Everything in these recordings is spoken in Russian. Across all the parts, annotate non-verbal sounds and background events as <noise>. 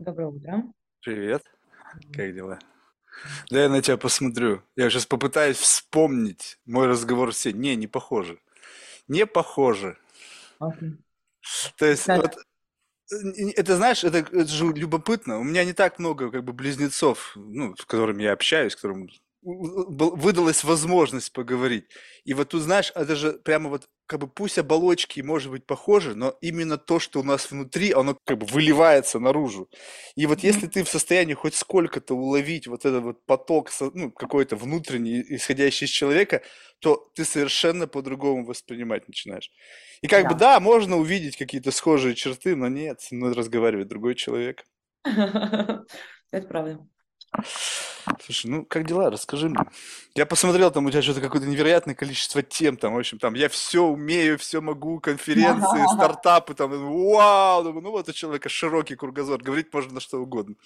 Доброе утро. Привет, как дела? Да я на тебя посмотрю. Я сейчас попытаюсь вспомнить мой разговор с Не, не похоже. Не похоже. Окей. То есть, вот, э, это знаешь, это, это же любопытно. У меня не так много как бы близнецов, ну, с которыми я общаюсь, с которым у- у- был- выдалась возможность поговорить. И вот тут, знаешь, это же прямо вот как бы пусть оболочки может быть похожи, но именно то, что у нас внутри, оно как бы выливается наружу. И вот если ты в состоянии хоть сколько-то уловить вот этот вот поток, ну, какой-то внутренний, исходящий из человека, то ты совершенно по-другому воспринимать начинаешь. И как бы Да. да, можно увидеть какие-то схожие черты, но нет, со мной разговаривает другой человек. <laughs> Это правда. Слушай, ну как дела? Расскажи мне. Я посмотрел, там у тебя что-то какое-то невероятное количество тем, там, в общем, там, я все умею, все могу, конференции, <laughs> стартапы, там, вау, думаю, ну вот у человека широкий кругозор, говорить можно на что угодно.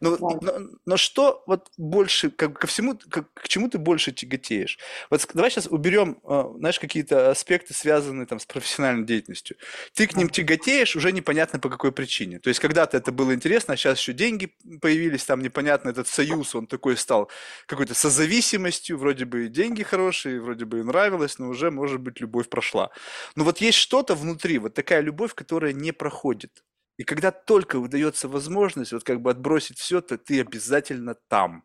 Но, но, но что вот больше, как, ко всему, как- к чему ты больше тяготеешь? Вот давай сейчас уберем, а, знаешь, какие-то аспекты, связанные там с профессиональной деятельностью. Ты к ним тяготеешь уже непонятно по какой причине. То есть когда-то это было интересно, а сейчас еще деньги появились, там непонятно, этот союз, он такой стал какой-то созависимостью, вроде бы и деньги хорошие, вроде бы и нравилось, но уже, может быть, любовь прошла. Но вот есть что-то внутри, вот такая любовь, которая не проходит. И когда только выдается возможность вот как бы отбросить все, то ты обязательно там.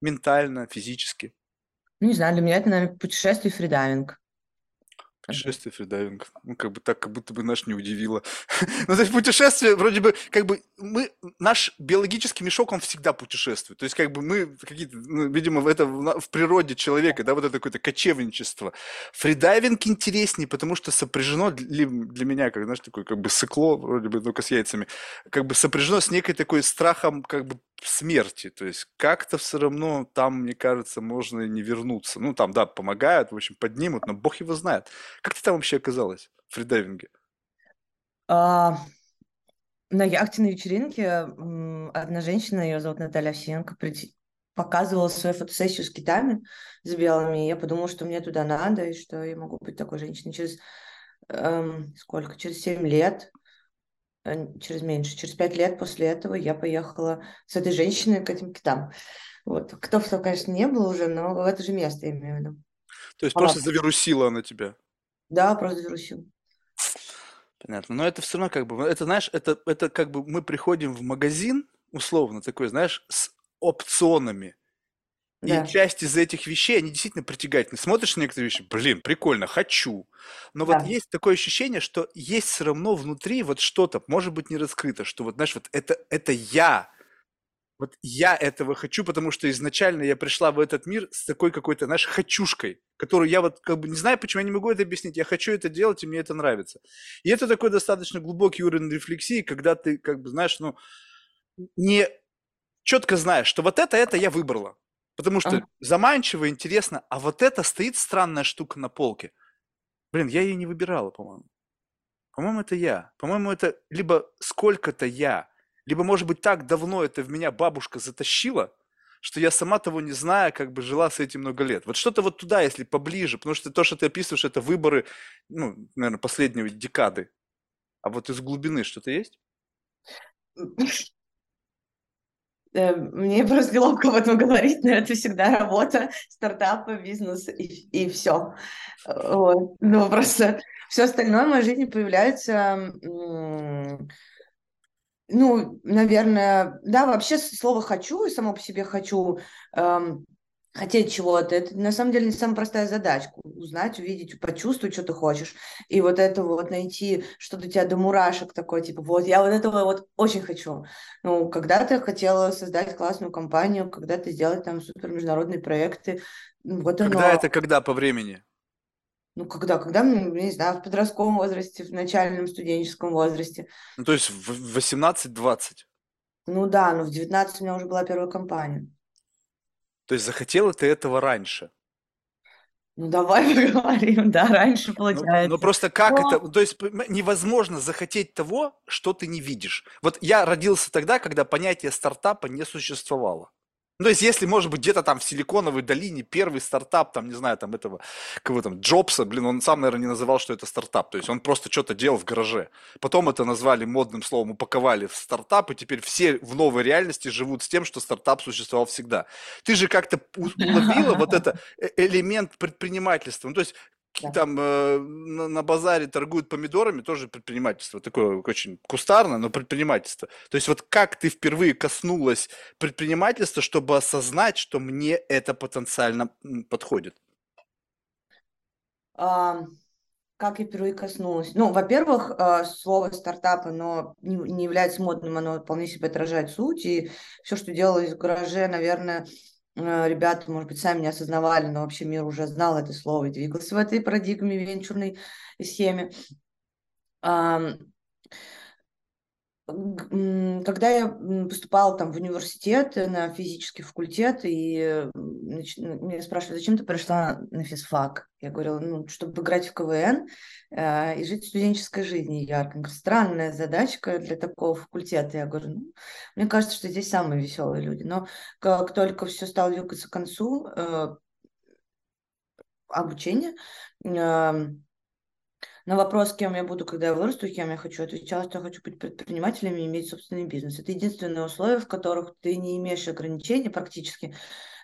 Ментально, физически. Ну, не знаю, для меня это, наверное, путешествие и фридайвинг. Путешествие, фридайвинг. Ну, как бы так, как будто бы нас не удивило. <laughs> Ну, то есть путешествие, вроде бы, как бы мы, наш биологический мешок, он всегда путешествует. То есть, как бы мы какие-то, ну, видимо, это в, в природе человека, да, вот это какое-то кочевничество. Фридайвинг интереснее, потому что сопряжено для, для меня, как, знаешь, такое, как бы сыкло, вроде бы, только с яйцами, как бы сопряжено с некой такой страхом, как бы, смерти. То есть, как-то все равно там, мне кажется, можно не вернуться. Ну, там, да, помогают, в общем, поднимут, но бог его знает. Как ты там вообще оказалась в фридайвинге? А, на яхте на вечеринке одна женщина, ее зовут Наталья Овсиенко, показывала свою фотосессию с китами, с белыми. И я подумала, что мне туда надо, и что я могу быть такой женщиной через эм, сколько? Через 7 лет, через меньше, через 5 лет после этого я поехала с этой женщиной к этим китам. Вот. Кто в том, конечно, не было уже, но в это же место я имею в виду. То есть Она, просто завирусила она тебя. да, просто вирусил. Понятно. Но это все равно как бы, это знаешь, это, это как бы мы приходим в магазин, условно такой, знаешь, с опционами. И Да, часть из этих вещей, они действительно притягательны. Смотришь на некоторые вещи, блин, прикольно, хочу. Но вот да. есть такое ощущение, что есть все равно внутри вот что-то, может быть, не раскрыто, что вот, знаешь, вот это, это я, вот я этого хочу, потому что изначально я пришла в этот мир с такой какой-то, знаешь, хочушкой, которую я вот как бы не знаю, почему я не могу это объяснить. Я хочу это делать, и мне это нравится. И это такой достаточно глубокий уровень рефлексии, когда ты как бы, знаешь, ну, не четко знаешь, что вот это, это я выбрала. Потому что Ага. заманчиво, интересно, а вот это стоит странная штука на полке. Блин, я ее не выбирала, по-моему. По-моему, это я. По-моему, это либо сколько-то я, либо, может быть, так давно это в меня бабушка затащила, что я сама того не зная, как бы жила с этим много лет. Вот что-то вот туда, если поближе, потому что то, что ты описываешь, это выборы, ну, наверное, последней декады. А вот из глубины что-то есть? <laughs> Э, Мне <laughs> просто неловко об этом говорить, но это всегда работа, стартапы, бизнес и, и все. Вот. Ну, просто все остальное в моей жизни появляется, ну, наверное, да, вообще слово «хочу» и само по себе «хочу», эм, хотеть чего-то, это на самом деле не самая простая задачка. Узнать, увидеть, почувствовать, что ты хочешь. И вот это вот найти что-то тебя до мурашек такой, типа, вот, я вот этого вот очень хочу. Ну, когда-то я хотела создать классную компанию, когда-то сделать там супер международные проекты. Ну, Вот Когда оно, это, когда по времени? ну, когда, когда, ну, не знаю, в подростковом возрасте, в начальном студенческом возрасте. Ну, то есть в 18-20. Ну да, но в 19 у меня уже была первая компания. То есть захотела ты этого раньше. Ну, давай <laughs> поговорим, да, раньше Ну, ну получается. просто как это, Но то есть невозможно захотеть того, что ты не видишь. Вот я родился тогда, когда понятие стартапа не существовало. Ну, то есть, если, может быть, где-то там в Силиконовой долине первый стартап, там, не знаю, там этого, кого там, Джобса, блин, он сам, наверное, не называл, что это стартап. То есть, он просто что-то делал в гараже. Потом это назвали модным словом, упаковали в стартап, и теперь все в новой реальности живут с тем, что стартап существовал всегда. Ты же как-то уловила вот это э, элемент предпринимательства. Ну, то есть, да. там э, на, на базаре торгуют помидорами, тоже предпринимательство, такое очень кустарное, но предпринимательство. То есть вот как ты впервые коснулась предпринимательства, чтобы осознать, что мне это потенциально подходит? А, как я впервые коснулась? Ну, во-первых, а, слово стартап, оно не, не является модным, оно вполне себе отражает суть, и все, что делалось в гараже, наверное, Э, ребята, может быть, сами не осознавали, но вообще мир уже знал это слово и двигался в этой парадигме, венчурной схеме. Когда я поступала там в университет, на физический факультет, и меня спрашивали, зачем ты пришла на физфак? Я говорила, ну, чтобы играть в КВН э, и жить студенческой жизнью ярко. Странная задачка для такого факультета. Я говорю, ну, мне кажется, что здесь самые веселые люди. Но как только все стало двигаться к концу э, обучения, э, на вопрос, кем я буду, когда я вырасту, кем я хочу, отвечала, что я хочу быть предпринимателем и иметь собственный бизнес. Это единственное условие, в которых ты не имеешь ограничений практически.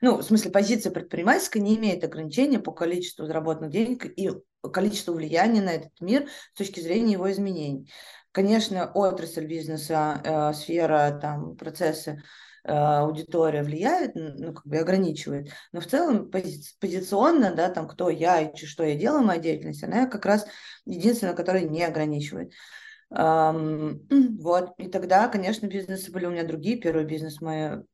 Ну, в смысле, позиция предпринимательская не имеет ограничений по количеству заработанных денег и количеству влияния на этот мир с точки зрения его изменений. Конечно, отрасль бизнеса, э, сфера, там, процессы аудитория влияет, ну, как бы ограничивает. Но в целом пози позиционно, да, там, кто я и что я делаю, моя деятельность, она как раз единственная, которая не ограничивает. Um, <clears throat> вот, и тогда, конечно, бизнесы были у меня другие. Первый бизнес мой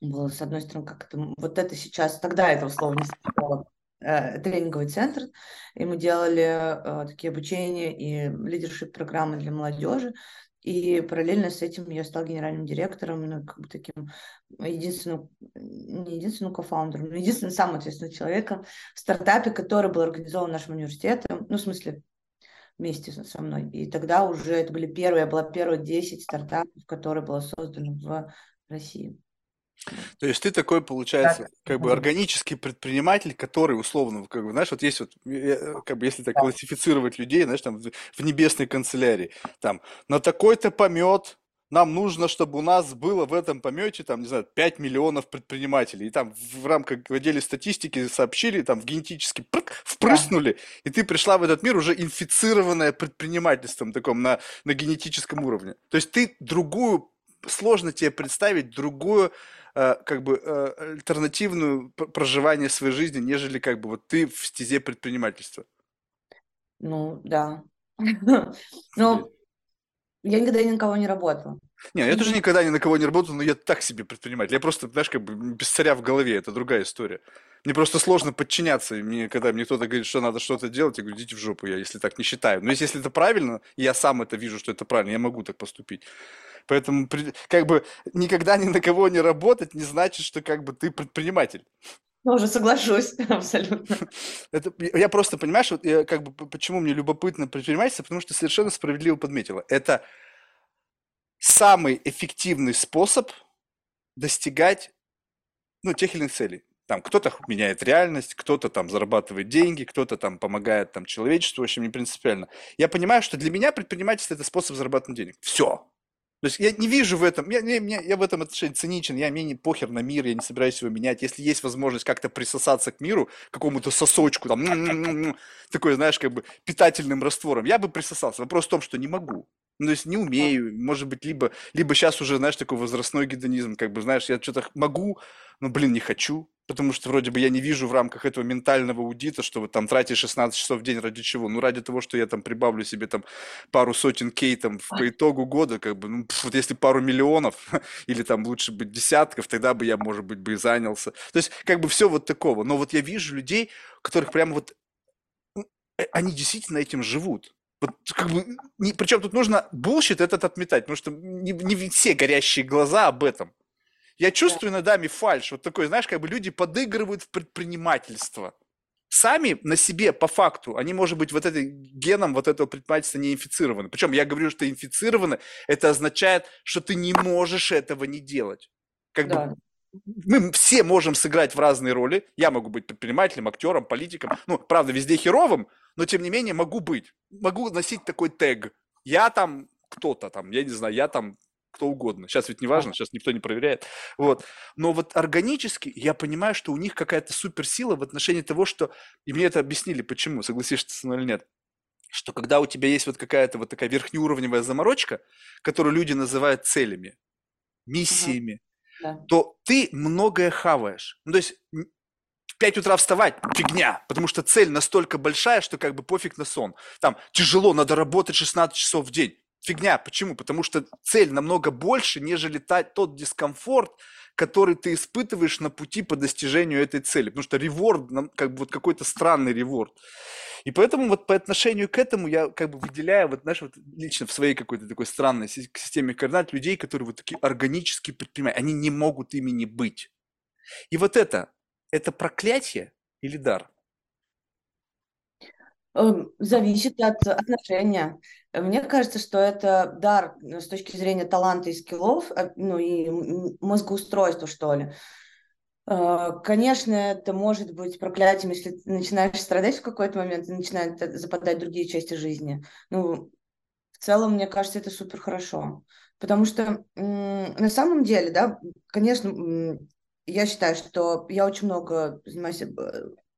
был, с одной стороны, как это, вот это сейчас, тогда этого слова не существовало, э, тренинговый центр, и мы делали э, такие обучения и лидершип программы для молодежи. И параллельно с этим я стал генеральным директором, ну, как бы таким единственным, не единственным кофаундером, но единственным самым ответственным человеком в стартапе, который был организован нашим университетом, ну, в смысле, вместе со мной. И тогда уже это были первые, я была первые 10 стартапов, которые было создано в России. То есть ты такой, получается, да. как бы органический предприниматель, который условно, как бы, знаешь, вот есть вот, как бы, если так классифицировать людей, знаешь, там в небесной канцелярии, там, на такой-то помет нам нужно, чтобы у нас было в этом помете, там, не знаю, 5 миллионов предпринимателей. И там в рамках в отделе статистики сообщили, там в генетически прыг, впрыснули, да. и ты пришла в этот мир уже инфицированная предпринимательством таком на, на генетическом уровне. То есть ты другую, сложно тебе представить другую Э, как бы э, альтернативную проживание своей жизни, нежели как бы вот ты в стезе предпринимательства. Ну, да. <laughs> Ну, я никогда ни на кого не работала. Не, я тоже никогда ни на кого не работал, но я так себе предприниматель. Я просто, знаешь, как бы без царя в голове, это другая история. Мне просто сложно подчиняться. Мне, когда мне кто-то говорит, что надо что-то делать, я говорю, идите в жопу, я если так не считаю. Но если, если это правильно, я сам это вижу, что это правильно, я могу так поступить. Поэтому как бы никогда ни на кого не работать не значит, что как бы ты предприниматель. Ну, уже соглашусь, <laughs> абсолютно. <laughs> Это, я просто, понимаешь, вот я, как бы, почему мне любопытно предпринимательство, потому что совершенно справедливо подметила. Это самый эффективный способ достигать ну, тех или иных целей. Там кто-то меняет реальность, кто-то там зарабатывает деньги, кто-то там помогает там человечеству, в общем, не принципиально. Я понимаю, что для меня предпринимательство – это способ зарабатывать денег. Все. То есть я не вижу в этом, я, я, я, я в этом отношении циничен, я мне не похер на мир, я не собираюсь его менять. Если есть возможность как-то присосаться к миру, какому-то сосочку, там, такой, знаешь, как бы питательным раствором, я бы присосался. Вопрос в том, что не могу. Ну, то есть не умею, может быть, либо, либо сейчас уже, знаешь, такой возрастной гедонизм, как бы, знаешь, я что-то могу, но, блин, не хочу, потому что вроде бы я не вижу в рамках этого ментального аудита, что вот там тратишь 16 часов в день ради чего? Ну, ради того, что я там прибавлю себе там пару сотен кей там по итогу года, как бы, ну, вот если пару миллионов <laughs> или там лучше быть десятков, тогда бы я, может быть, бы и занялся. То есть, как бы все вот такого. Но вот я вижу людей, которых прямо вот э, они действительно этим живут. Вот, как бы, не, причем тут нужно bullshit этот отметать, потому что не, не все горящие глаза об этом. Я чувствую да. иногда фальш, вот такой, знаешь, как бы люди подыгрывают в предпринимательство. Сами на себе, по факту, они, может быть, вот этим геном вот этого предпринимательства не инфицированы. Причем я говорю, что инфицированы, это означает, что ты не можешь этого не делать. Как да. бы мы все можем сыграть в разные роли. Я могу быть предпринимателем, актером, политиком. Ну, правда, везде херовым, но тем не менее могу быть. Могу носить такой тег. Я там кто-то там, я не знаю, я там кто угодно. Сейчас ведь не важно, сейчас никто не проверяет. Вот. Но вот органически я понимаю, что у них какая-то суперсила в отношении того, что... И мне это объяснили, почему, согласишься со мной или нет. Что когда у тебя есть вот какая-то вот такая верхнеуровневая заморочка, которую люди называют целями, миссиями, да. то ты многое хаваешь. Ну, то есть в 5 утра вставать – фигня, потому что цель настолько большая, что как бы пофиг на сон. Там тяжело, надо работать 16 часов в день. Фигня. Почему? Потому что цель намного больше, нежели тот дискомфорт, который ты испытываешь на пути по достижению этой цели. Потому что реворд, как бы вот какой-то странный реворд. И поэтому вот по отношению к этому я как бы выделяю, вот, знаешь, вот лично в своей какой-то такой странной системе координат людей, которые вот такие органические предприниматели, они не могут ими не быть. И вот это, это проклятие или дар? Эм, зависит от отношения. Мне кажется, что это дар э, с точки зрения таланта и скиллов, э, ну и мозгоустройства, что ли. Э, конечно, это может быть проклятием, если ты начинаешь страдать в какой-то момент и начинают западать другие части жизни. Ну, в целом, мне кажется, это супер хорошо. Потому что на самом деле, да, конечно, я считаю, что я очень много занимаюсь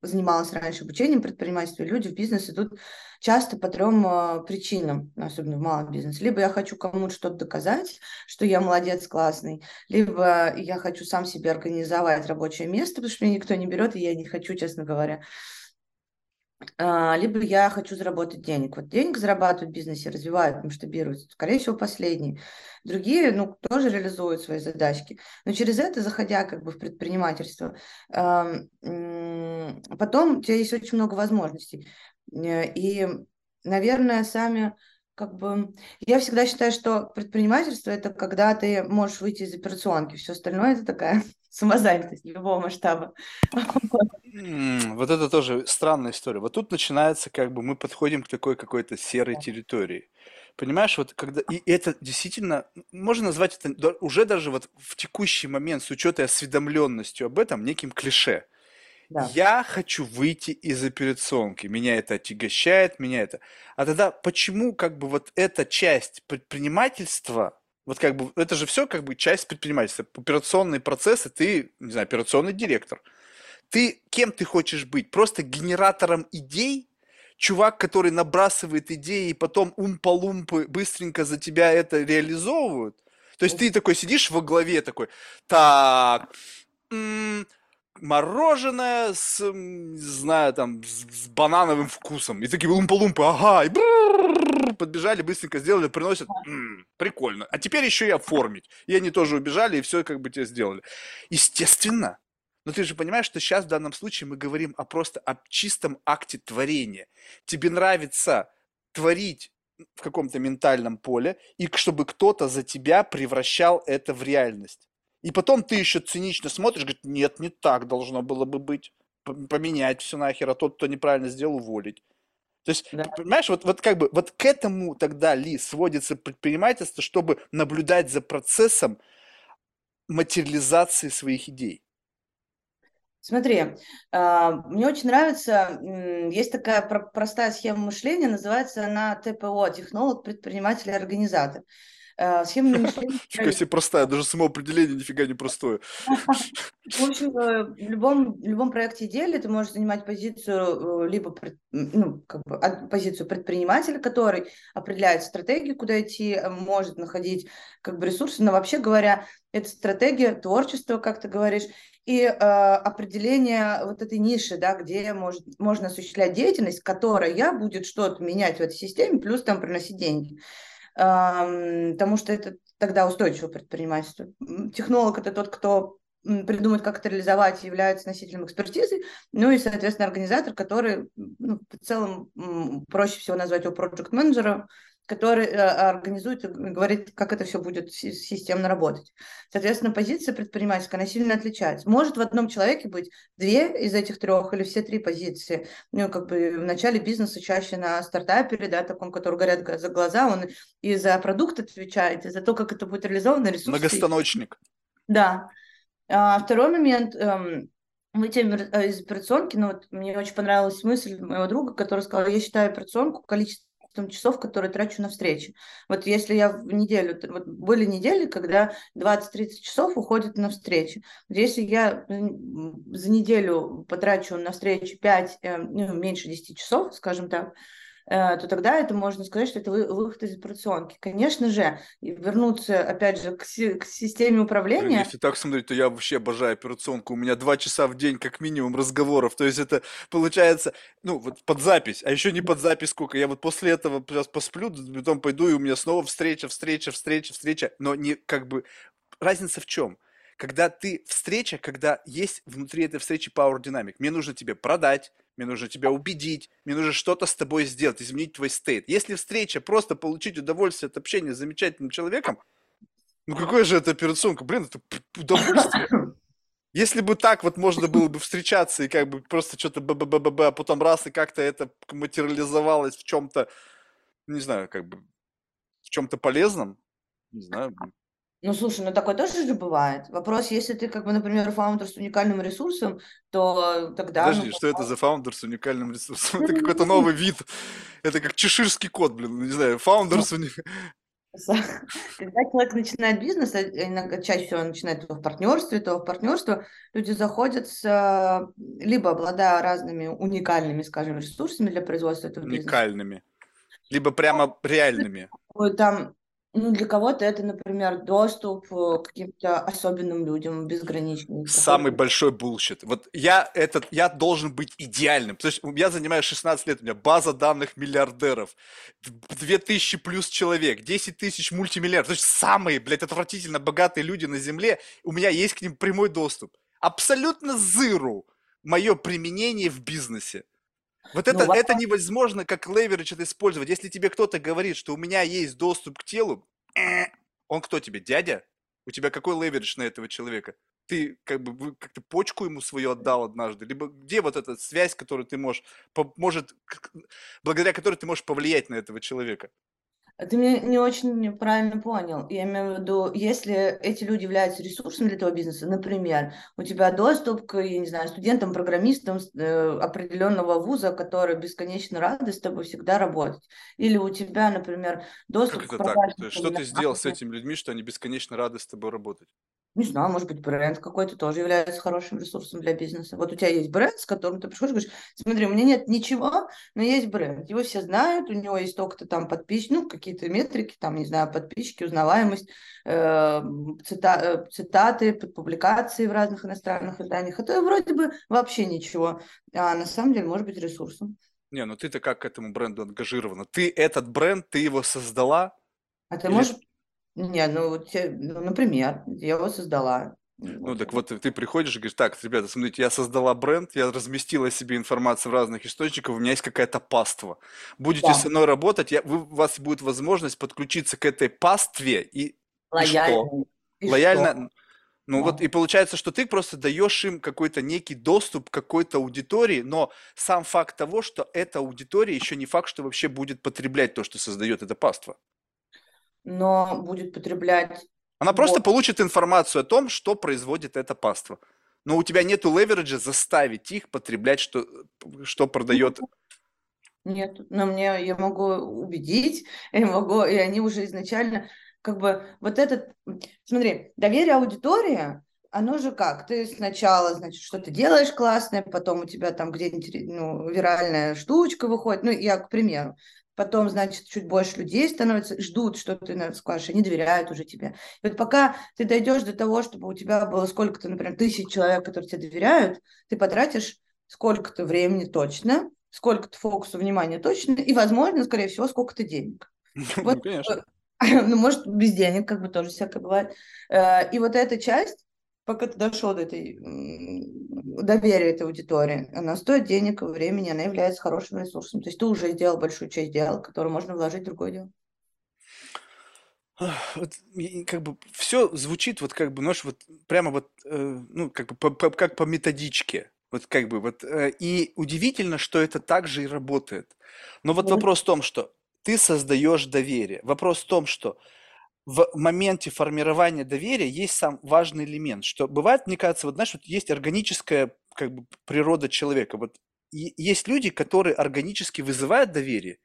занималась раньше обучением предпринимательства, люди в бизнес идут часто по трем э, причинам, особенно в малом бизнесе. Либо я хочу кому-то что-то доказать, что я молодец, классный, либо я хочу сам себе организовать рабочее место, потому что меня никто не берет, и я не хочу, честно говоря. А, либо я хочу заработать денег. Вот денег зарабатывают в бизнесе, развивают, масштабируют, скорее всего, последние. Другие, ну, тоже реализуют свои задачки. Но через это, заходя как бы в предпринимательство, потом у тебя есть очень много возможностей. Э, и, наверное, сами как бы я всегда считаю, что предпринимательство это когда ты можешь выйти из операционки, все остальное это такая самозанятость любого масштаба. Вот это тоже странная история. Вот тут начинается, как бы мы подходим к такой какой-то серой территории. Понимаешь, вот когда и это действительно можно назвать это уже даже вот в текущий момент с учетом осведомленностью об этом неким клише. Да. Я хочу выйти из операционки, меня это отягощает, меня это. А тогда почему как бы вот эта часть предпринимательства, вот как бы это же все как бы часть предпринимательства, операционные процессы, ты, не знаю, операционный директор. Ты кем ты хочешь быть? Просто генератором идей? Чувак, который набрасывает идеи и потом умпа-лумпы быстренько за тебя это реализовывают? То есть ты такой сидишь во главе такой, так, м- мороженое с, не знаю, там, с, с банановым вкусом. И такие лумпа-лумпы, ага, и подбежали, быстренько сделали, приносят, прикольно. А теперь еще и оформить. И они тоже убежали, и все как бы тебе сделали. Естественно. Но ты же понимаешь, что сейчас в данном случае мы говорим о просто о чистом акте творения. Тебе нравится творить в каком-то ментальном поле, и чтобы кто-то за тебя превращал это в реальность. И потом ты еще цинично смотришь, говорит, нет, не так должно было бы быть. Поменять все нахер, а тот, кто неправильно сделал, уволить. То есть, да. понимаешь, вот, вот как бы вот к этому тогда ли сводится предпринимательство, чтобы наблюдать за процессом материализации своих идей? Смотри, а, мне очень нравится, есть такая простая схема мышления, называется она ТПО, технолог, предприниматель, организатор. Э. <laughs> Фига себе простая, даже самоопределение нифига не простое. <laughs> В общем, э, в любом, любом проекте дели ты можешь занимать позицию, э, либо ну, как бы, позицию предпринимателя, который определяет стратегию, куда идти, может находить как бы ресурсы, но вообще говоря, это стратегия, творчество, как ты говоришь, и э, определение вот этой ниши, да, где может, можно осуществлять деятельность, которая будет что-то менять в этой системе, плюс там приносить деньги потому что это тогда устойчивое предпринимательство. Технолог – это тот, кто придумать, как это реализовать, является носителем экспертизы, ну и, соответственно, организатор, который ну, в целом проще всего назвать его проект-менеджером, который э, организует и говорит, как это все будет системно работать. Соответственно, позиция предпринимательская, она сильно отличается. Может в одном человеке быть две из этих трех или все три позиции. Ну, как бы в начале бизнеса чаще на стартапере, да, таком, который горят за глаза, он и за продукт отвечает, и за то, как это будет реализовано, ресурсы. Многостаночник. Да. А, второй момент, эм, выйти э, из операционки, ну вот мне очень понравилась мысль моего друга, который сказал, я считаю операционку количеством часов, которые трачу на встречи. Вот если я в неделю, вот были недели, когда 20-30 часов уходит на встречи. Если я за неделю потрачу на встречи 5, э, ну, меньше 10 часов, скажем так, то тогда это можно сказать, что это выход из операционки. Конечно же, вернуться, опять же, к, к системе управления. Блин, если так смотреть, то я вообще обожаю операционку. У меня два часа в день, как минимум, разговоров. То есть это получается, ну, вот под запись, а еще не под запись сколько. Я вот после этого сейчас посплю, потом пойду, и у меня снова встреча, встреча, встреча, встреча. Но не как бы... Разница в чем? Когда ты встреча, когда есть внутри этой встречи power dynamic. Мне нужно тебе продать, мне нужно тебя убедить, мне нужно что-то с тобой сделать, изменить твой стейт. Если встреча просто получить удовольствие от общения с замечательным человеком, ну какое же это операционка? Блин, это удовольствие. Если бы так вот можно было бы встречаться и как бы просто что-то б б б б а потом раз и как-то это материализовалось в чем-то, не знаю, как бы в чем-то полезном, не знаю, ну, слушай, ну такое тоже же бывает. Вопрос, если ты, как бы, например, founder с уникальным ресурсом, то тогда... Подожди, ну, что это за founder с уникальным ресурсом? Это какой-то новый вид. Это как чеширский кот, блин, не знаю, founder с уникальным... <laughs> Когда человек начинает бизнес, а иногда чаще всего он начинает то в партнерстве, то в партнерство, люди заходят с, либо обладая разными уникальными, скажем, ресурсами для производства этого бизнеса. Уникальными. Либо прямо реальными. Там ну, для кого-то это, например, доступ э, к каким-то особенным людям, безграничный. Самый большой bullshit. Вот я этот, я должен быть идеальным. То есть я занимаюсь 16 лет, у меня база данных миллиардеров, 2000 плюс человек, 10 тысяч мультимиллиардеров. То есть самые, блядь, отвратительно богатые люди на Земле, у меня есть к ним прямой доступ. Абсолютно зыру мое применение в бизнесе. Вот это, ну, это невозможно как леверидж это использовать. Если тебе кто-то говорит, что у меня есть доступ к телу, э, он кто тебе, дядя? У тебя какой леверидж на этого человека? Ты как бы как-то почку ему свою отдал однажды? Либо где вот эта связь, которую ты можешь, может, благодаря которой ты можешь повлиять на этого человека? Ты меня не очень правильно понял. Я имею в виду, если эти люди являются ресурсом для твоего бизнеса, например, у тебя доступ к, я не знаю, студентам, программистам э, определенного вуза, которые бесконечно рады с тобой всегда работать. Или у тебя, например, доступ как это к так? Что ты сделал с этими людьми, что они бесконечно рады с тобой работать? Не знаю, может быть, бренд какой-то тоже является хорошим ресурсом для бизнеса. Вот у тебя есть бренд, с которым ты приходишь и говоришь, смотри, у меня нет ничего, но есть бренд. Его все знают, у него есть только-то там подписчики, ну, какие-то метрики, там, не знаю, подписчики, узнаваемость, э, цита, цитаты, публикации в разных иностранных изданиях. Это вроде бы вообще ничего, а на самом деле может быть ресурсом. Не, ну ты-то как к этому бренду ангажирована? Ты этот бренд, ты его создала? А ты Или... можешь не, ну, вот, ну, например, я его создала. Ну, так вот, ты приходишь и говоришь, так, ребята, смотрите, я создала бренд, я разместила себе информацию в разных источниках, у меня есть какая-то паства. Будете да. со мной работать, я, вы, у вас будет возможность подключиться к этой пастве и, Лояльно. и что? И Лояльно. Что? Ну да. вот и получается, что ты просто даешь им какой-то некий доступ к какой-то аудитории, но сам факт того, что эта аудитория еще не факт, что вообще будет потреблять то, что создает эта паства но будет потреблять... Она вот. просто получит информацию о том, что производит эта паства. Но у тебя нет левериджа заставить их потреблять, что, что продает... Нет, но мне я могу убедить, <laughs> я могу, и они уже изначально как бы вот этот, смотри, доверие аудитории, оно же как, ты сначала, значит, что-то делаешь классное, потом у тебя там где-нибудь ну, виральная штучка выходит, ну, я, к примеру, потом, значит, чуть больше людей становится, ждут, что ты наверное, скажешь, они доверяют уже тебе. И вот пока ты дойдешь до того, чтобы у тебя было сколько-то, например, тысяч человек, которые тебе доверяют, ты потратишь сколько-то времени точно, сколько-то фокуса внимания точно, и, возможно, скорее всего, сколько-то денег. <laughs> Ну, конечно. <laughs> Ну, может, без денег, как бы тоже всякое бывает. Э, и вот эта часть, пока ты дошел до этой доверия этой аудитории, она стоит денег времени, она является хорошим ресурсом. То есть ты уже сделал большую часть дела, которую можно вложить в другое дело. Вот, как бы все звучит вот как бы, знаешь, вот прямо вот, э, ну, как бы по, по, как по методичке. Вот как бы вот. Э, и удивительно, что это так же и работает. Но вот вопрос в том, что ты создаешь доверие. Вопрос в том, что в моменте формирования доверия есть сам важный элемент, что бывает, мне кажется, вот знаешь, вот есть органическая как бы природа человека. Вот есть люди, которые органически вызывают доверие,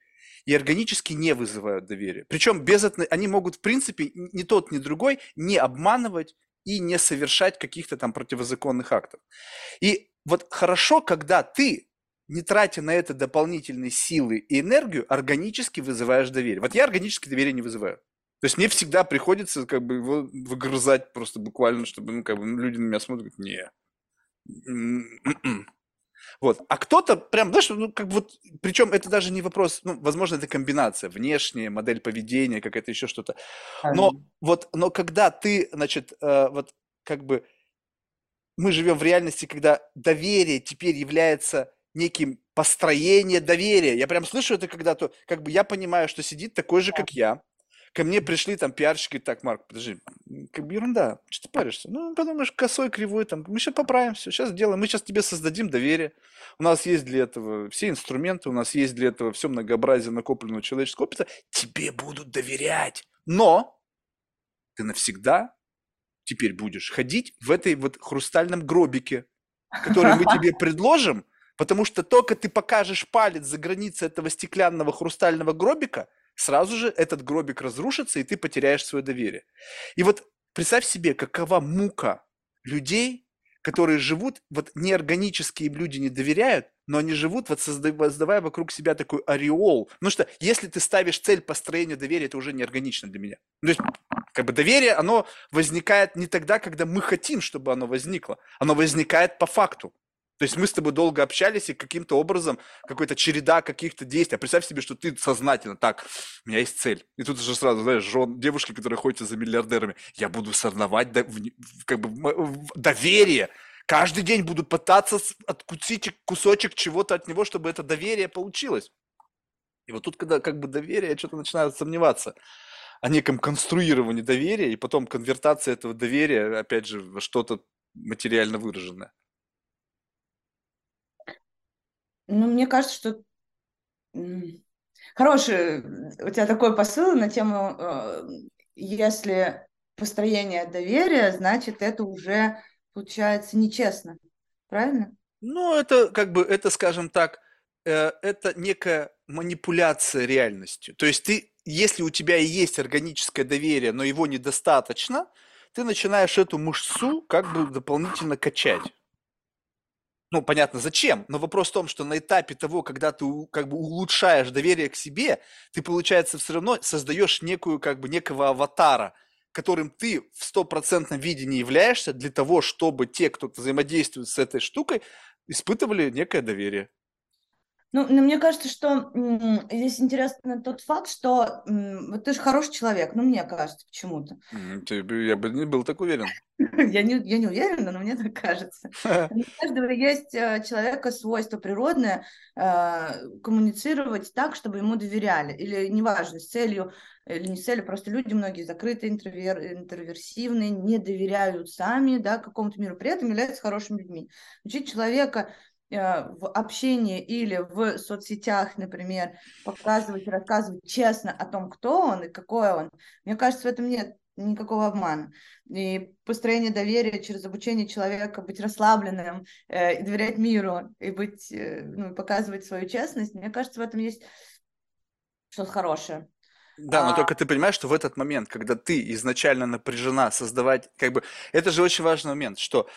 и органически не вызывают доверия. Причем без они могут, в принципе, ни тот, ни другой не обманывать и не совершать каких-то там противозаконных актов. И вот хорошо, когда ты, не тратя на это дополнительные силы и энергию, органически вызываешь доверие. Вот я органически доверие не вызываю. То есть мне всегда приходится как бы его выгрызать просто буквально, чтобы ну, как бы, люди на меня смотрят, не, м-м-м. Вот. А кто-то прям, знаешь, ну, как вот, причем это даже не вопрос, ну, возможно, это комбинация, внешняя, модель поведения, какая-то еще что-то. Но вот, но когда ты, значит, э, вот как бы мы живем в реальности, когда доверие теперь является неким построение доверия. Я прям слышу это когда-то, как бы я понимаю, что сидит такой же, как я, ко мне пришли там пиарщики, так, Марк, подожди, как бы ерунда, что ты паришься? Ну, подумаешь, косой, кривой, там, мы сейчас поправим все, сейчас сделаем, мы сейчас тебе создадим доверие. У нас есть для этого все инструменты, у нас есть для этого все многообразие накопленного человеческого опыта, тебе будут доверять. Но ты навсегда теперь будешь ходить в этой вот хрустальном гробике, который мы тебе <laughs> предложим, потому что только ты покажешь палец за границей этого стеклянного хрустального гробика – сразу же этот гробик разрушится, и ты потеряешь свое доверие. И вот представь себе, какова мука людей, которые живут, вот неорганические люди не доверяют, но они живут, вот создавая вокруг себя такой ореол. Ну что, если ты ставишь цель построения доверия, это уже неорганично для меня. Ну, то есть, как бы доверие, оно возникает не тогда, когда мы хотим, чтобы оно возникло. Оно возникает по факту. То есть мы с тобой долго общались, и каким-то образом какой-то череда каких-то действий. А представь себе, что ты сознательно, так, у меня есть цель. И тут уже сразу, знаешь, жен, девушки, которые ходят за миллиардерами, я буду сорновать до, как бы, доверие. Каждый день буду пытаться откусить кусочек чего-то от него, чтобы это доверие получилось. И вот тут, когда как бы доверие, я что-то начинаю сомневаться о неком конструировании доверия, и потом конвертация этого доверия, опять же, во что-то материально выраженное. Ну, мне кажется, что хороший у тебя такой посыл на тему, э, если построение доверия, значит, это уже получается нечестно. Правильно? Ну, это как бы, это, скажем так, э, это некая манипуляция реальностью. То есть ты, если у тебя и есть органическое доверие, но его недостаточно, ты начинаешь эту мышцу как бы дополнительно качать ну, понятно, зачем, но вопрос в том, что на этапе того, когда ты как бы улучшаешь доверие к себе, ты, получается, все равно создаешь некую, как бы, некого аватара, которым ты в стопроцентном виде не являешься для того, чтобы те, кто взаимодействует с этой штукой, испытывали некое доверие. Ну, но мне кажется, что здесь интересно тот факт, что вот ты же хороший человек, ну, мне кажется, почему-то. Я бы не был так уверен. <laughs> Я не, я не уверена, но мне так кажется. <laughs> У каждого есть э, человека свойство природное э, коммуницировать так, чтобы ему доверяли. Или неважно, с целью или не с целью, просто люди многие закрытые, интровер, интроверсивные, не доверяют сами да, какому-то миру, при этом являются хорошими людьми. Учить человека в общении или в соцсетях, например, показывать, рассказывать честно о том, кто он и какой он, мне кажется, в этом нет никакого обмана. И построение доверия через обучение человека быть расслабленным, э, и доверять миру, и быть, э, ну, показывать свою честность, мне кажется, в этом есть что-то хорошее. Да, но а... только ты понимаешь, что в этот момент, когда ты изначально напряжена создавать, как бы, это же очень важный момент, что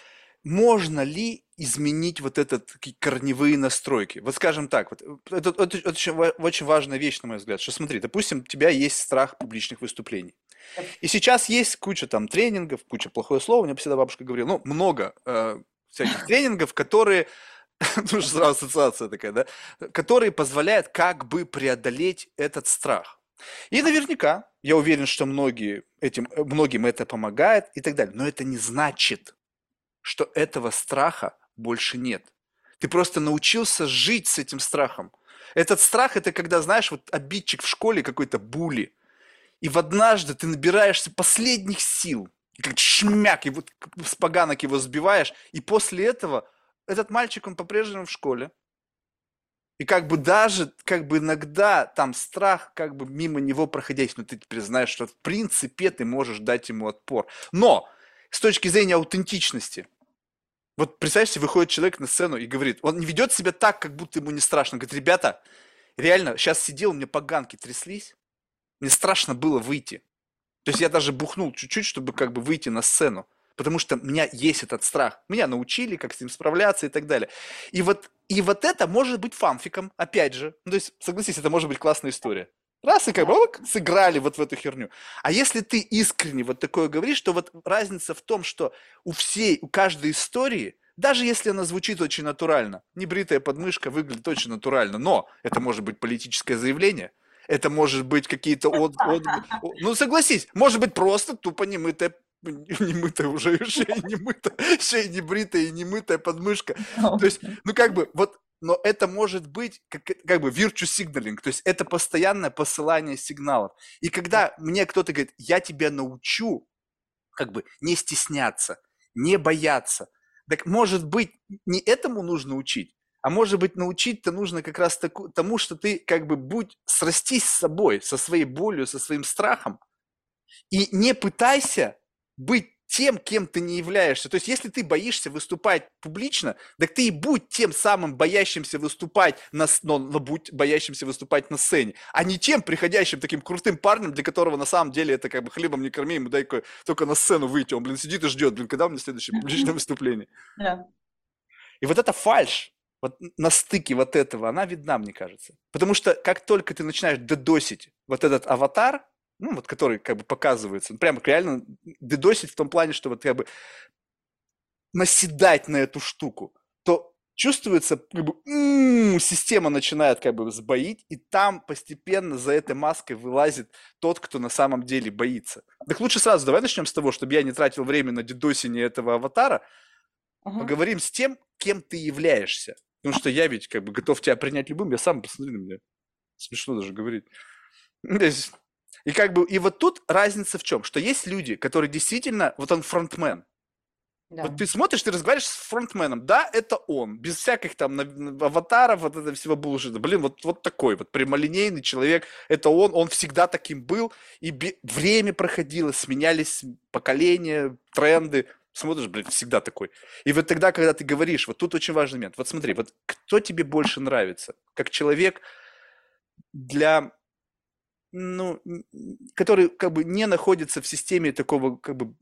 можно ли изменить вот этот корневые настройки? Вот скажем так, вот, э, это, это, это очень, очень важная вещь, на мой взгляд, что смотри, допустим, у тебя есть страх публичных выступлений. И сейчас есть куча там тренингов, куча плохое слово, у меня всегда бабушка говорила, ну, много э, всяких тренингов, которые, <laughs> ну, сразу ассоциация такая, да, которые позволяют как бы преодолеть этот страх. И наверняка, я уверен, что многие этим, э, многим это помогает и так далее. Но это не значит, что этого страха больше нет. Ты просто научился жить с этим страхом. Этот страх – это когда, знаешь, вот обидчик в школе какой-то були, и в однажды ты набираешься последних сил, и как шмяк, и вот с поганок его сбиваешь, и после этого этот мальчик, он по-прежнему в школе, И как бы даже, как бы иногда там страх, как бы мимо него проходить, но ты теперь знаешь, что в принципе ты можешь дать ему отпор. Но с точки зрения аутентичности, вот представьте, выходит человек на сцену и говорит, он ведет себя так, как будто ему не страшно. Говорит, ребята, реально, сейчас сидел, мне поганки тряслись, мне страшно было выйти. То есть я даже бухнул чуть-чуть, чтобы как бы выйти на сцену. Потому что у меня есть этот страх. Меня научили, как с ним справляться и так далее. И вот, и вот это может быть фанфиком, опять же. Ну, то есть, согласись, это может быть классная история. Раз и как бы ок, сыграли вот в эту херню. А если ты искренне вот такое говоришь, то вот разница в том, что у всей, у каждой истории, даже если она звучит очень натурально, небритая подмышка выглядит очень натурально, но это может быть политическое заявление, это может быть какие-то от, от, ну согласись, может быть просто тупо немытая <laughs> немытая уже шея не мытая, шея не бритая и не мытая подмышка. То есть, ну как бы, вот но это может быть как, как бы virtue signaling, то есть это постоянное посылание сигналов. И когда мне кто-то говорит, я тебя научу, как бы не стесняться, не бояться, так может быть не этому нужно учить, а может быть научить-то нужно как раз таку, тому, что ты как бы будь, срастись с собой, со своей болью, со своим страхом, и не пытайся быть тем, кем ты не являешься. То есть, если ты боишься выступать публично, так ты и будь тем самым боящимся выступать на, но будь боящимся выступать на сцене, а не тем приходящим таким крутым парнем, для которого на самом деле это как бы хлебом не корми, ему дай только на сцену выйти. Он, блин, сидит и ждет, блин, когда у меня следующее <laughs> публичное выступление. Да. И вот эта фальш, вот на стыке вот этого, она видна, мне кажется. Потому что как только ты начинаешь додосить вот этот аватар, ну, вот который как бы показывается, прямо реально дедосить в том плане, что вот как бы наседать на эту штуку, то чувствуется, как бы, м-м, система начинает как бы сбоить, и там постепенно за этой маской вылазит тот, кто на самом деле боится. Так лучше сразу давай начнем с того, чтобы я не тратил время на дедосение этого аватара, uh-huh. поговорим с тем, кем ты являешься. Потому что я ведь как бы готов тебя принять любым, я сам, посмотри на меня. Смешно даже говорить. <laughs> И как бы, и вот тут разница в чем? Что есть люди, которые действительно, вот он фронтмен. Да. Вот ты смотришь, ты разговариваешь с фронтменом, да, это он, без всяких там аватаров, вот этого всего булшита. Блин, вот, вот такой вот прямолинейный человек, это он, он всегда таким был, и бе- время проходило, сменялись поколения, тренды, смотришь, блин, всегда такой. И вот тогда, когда ты говоришь, вот тут очень важный момент, вот смотри, вот кто тебе больше нравится, как человек для ну, который как бы не находится в системе такого как бы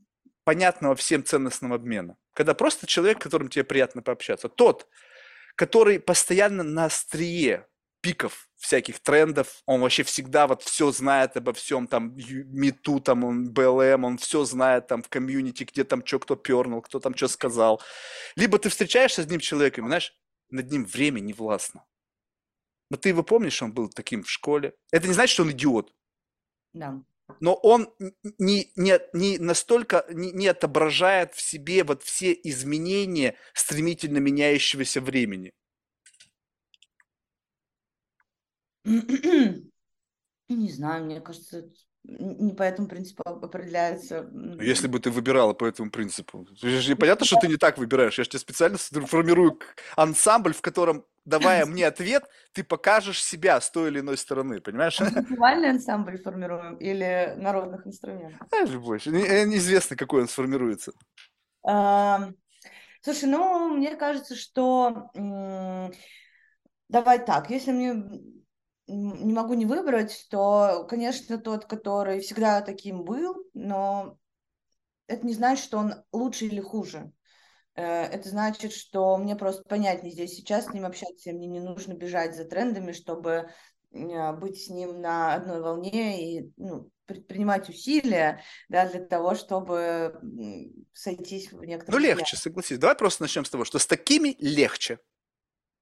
понятного всем ценностного обмена. Когда просто человек, с которым тебе приятно пообщаться. Тот, который постоянно на острие пиков всяких трендов, он вообще всегда вот все знает обо всем, там, Мету, там, он, БЛМ, он все знает там в комьюнити, где там что кто пернул, кто там что сказал. Либо ты встречаешься с одним человеком, знаешь, над ним время не властно. Но ты его помнишь, он был таким в школе. Это не значит, что он идиот. Да. Но он не, не, не настолько не, не отображает в себе вот все изменения стремительно меняющегося времени. Не знаю, мне кажется, не по этому принципу определяется. Если бы ты выбирала по этому принципу. Понятно, что ты не так выбираешь. Я же тебе специально формирую ансамбль, в котором, давая <laughs> мне ответ, ты покажешь себя с той или иной стороны, понимаешь? Танцевальный <laughs> ансамбль формируем или народных инструментов? А, любой. Неизвестно, какой он сформируется. Слушай, ну, мне кажется, что... Давай так, если мне не могу не выбрать, то, конечно, тот, который всегда таким был, но это не значит, что он лучше или хуже. Э, это значит, что мне просто понятнее здесь сейчас с ним общаться, и мне не нужно бежать за трендами, чтобы э, быть с ним на одной волне и ну, предпринимать усилия да, для того, чтобы сойтись в некоторых... Ну, легче, согласись. Давай просто начнем с того, что с такими легче.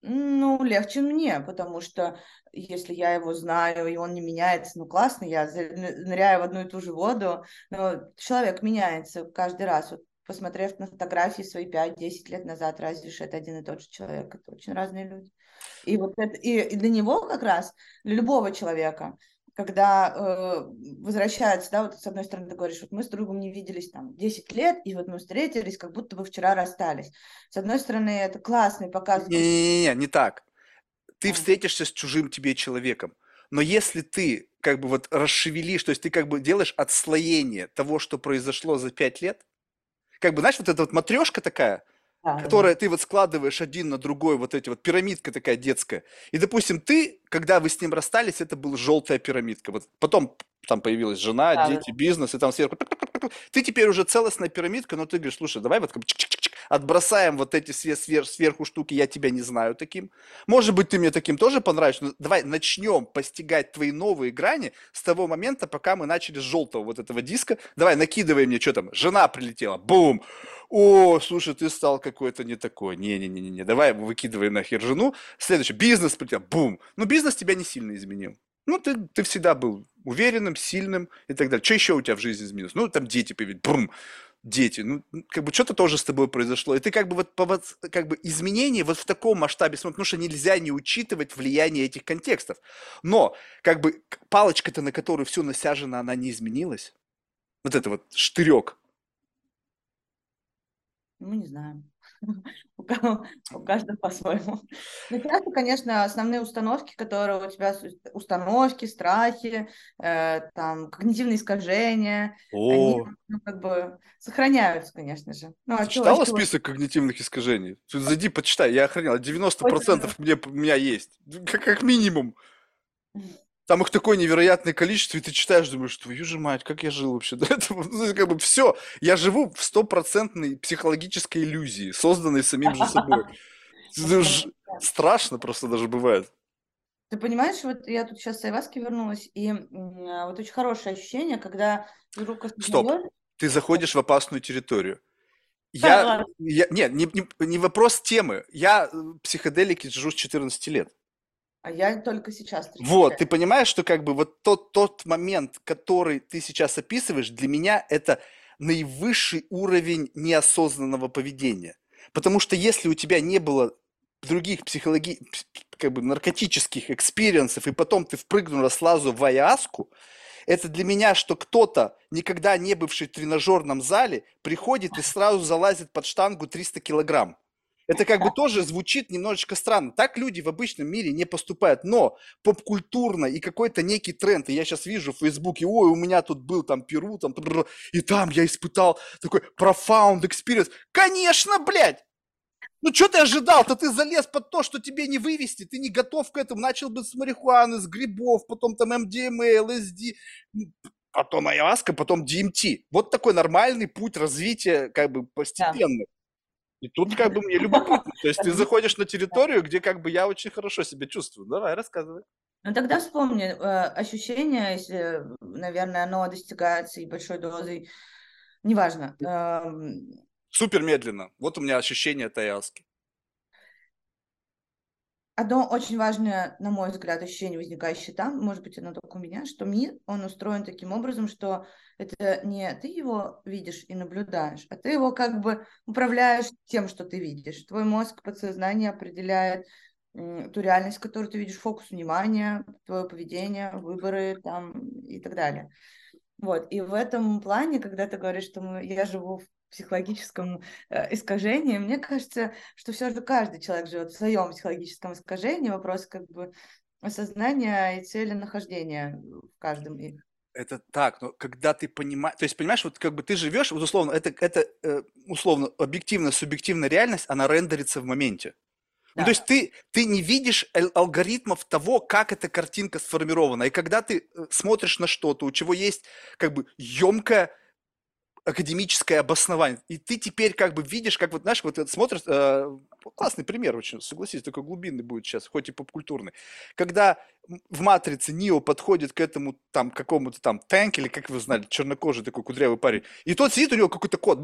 Ну, легче мне, потому что если я его знаю, и он не меняется, ну, классно, я ныряю в одну и ту же воду, но человек меняется каждый раз. Вот, посмотрев на фотографии свои 5-10 лет назад, разве что это один и тот же человек, это очень разные люди. И вот это, и, и для него как раз, для любого человека, когда э, возвращаются, да, вот с одной стороны ты говоришь, вот мы с другом не виделись там 10 лет, и вот мы встретились, как будто бы вчера расстались. С одной стороны, это классный показ. Не-не-не, не так. ты встретишься с чужим тебе человеком. Но если ты как бы вот расшевелишь, то есть ты как бы делаешь отслоение того, что произошло за пять лет, как бы, знаешь, вот эта вот матрешка такая, Да, да, которая ты вот складываешь один на другой, вот эти вот пирамидка такая детская. И, допустим, ты, когда вы с ним расстались, это была желтая пирамидка. Вот потом там появилась жена, да, да. дети, бизнес, и там сверху... Ты теперь уже целостная пирамидка, но ты говоришь, слушай, давай вот отбросаем вот эти все свер- сверху штуки, я тебя не знаю таким. Может быть, ты мне таким тоже понравишься, но давай начнем постигать твои новые грани с того момента, пока мы начали с желтого вот этого диска. Давай, накидывай мне, что там, жена прилетела, бум! О, слушай, ты стал какой-то не такой. Не-не-не-не, давай выкидывай нахер жену. Следующий, бизнес прилетел, бум! Ну, бизнес тебя не сильно изменил. Ну, ты, ты всегда был уверенным, сильным и так далее. Что еще у тебя в жизни изменилось? Ну, там дети появились, бум! дети, ну, как бы что-то тоже с тобой произошло. И ты как бы вот вот, как бы изменения вот в таком масштабе потому что нельзя не учитывать влияние этих контекстов. Но как бы палочка-то, на которую все насяжено, она не изменилась. Вот это вот штырек. Ну, не знаю. <laughs> У ка- у каждого по-своему. Ну, часто, конечно, основные установки, которые у тебя, установки, страхи, э, там, когнитивные искажения, они, О, ну, как бы сохраняются, конечно же. Ну, а ты чего, читала чего? список когнитивных искажений? Ты зайди, почитай, я охранял, 90% мне, у меня есть, как, как минимум. <laughs> Там их такое невероятное количество, и ты читаешь, думаешь, твою же мать, как я жил вообще до этого? <laughs> Ну, как бы все, я живу в стопроцентной психологической иллюзии, созданной самим же собой. <laughs> Страшно просто даже бывает. Ты понимаешь, вот я тут сейчас с Айваски вернулась, и а, вот очень хорошее ощущение, когда вдруг осознаешь... Ты заходишь в опасную территорию. Я, я нет, не, не, не вопрос темы. Я э, психоделики жру с 14 лет. А я только сейчас Вот, встречаю. ты понимаешь, что как бы вот тот, тот момент, который ты сейчас описываешь, для меня это наивысший уровень неосознанного поведения. Потому что если у тебя не было других психологи... пс- как бы наркотических experience -ов, и потом ты впрыгнула сразу в аяску, это для меня, что кто-то, никогда не бывший в тренажерном зале, приходит и сразу залазит под штангу 300 килограмм. Это как бы тоже звучит немножечко странно. Так люди в обычном мире не поступают. Но попкультурно и какой-то некий тренд, и я сейчас вижу в Фейсбуке, ой, у меня тут был там Перу, там, и там я испытал такой profound experience. Конечно, блядь! Ну что ты ожидал-то? Ты залез под то, что тебе не вывести, ты не готов к этому. Начал бы с марихуаны, с грибов, потом там MDMA, LSD, м, потом ayahuasca, потом DMT. Вот такой нормальный путь развития, как бы постепенный. И тут как бы мне любопытно. То есть ты заходишь на территорию, где как бы я очень хорошо себя чувствую. Давай, рассказывай. Ну тогда вспомни э, ощущение, если, наверное, оно достигается и большой дозой, неважно. эм, Супер медленно. Вот у меня ощущение ayahuasca. Одно очень важное, на мой взгляд, ощущение, возникающее там, может быть, оно только у меня, что мир, он устроен таким образом, что это не ты его видишь и наблюдаешь, а ты его как бы управляешь тем, что ты видишь. Твой мозг, подсознание определяет ту реальность, которую ты видишь, фокус внимания, твое поведение, выборы там и так далее. Вот, и в этом плане, когда ты говоришь, что мы, я живу в психологическом э, искажении, мне кажется, что все же каждый человек живет в своем психологическом искажении. Вопрос как бы осознания и цели нахождения в каждом из. Это так, но когда ты понимаешь, то есть понимаешь, вот как бы ты живешь, вот условно, это, это э, условно объективно субъективная реальность, она рендерится в моменте. Ну, Да. то есть ты, ты не видишь ал- алгоритмов того, как эта картинка сформирована. И когда ты э, смотришь на что-то, у чего есть как бы емкое академическое обоснование, и ты теперь как бы видишь, как вот, знаешь, вот смотришь, э, классный пример очень, согласись, такой глубинный будет сейчас, хоть и попкультурный. Когда в «Матрице» Нио подходит к этому там какому-то там Тэнк, или как вы знали, чернокожий такой кудрявый парень, и тот сидит, у него какой-то код,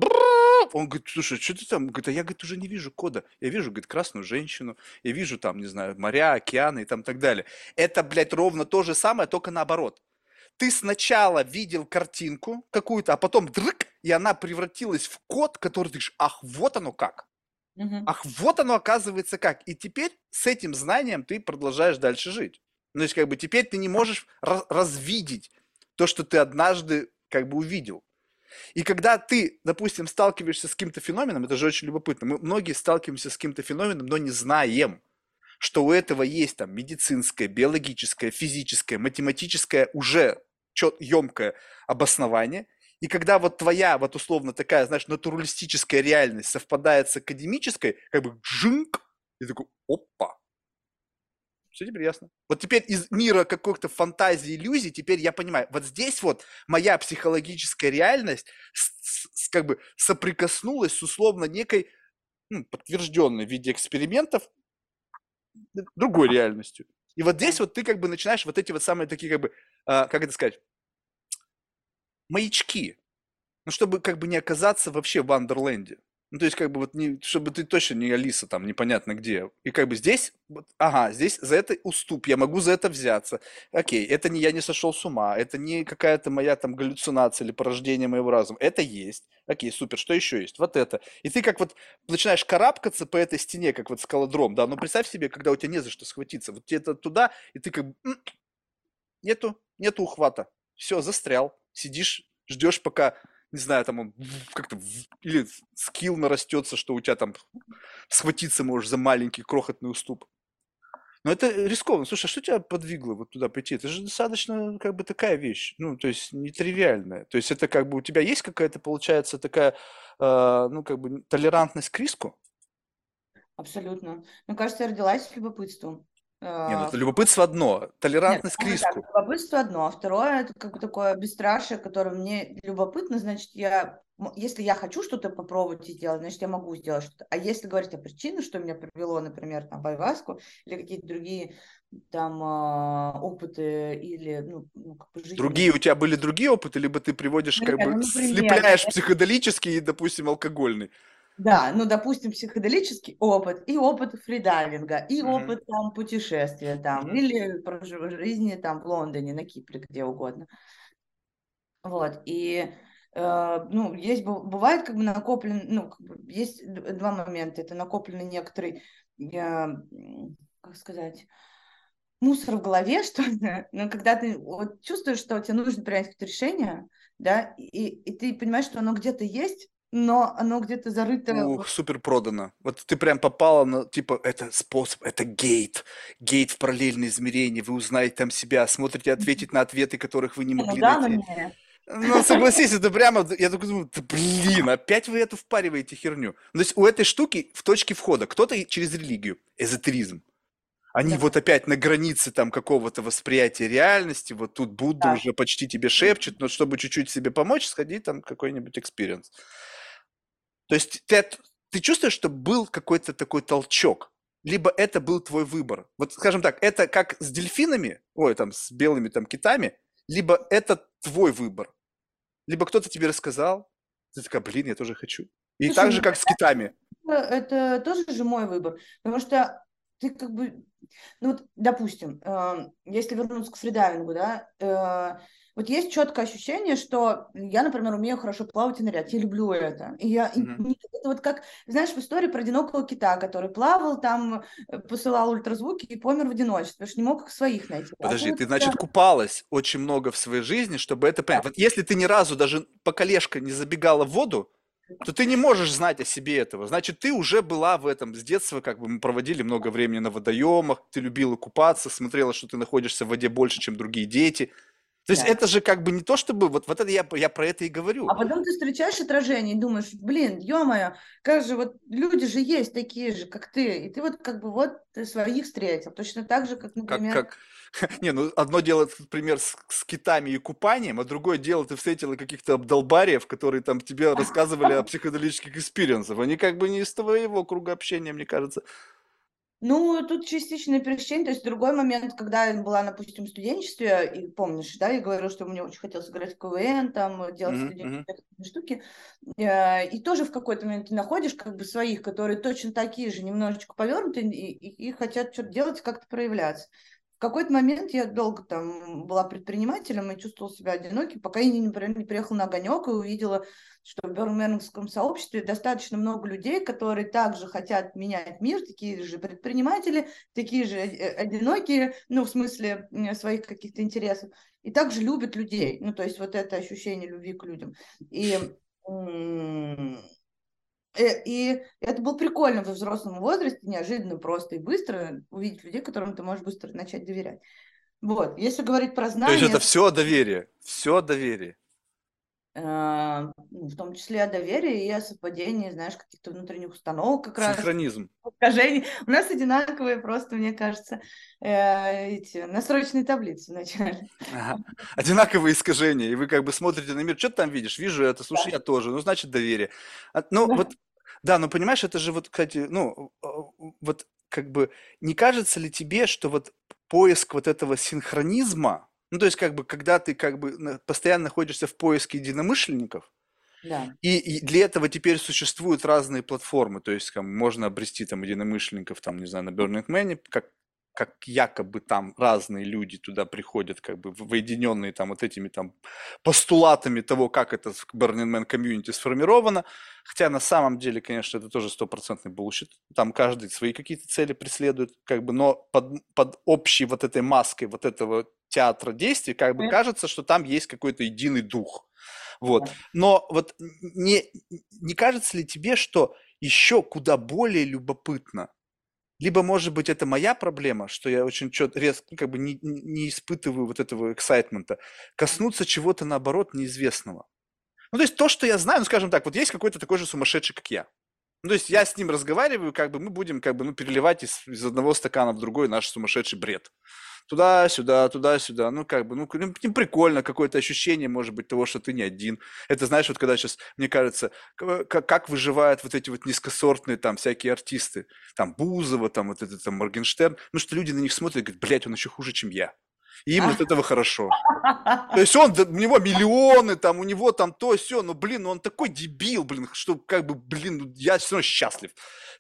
он говорит, слушай, что ты там? Говорит, а я, говорит, уже не вижу кода. Я вижу, говорит, красную женщину, я вижу там, не знаю, моря, океаны и там так далее. Это, блядь, ровно то же самое, только наоборот. Ты сначала видел картинку какую-то, а потом дрык, и она превратилась в код, который ты говоришь, ах, вот оно как. Мгм. Ах, вот оно оказывается как. И теперь с этим знанием ты продолжаешь дальше жить. Ну, то есть, как бы теперь ты не можешь ra- развидеть то, что ты однажды как бы увидел. И когда ты, допустим, сталкиваешься с каким-то феноменом, это же очень любопытно, мы многие сталкиваемся с каким-то феноменом, но не знаем, что у этого есть там медицинское, биологическое, физическое, математическое уже чет, емкое обоснование, и когда вот твоя, вот условно такая, знаешь, натуралистическая реальность совпадает с академической, как бы жинк, и такой, опа, все теперь ясно. Вот теперь из мира каких-то фантазий, иллюзий, теперь я понимаю, вот здесь вот моя психологическая реальность с, с, как бы соприкоснулась с условно некой ну, подтвержденной в виде экспериментов другой реальностью. И вот здесь вот ты как бы начинаешь вот эти вот самые такие как бы, а, как это сказать, маячки. Ну, чтобы как бы не оказаться вообще в Андерленде. Ну, то есть, как бы, вот, не, чтобы ты точно не Алиса там, непонятно где. И как бы здесь, вот, ага, здесь за это уступ, я могу за это взяться. Окей, это не я не сошел с ума, это не какая-то моя там галлюцинация или порождение моего разума. Это есть. Окей, супер, что еще есть? Вот это. И ты как вот начинаешь карабкаться по этой стене, как вот скалодром, да, ну представь себе, когда у тебя не за что схватиться. Вот тебе это туда, и ты как бы, нету, нету ухвата. Все, застрял. Сидишь, ждешь, пока не знаю, там он как-то или скилл нарастется, что у тебя там схватиться можешь за маленький крохотный уступ. Но это рискованно. Слушай, а что тебя подвигло вот туда пойти? Это же достаточно как бы такая вещь, ну, то есть нетривиальная. То есть это как бы у тебя есть какая-то, получается, такая, э, ну, как бы толерантность к риску? Абсолютно. Мне кажется, я родилась с любопытством. Не, ну это любопытство одно, толерантность Нет, к риску. Так, любопытство одно, а второе это как бы такое бесстрашие, которое мне любопытно, значит, я, если я хочу что-то попробовать и сделать, значит, я могу сделать что-то. А если говорить о причинах, что меня привело, например, там, в Айваску или какие-то другие там э, опыты или ну, ну как бы жизнь. Другие у тебя были другие опыты, либо ты приводишь, Нет, как бы ну, например, слепляешь психоделический и, допустим, алкогольный. Да, ну, допустим, психоделический опыт, и опыт фридайвинга, и mm-hmm. опыт там путешествия там, mm-hmm. или жизни там в Лондоне, на Кипре, где угодно. Вот, и э, ну, есть, бывает как бы накоплен, ну, как бы есть два момента, это накопленный некоторый, э, как сказать, мусор в голове, <laughs> что ли, но когда ты вот чувствуешь, что тебе нужно принять какое-то решение, да, и, и ты понимаешь, что оно где-то есть, но оно где-то зарыто. Ух, супер продано. Вот ты прям попала на, типа, это способ, это гейт. Гейт в параллельное измерение. Вы узнаете там себя, смотрите ответить на ответы, которых вы не ну могли ну, найти. Да, ну, согласись, это прямо, я такой думаю, да, блин, опять вы эту впариваете херню. То есть у этой штуки в точке входа кто-то через религию, эзотеризм. Они да. вот опять на границе там какого-то восприятия реальности, вот тут Будда да. уже почти тебе шепчет, но чтобы чуть-чуть себе помочь, сходи там какой-нибудь experience. То есть ты, ты чувствуешь, что был какой-то такой толчок, либо это был твой выбор. Вот, скажем так, это как с дельфинами, ой, там, с белыми там китами, либо это твой выбор. Либо кто-то тебе рассказал, ты такая, блин, я тоже хочу. И Слушай, так же, ну, как с китами. Это тоже же мой выбор, потому что ты как бы, ну вот, допустим, э, если вернуться к фридайвингу, да, э, вот есть четкое ощущение, что я, например, умею хорошо плавать и нырять. Я люблю это. И я, mm-hmm. это вот как, знаешь, в истории про одинокого кита, который плавал, там э, посылал ультразвуки и помер в одиночестве, потому что не мог своих найти. А Подожди, а ты, значит, я... купалась очень много в своей жизни, чтобы это понять. Да. Вот если ты ни разу даже по колешка не забегала в воду, то ты не можешь знать о себе этого. Значит, ты уже была в этом с детства, как бы мы проводили много времени на водоемах, ты любила купаться, смотрела, что ты находишься в воде больше, чем другие дети – то есть да. это же как бы не то, чтобы... Вот, вот это я, я про это и говорю. А потом ты встречаешь отражение и думаешь, блин, ё-моё, как же вот люди же есть такие же, как ты. И ты вот как бы вот ты своих встретил. Точно так же, как, например... Как, как... <laughs> Не, ну одно дело, например, с, с китами и купанием, а другое дело, ты встретила каких-то обдолбариев, которые там тебе <laughs> рассказывали о психоделических экспириенсах. Они как бы не из твоего круга общения, мне кажется. Ну, тут частичное пересечение, то есть другой момент, когда я была, допустим, в студенчестве, и помнишь, да, я говорила, что мне очень хотелось играть в КВН, там, делать mm-hmm. студенческие штуки, э, и тоже в какой-то момент ты находишь как бы своих, которые точно такие же, немножечко повернуты, и, и, и хотят что-то делать, как-то проявляться. В какой-то момент я долго там была предпринимателем и чувствовала себя одинокой, пока я не, не приехала на огонек и увидела, что в бирмингемском сообществе достаточно много людей, которые также хотят менять мир, такие же предприниматели, такие же э, одинокие, ну, в смысле своих каких-то интересов, и также любят людей. Ну, то есть вот это ощущение любви к людям. И Э, и это было прикольно во взрослом возрасте, неожиданно, просто и быстро увидеть людей, которым ты можешь быстро начать доверять. Вот, если говорить про знания... То есть это все доверие, все доверие. Э, в том числе о доверии и о совпадении, знаешь, каких-то внутренних установок как раз. Синхронизм. Искажений. У нас одинаковые просто, мне кажется, э, эти настрочные таблицы вначале. Ага. Одинаковые искажения, и вы как бы смотрите на мир, что ты там видишь? Вижу это, слушай, да. я тоже, ну, значит, доверие. А, ну, да. вот, да, ну, понимаешь, это же вот, кстати, ну, вот как бы не кажется ли тебе, что вот поиск вот этого синхронизма, ну, то есть, как бы, когда ты как бы постоянно находишься в поиске единомышленников, да. И, и для этого теперь существуют разные платформы, то есть там, можно обрести там единомышленников, там, не знаю, на Burning Man, как, как якобы там разные люди туда приходят, как бы объединенные там вот этими там постулатами того, как это в Burning Man community сформировано, хотя на самом деле, конечно, это тоже стопроцентный bullshit, там каждый свои какие-то цели преследует, как бы, но под, под общей вот этой маской вот этого театра действий, как бы кажется, что там есть какой-то единый дух. Вот. Но вот не, не кажется ли тебе, что еще куда более любопытно, либо, может быть, это моя проблема, что я очень четко, резко, ну, как бы не, не испытываю вот этого эксайтмента, коснуться чего-то, наоборот, неизвестного. Ну, то есть то, что я знаю, ну, скажем так, вот есть какой-то такой же сумасшедший, как я. Ну, то есть я с ним разговариваю, как бы мы будем как бы, ну, переливать из, из одного стакана в другой наш сумасшедший бред туда-сюда, туда-сюда. Ну, как бы, ну, ну прикольно, какое-то ощущение, может быть, того, что ты не один. Это, знаешь, вот когда сейчас, мне кажется, как, как выживают вот эти вот низкосортные там всякие артисты, там Бузова, там вот этот там Моргенштерн, ну, что люди на них смотрят и говорят, блядь, он еще хуже, чем я. И им от этого хорошо. <laughs> То есть он, у него миллионы, там, у него там то, все, но, блин, ну он такой дебил, блин, что как бы, блин, ну, я все равно счастлив.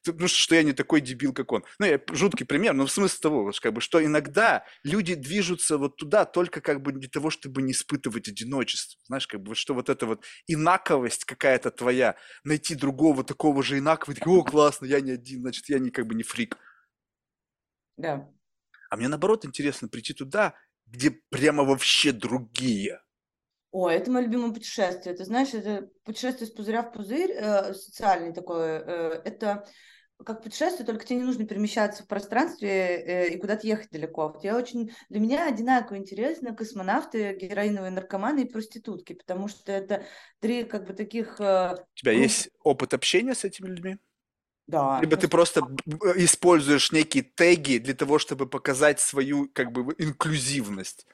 Ну, что я не такой дебил, как он. Ну, я жуткий пример, но в смысле того, как бы, что иногда люди движутся вот туда только как бы для того, чтобы не испытывать одиночество. Знаешь, как бы, что вот эта вот инаковость какая-то твоя, найти другого такого же инакового, о, классно, я не один, значит, я не как бы не фрик. Да. А мне наоборот интересно прийти туда, где прямо вообще другие. О, это мое любимое путешествие. Ты знаешь, это путешествие с пузыря в пузырь, э, социальный такое. Э, это как путешествие, только тебе не нужно перемещаться в пространстве э, и куда-то ехать далеко. Вот я очень, для меня одинаково интересно космонавты, героиновые наркоманы и проститутки, потому что это три как бы таких... Э, У тебя ну, есть опыт общения с этими людьми? Да. Либо ты просто используешь некие теги для того, чтобы показать свою как бы инклюзивность.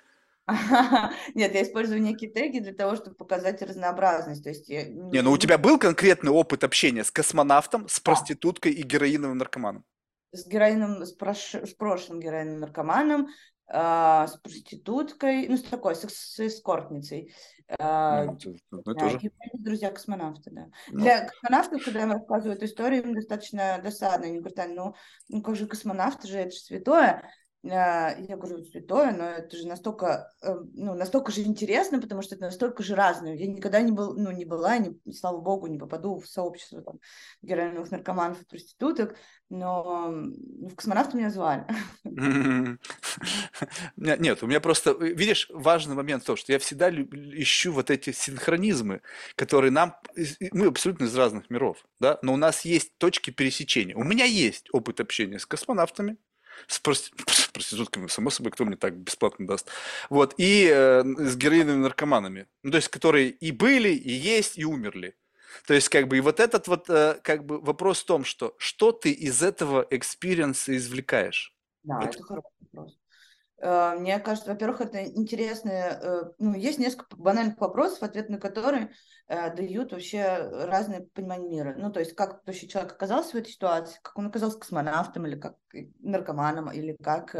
<laughs> Нет, я использую некие теги для того, чтобы показать разнообразность. То есть я... Не, ну у тебя был конкретный опыт общения с космонавтом, с проституткой и героиновым наркоманом? С героином, с, прош... с прошлым героиновым наркоманом, э, с проституткой, ну, с такой, с, с эскортницей. Э, ну, да, тоже. друзья космонавты, да. Ну. Для космонавтов, когда я им рассказываю эту историю, им достаточно досадно. Они говорят, ну, ну как же космонавты же, это же святое. А, я говорю, святое, но это же настолько, э, ну, настолько же интересно, потому что это настолько же разное. Я никогда не, был, ну, не была, не, слава богу, не попаду в сообщество там, героиновых наркоманов и проституток, но в космонавты меня звали. <laughs> Нет, у меня просто, э, видишь, важный момент в том, что я всегда ищу вот эти синхронизмы, которые нам, мы абсолютно из разных миров, да, но у нас есть точки пересечения. У меня есть опыт общения с космонавтами, <laughs> с проститутками, само собой, кто мне так бесплатно даст. Вот, и э, с героиновыми наркоманами. Ну, то есть, которые и были, и есть, и умерли. То есть, как бы, и вот этот вот, э, как бы, вопрос в том, что что ты из этого experience -а извлекаешь? Да, вот. это хороший вопрос. Э, мне кажется, во-первых, это интересно, э, ну, есть несколько банальных вопросов, ответ на которые э, дают вообще разные понимания мира. Ну, то есть, как вообще человек оказался в этой ситуации, как он оказался космонавтом, или как наркоманом, или как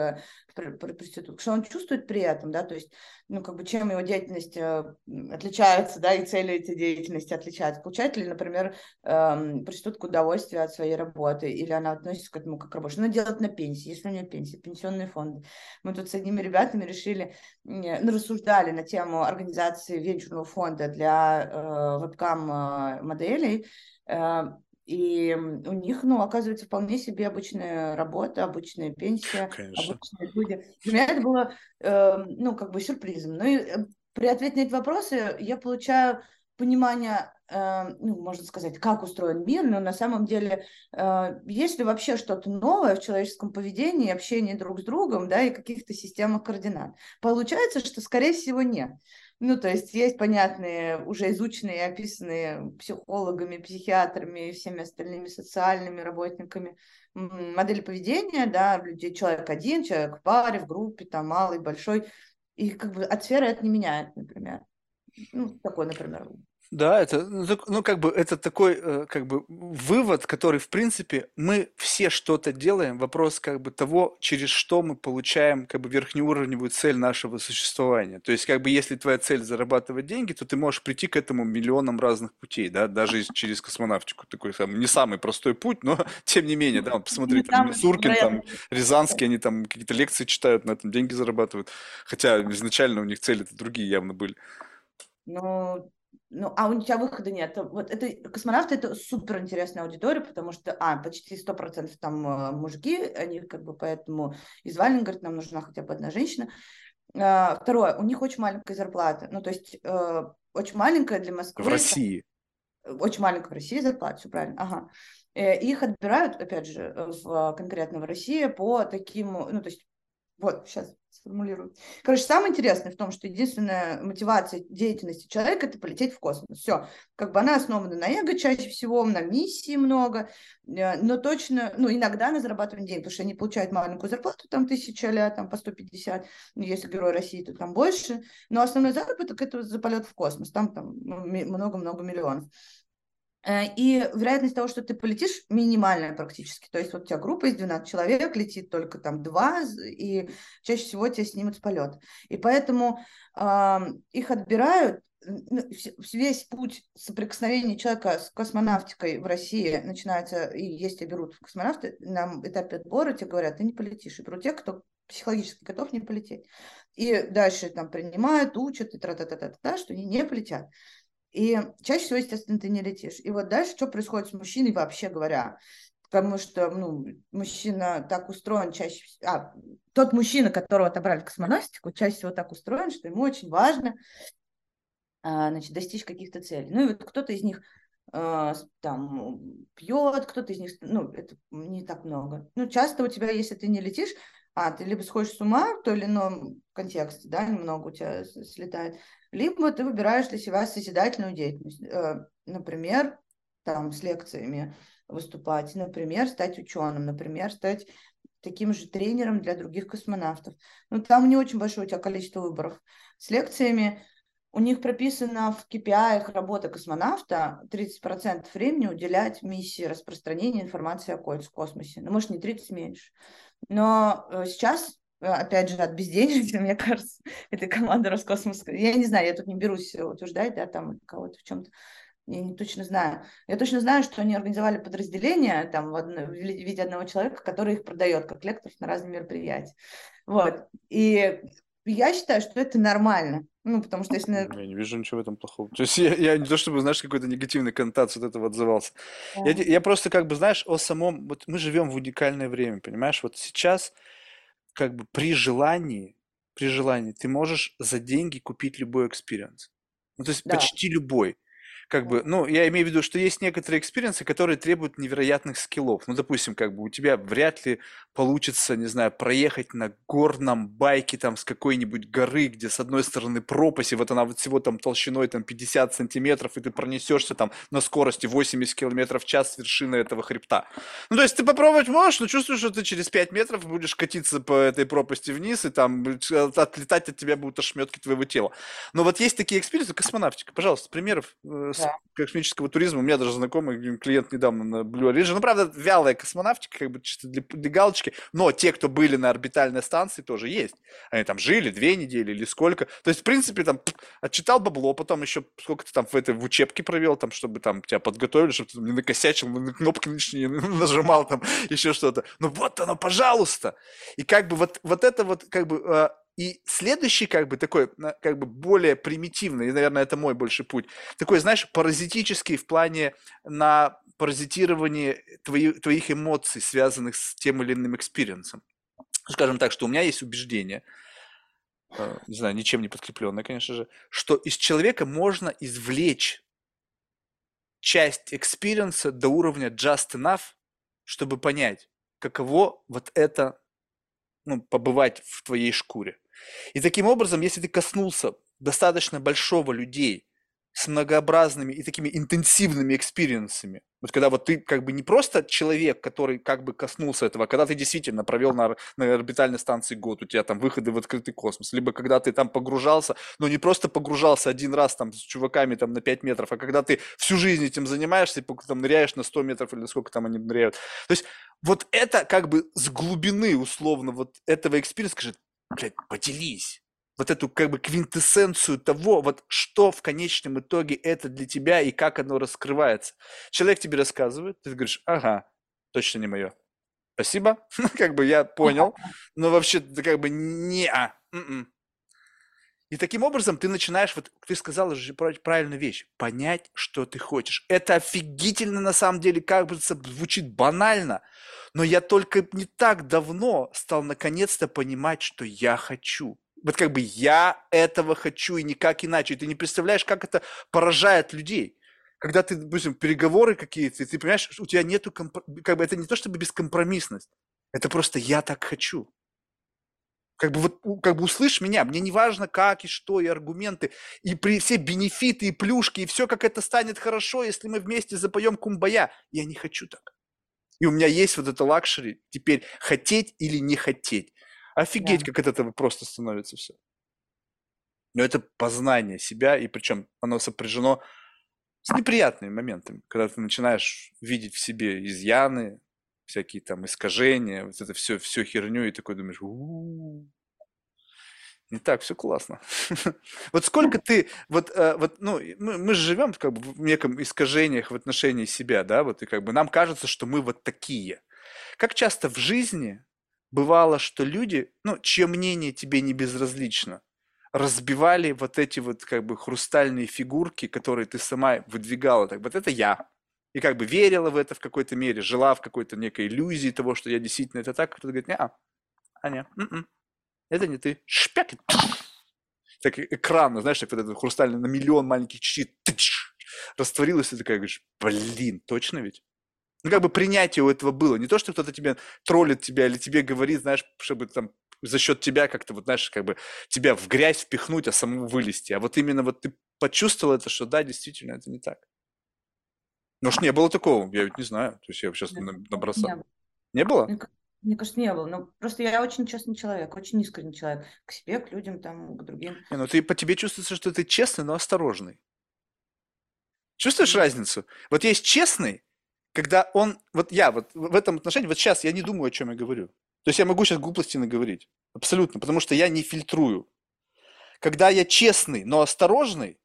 проститут, что он чувствует при этом, да, то есть, ну, как бы, чем его деятельность отличается, да, и цели этой деятельности отличаются. Получает ли, например, эм, проститутка удовольствие от своей работы, или она относится к этому как к работе, что она делает на пенсии, если у нее пенсия, пенсионные фонды. Мы тут с одними ребятами решили, ну, рассуждали на тему организации венчурного фонда для э, вебкам-моделей, э, и у них, ну, оказывается, вполне себе обычная работа, обычная пенсия, Конечно. обычные люди. Для меня это было, э, ну, как бы сюрпризом. Ну и э, при ответе на эти вопросы я получаю понимания, э, ну, можно сказать, как устроен мир, но на самом деле, э, есть ли вообще что-то новое в человеческом поведении, общении друг с другом, да, и каких-то системах координат? Получается, что, скорее всего, нет. Ну, то есть есть понятные, уже изученные описанные психологами, психиатрами и всеми остальными социальными работниками модели поведения, да, людей, человек один, человек в паре, в группе, там, малый, большой, и как бы от сферы это не меняет, например. Ну, такой, например, да, это, ну, ну, как бы, это такой, э, как бы, вывод, который, в принципе, мы все что-то делаем. Вопрос, как бы, того, через что мы получаем, как бы, верхнеуровневую цель нашего существования. То есть, как бы, если твоя цель зарабатывать деньги, то ты можешь прийти к этому миллионам разных путей, да, даже через космонавтику. Такой самый, не самый простой путь, но, <laughs> тем не менее, да, посмотри, там, Суркин, там, Рязанский, они там какие-то лекции читают, на этом деньги зарабатывают. Хотя изначально у них цели-то другие явно были. Ну, ну, а у тебя выхода нет. Вот это космонавты это супер интересная аудитория, потому что, а, почти сто процентов там э, мужики, они как бы поэтому из Валин говорят, нам нужна хотя бы одна женщина. А, второе, у них очень маленькая зарплата. Ну, то есть э, очень маленькая для Москвы. В России. Очень маленькая в России зарплата, все правильно. Ага. Э, их отбирают, опять же, в, конкретно в России по таким, ну, то есть вот, сейчас сформулирую. Короче, самое интересное в том, что единственная мотивация деятельности человека – это полететь в космос. Все. Как бы она основана на эго чаще всего, на миссии много, э, но точно, ну, иногда на зарабатывание денег, потому что они получают маленькую зарплату, там, тысяча ля, там, по 150, ну, если герой России, то там больше, но основной заработок – это за полет в космос, там, там много-много миллионов. Э, и вероятность того, что ты полетишь, минимальная практически. То есть вот у тебя группа из 12 человек, летит только там два, и чаще всего тебя снимут с полет. И поэтому э, их отбирают, весь путь соприкосновения человека с космонавтикой в России начинается, и если берут космонавты, на этапе отбора тебе говорят, ты не полетишь. И берут тех, кто психологически готов не полететь. И дальше там принимают, учат, и тра-та-та-та-та, что они не полетят. И чаще всего, естественно, ты не летишь. И вот дальше что происходит с мужчиной вообще говоря? Потому что ну, мужчина так устроен чаще. А, тот мужчина, которого отобрали космонавтику, чаще всего так устроен, что ему очень важно а, значит, достичь каких-то целей. Ну и вот кто-то из них а, там пьет, кто-то из них, ну, это не так много. Ну, часто у тебя, если ты не летишь, а, ты либо сходишь с ума в той или ином контексте, да, немного у тебя слетает, либо ты выбираешь для себя созидательную деятельность. Э, например, там с лекциями выступать, например, стать ученым, например, стать таким же тренером для других космонавтов. Ну, там не очень большое у тебя количество выборов. С лекциями у них прописано в KPI работа космонавта 30% времени уделять миссии распространения информации о космосе. Ну, может, не 30 меньше. Но э, сейчас опять же, от безденежья, <laughs> мне кажется, этой команды Роскосмоса. Я не знаю, я тут не берусь утверждать, да, там кого-то в чем-то. Я не точно знаю. Я точно знаю, что они организовали подразделение там в, одно, в виде одного человека, который их продает как лекторов на разные мероприятия. Вот. И я считаю, что это нормально. Ну, потому что если... Я не вижу ничего в этом плохого. То есть я, я не то чтобы, знаешь, какой-то негативной коннотации от этого отзывался. Да. Я, я просто как бы, знаешь, о самом... Вот мы живем в уникальное время, понимаешь? Вот сейчас как бы при желании, при желании ты можешь за деньги купить любой experience. Ну, то есть да. почти любой как бы, ну, я имею в виду, что есть некоторые experience -ы, которые требуют невероятных skill -ов. Ну, допустим, как бы у тебя вряд ли получится, не знаю, проехать на горном байке там с какой-нибудь горы, где с одной стороны пропасть, и вот она вот всего там толщиной там 50 сантиметров, и ты пронесешься там на скорости 80 километров в час с вершины этого хребта. Ну, то есть ты попробовать можешь, но чувствуешь, что ты через 5 метров будешь катиться по этой пропасти вниз, и там отлетать от тебя будут ошметки твоего тела. Но вот есть такие experience -ы, космонавтика. Пожалуйста, примеров э, да. космического туризма. У меня даже знакомый клиент недавно на Blue Origin. Ну, правда, вялая космонавтика, как бы чисто для, для галочки. Но те, кто были на орбитальной станции, тоже есть. Они там жили две недели или сколько. То есть, в принципе, там отчитал бабло, потом еще сколько ты там в этой в учебке провел, там, чтобы там тебя подготовили, чтобы ты не накосячил, на кнопки лишние нажимал, там, <laughs> еще что-то. Ну вот оно, пожалуйста. И как бы вот, вот это вот, как бы, а, и следующий, как бы, такой, как бы, более примитивный, и, наверное, это мой больше путь, такой, знаешь, паразитический в плане на паразитирование твои, твоих эмоций, связанных с тем или иным experience -ом. Скажем так, что у меня есть убеждение, э, не знаю, ничем не подкрепленное, конечно же, что из человека можно извлечь часть experience -а до уровня just enough, чтобы понять, каково вот это, ну, побывать в твоей шкуре. И таким образом, если ты коснулся достаточно большого людей с многообразными и такими интенсивными experience'ами, вот когда вот ты как бы не просто человек, который как бы коснулся этого, а когда ты действительно провел на, на орбитальной станции год, у тебя там выходы в открытый космос, либо когда ты там погружался, но не просто погружался один раз там с чуваками там на 5 метров, а когда ты всю жизнь этим занимаешься, и там ныряешь на 100 метров или сколько там они ныряют. То есть вот это как бы с глубины условно вот этого experience а скажет, блядь, поделись вот эту как бы квинтэссенцию того, вот что в конечном итоге это для тебя и как оно раскрывается. Человек тебе рассказывает, ты говоришь, ага, точно не мое. Спасибо, <laughs> как бы я понял, <laughs> но вообще как бы не а. М-м. И таким образом ты начинаешь, вот ты сказал же правильную вещь, понять, что ты хочешь. Это офигительно на самом деле, как бы звучит банально, но я только не так давно стал наконец-то понимать, что я хочу вот как бы я этого хочу и никак иначе. Ты не представляешь, как это поражает людей. Когда ты, допустим, переговоры какие-то, ты понимаешь, у тебя нету, как бы это не то чтобы бескомпромиссность, это просто я так хочу. Как бы вот, как бы услышь меня, мне не важно как и что, и аргументы, и при все бенефиты, и плюшки, и все, как это станет хорошо, если мы вместе запоем кумбая. Я не хочу так. И у меня есть вот это luxury теперь хотеть или не хотеть. Офигеть, да. как от этого просто становится все. Но это познание себя, и причем оно сопряжено с неприятными моментами, когда ты начинаешь видеть в себе изъяны, всякие там искажения, вот это все, все херню, и такой думаешь, у-у-у. не так, все классно. <laughs> вот сколько ты, вот, э, вот ну, мы, мы же живем как бы в неком искажениях в отношении себя, да, вот и как бы нам кажется, что мы вот такие. Как часто в жизни бывало, что люди, ну, чье мнение тебе не безразлично, разбивали вот эти вот как бы хрустальные фигурки, которые ты сама выдвигала. Так вот это я. И как бы верила в это в какой-то мере, жила в какой-то некой иллюзии того, что я действительно это так. Кто-то говорит, не, а, а не, м-м, это не ты. Шпяк. Так экран, знаешь, так вот этот хрустальный на миллион маленьких частиц растворилась, ты такая говоришь, блин, точно ведь? ну, как бы принятие у этого было. Не то, что кто-то тебе троллит тебя или тебе говорит, знаешь, чтобы там за счет тебя как-то, вот знаешь, как бы тебя в грязь впихнуть, а самому вылезти. А вот именно вот ты почувствовал это, что да, действительно, это не так. Может, не было такого? Я ведь не знаю. То есть я сейчас Нет, набросал. Не было? Не было? Мне, мне кажется, не было. Но просто я очень честный человек, очень искренний человек. К себе, к людям, там, к другим. Не, ну ты по тебе чувствуется, что ты честный, но осторожный. Чувствуешь разницу? Вот есть честный, когда он, вот я вот в этом отношении, вот сейчас я не думаю, о чем я говорю. То есть я могу сейчас глупости наговорить. Абсолютно, потому что я не фильтрую. Когда я честный, но осторожный,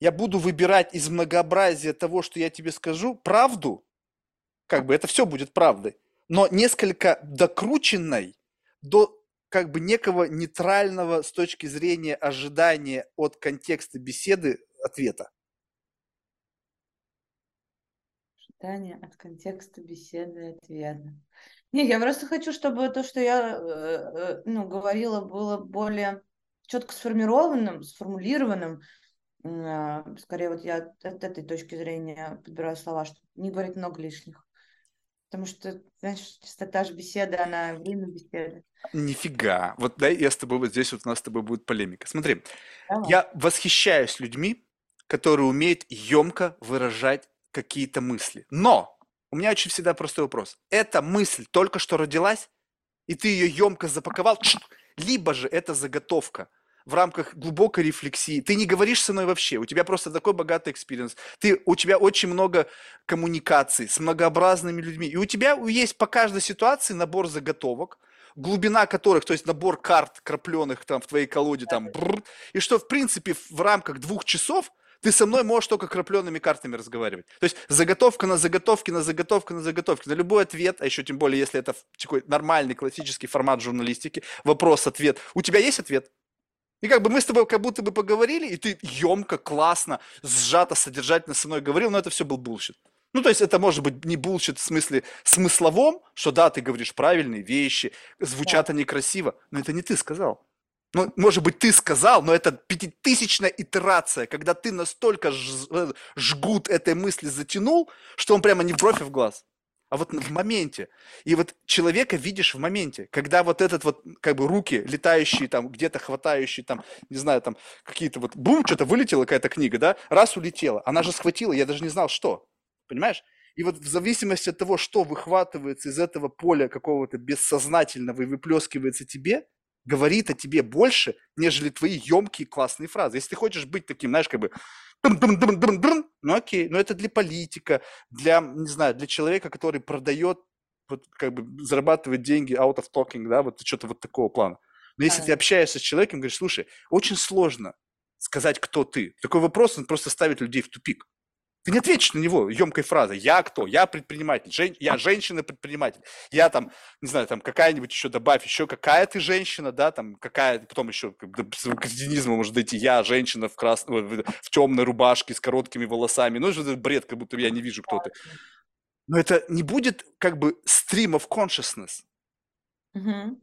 я буду выбирать из многообразия того, что я тебе скажу, правду, как бы это все будет правдой, но несколько докрученной до как бы некого нейтрального с точки зрения ожидания от контекста беседы ответа. Ожидание от контекста беседы ответа. Не, я просто хочу, чтобы то, что я э, э, ну, говорила, было более четко сформированным, сформулированным. А, скорее, вот я от этой точки зрения подбираю слова, чтобы не говорить много лишних. Потому что, знаешь, частота же беседы, она время беседы. Нифига. Вот дай я с тобой, вот здесь вот у нас с тобой будет полемика. Смотри, Давай. я восхищаюсь людьми, которые умеют емко выражать какие-то мысли. Но у меня очень всегда простой вопрос. Эта мысль только что родилась, и ты ее емко запаковал, либо же это заготовка в рамках глубокой рефлексии. Ты не говоришь со мной вообще, у тебя просто такой богатый experience. Ты, у тебя очень много коммуникаций с многообразными людьми. И у тебя есть по каждой ситуации набор заготовок, глубина которых, то есть набор карт крапленых там в твоей колоде, там, бррр, и что, в принципе, в рамках двух часов ты со мной можешь только крапленными картами разговаривать. То есть заготовка на заготовке, на заготовке, на заготовке. На любой ответ, а еще тем более, если это такой нормальный классический формат журналистики, вопрос-ответ. У тебя есть ответ? И как бы мы с тобой как будто бы поговорили, и ты емко, классно, сжато, содержательно со мной говорил, но это все был bullshit. Ну, то есть это может быть не bullshit в смысле смысловом, что да, ты говоришь правильные вещи, звучат да. они красиво, но это не ты сказал. Ну, может быть, ты сказал, но это пятитысячная итерация, когда ты настолько ж- жгут этой мысли затянул, что он прямо не бровь, а в глаз а вот в моменте. И вот человека видишь в моменте, когда вот этот вот, как бы, руки летающие там, где-то хватающие там, не знаю, там, какие-то вот, бум, что-то вылетела какая-то книга, да, раз улетела, она же схватила, я даже не знал, что, понимаешь? И вот в зависимости от того, что выхватывается из этого поля какого-то бессознательного и выплескивается тебе, говорит о тебе больше, нежели твои емкие классные фразы. Если ты хочешь быть таким, знаешь, как бы ну окей, но это для политика, для, не знаю, для человека, который продает, вот, как бы зарабатывает деньги out of talking, да, вот что-то вот такого плана. Но если ты общаешься с человеком, говоришь, слушай, очень сложно сказать, кто ты. Такой вопрос, он просто ставит людей в тупик. Ты не ответишь на него емкой фразой. Я кто? Я предприниматель. Жен... Я женщина-предприниматель. Я там, не знаю, там какая-нибудь еще добавь, еще какая ты женщина, да, там какая, потом еще до кретинизма может дойти. Я женщина в красной, в темной рубашке с короткими волосами. Ну, это бред, как будто я не вижу, кто ты. Но это не будет как бы stream of consciousness. Mm-hmm.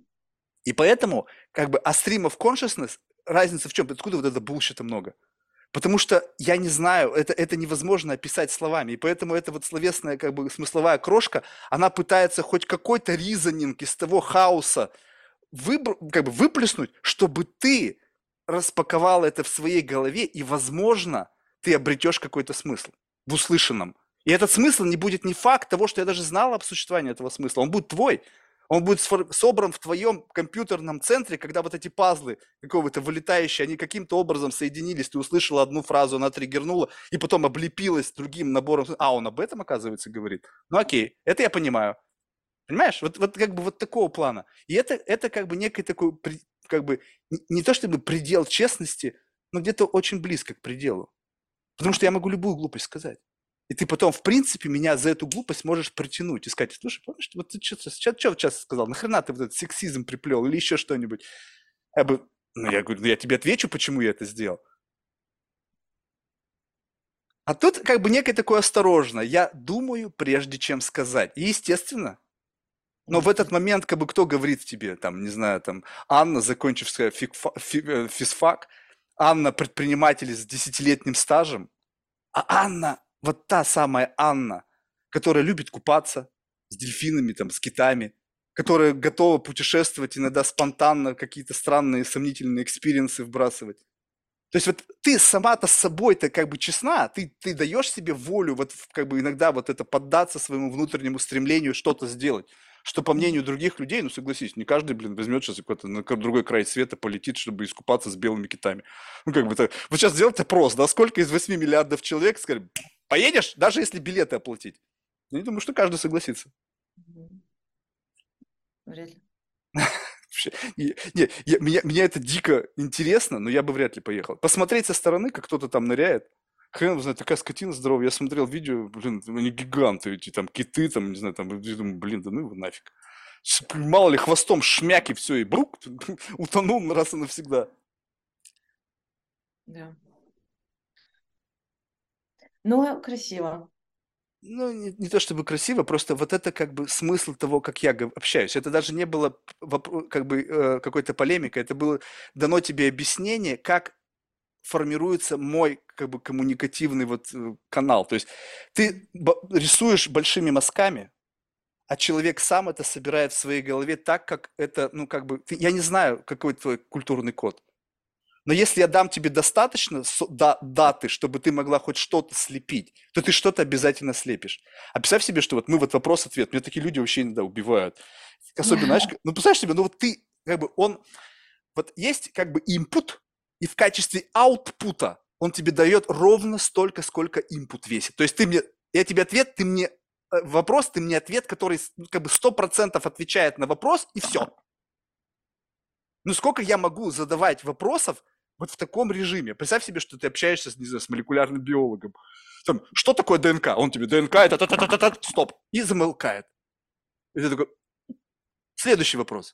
И поэтому, как бы, а stream of consciousness, разница в чем? Откуда вот это булщита много? Потому что я не знаю, это, это невозможно описать словами. И поэтому эта вот словесная, как бы смысловая крошка, она пытается хоть какой-то ризонинг из того хаоса выбр, как бы выплеснуть, чтобы ты распаковал это в своей голове, и, возможно, ты обретешь какой-то смысл в услышанном. И этот смысл не будет не факт того, что я даже знал об существовании этого смысла, он будет твой. Он будет собран в твоем компьютерном центре, когда вот эти пазлы какого-то вылетающие, они каким-то образом соединились, ты услышала одну фразу, она триггернула, и потом облепилась другим набором. А, он об этом, оказывается, говорит. Ну окей, это я понимаю. Понимаешь? Вот, вот как бы вот такого плана. И это, это как бы некий такой, как бы, не то чтобы предел честности, но где-то очень близко к пределу. Потому что я могу любую глупость сказать. И ты потом, в принципе, меня за эту глупость можешь притянуть и сказать, слушай, помнишь, вот ты что, что, что сейчас сказал, нахрена ты вот этот сексизм приплел или еще что-нибудь? Я бы, ну, я говорю, ну, я тебе отвечу, почему я это сделал. А тут как бы некое такое осторожно. Я думаю, прежде чем сказать. И естественно. Но в этот момент, как бы, кто говорит тебе, там, не знаю, там, Анна, закончившая э, физфак, Анна, предприниматель с десятилетним стажем, а Анна вот та самая Анна, которая любит купаться с дельфинами, там, с китами, которая готова путешествовать иногда спонтанно, какие-то странные, сомнительные experience ы вбрасывать. То есть вот ты сама-то с собой-то как бы честна, ты, ты даешь себе волю вот как бы иногда вот это поддаться своему внутреннему стремлению что-то сделать что по мнению других людей, ну согласись, не каждый, блин, возьмет сейчас какой-то на другой край света, полетит, чтобы искупаться с белыми китами. Ну как бы это, вот сейчас сделать опрос, да, сколько из 8 миллиардов человек, скажем, поедешь, даже если билеты оплатить? Я не думаю, что каждый согласится. Вряд ли. <laughs> Не, не, я, меня, меня это дико интересно, но я бы вряд ли поехал. Посмотреть со стороны, как кто-то там ныряет, хрен знает, такая скотина здоровая. Я смотрел видео, блин, они гиганты, эти там киты, там, не знаю, там, я думаю, блин, да ну его нафиг. Мало ли, хвостом шмяки, все, и брук, <laughs> утонул раз и навсегда. Да. Ну, красиво. Ну, не, не то чтобы красиво, просто вот это как бы смысл того, как я общаюсь. Это даже не было как бы э, какой-то полемикой, это было дано тебе объяснение, как формируется мой как бы коммуникативный вот э, канал. То есть ты рисуешь большими мазками, а человек сам это собирает в своей голове так, как это, ну как бы, ты, я не знаю, какой твой культурный код. Но если я дам тебе достаточно да, даты, чтобы ты могла хоть что-то слепить, то ты что-то обязательно слепишь. А представь себе, что вот мы вот вопрос-ответ, меня такие люди вообще иногда убивают. Особенно, знаешь, <laughs> ну представь себе, ну вот ты, как бы он, вот есть как бы input, и в качестве аутпута он тебе дает ровно столько, сколько input весит. То есть ты мне, я тебе ответ, ты мне э, вопрос, ты мне ответ, который ну, как бы сто процентов отвечает на вопрос, и все. <laughs> Ну сколько я могу задавать вопросов вот в таком режиме? Представь себе, что ты общаешься с, не знаю, с молекулярным биологом. Там, что такое ДНК? Он тебе ДНК, это та та та та та стоп. И замолкает. И ты такой, следующий вопрос.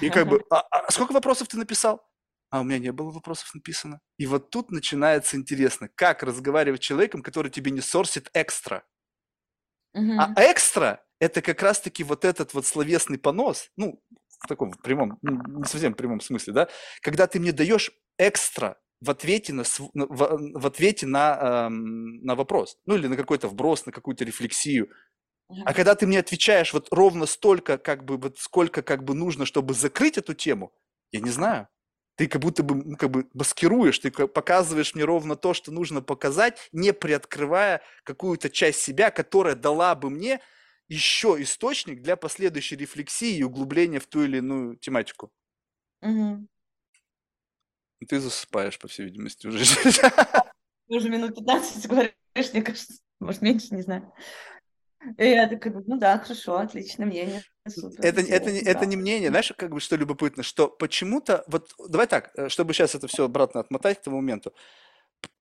И как бы, а, а сколько вопросов ты написал? а у меня не было вопросов написано. И вот тут начинается интересно, как разговаривать с человеком, который тебе не сорсит экстра. Угу. А экстра – это как раз-таки вот этот вот словесный понос, ну, в таком прямом, не совсем прямом смысле, да, когда ты мне даешь экстра в ответе на, в, ответе на, эм, на вопрос, ну или на какой-то вброс, на какую-то рефлексию. А когда ты мне отвечаешь вот ровно столько, как бы, вот сколько как бы нужно, чтобы закрыть эту тему, я не знаю. Ты как будто бы ну, как бы маскируешь, ты показываешь мне ровно то, что нужно показать, не приоткрывая какую-то часть себя, которая дала бы мне еще источник для последующей рефлексии и углубления в ту или иную тематику. Угу. Ты засыпаешь, по всей видимости, уже. Ты уже минут 15 говоришь, мне кажется, может, меньше, не знаю. И я такая, ну да, хорошо, отлично, мнение. Супер, это, это, это, это не мнение, знаешь, как бы что любопытно, что почему-то, вот давай так, э, чтобы сейчас это все обратно отмотать к тому моменту,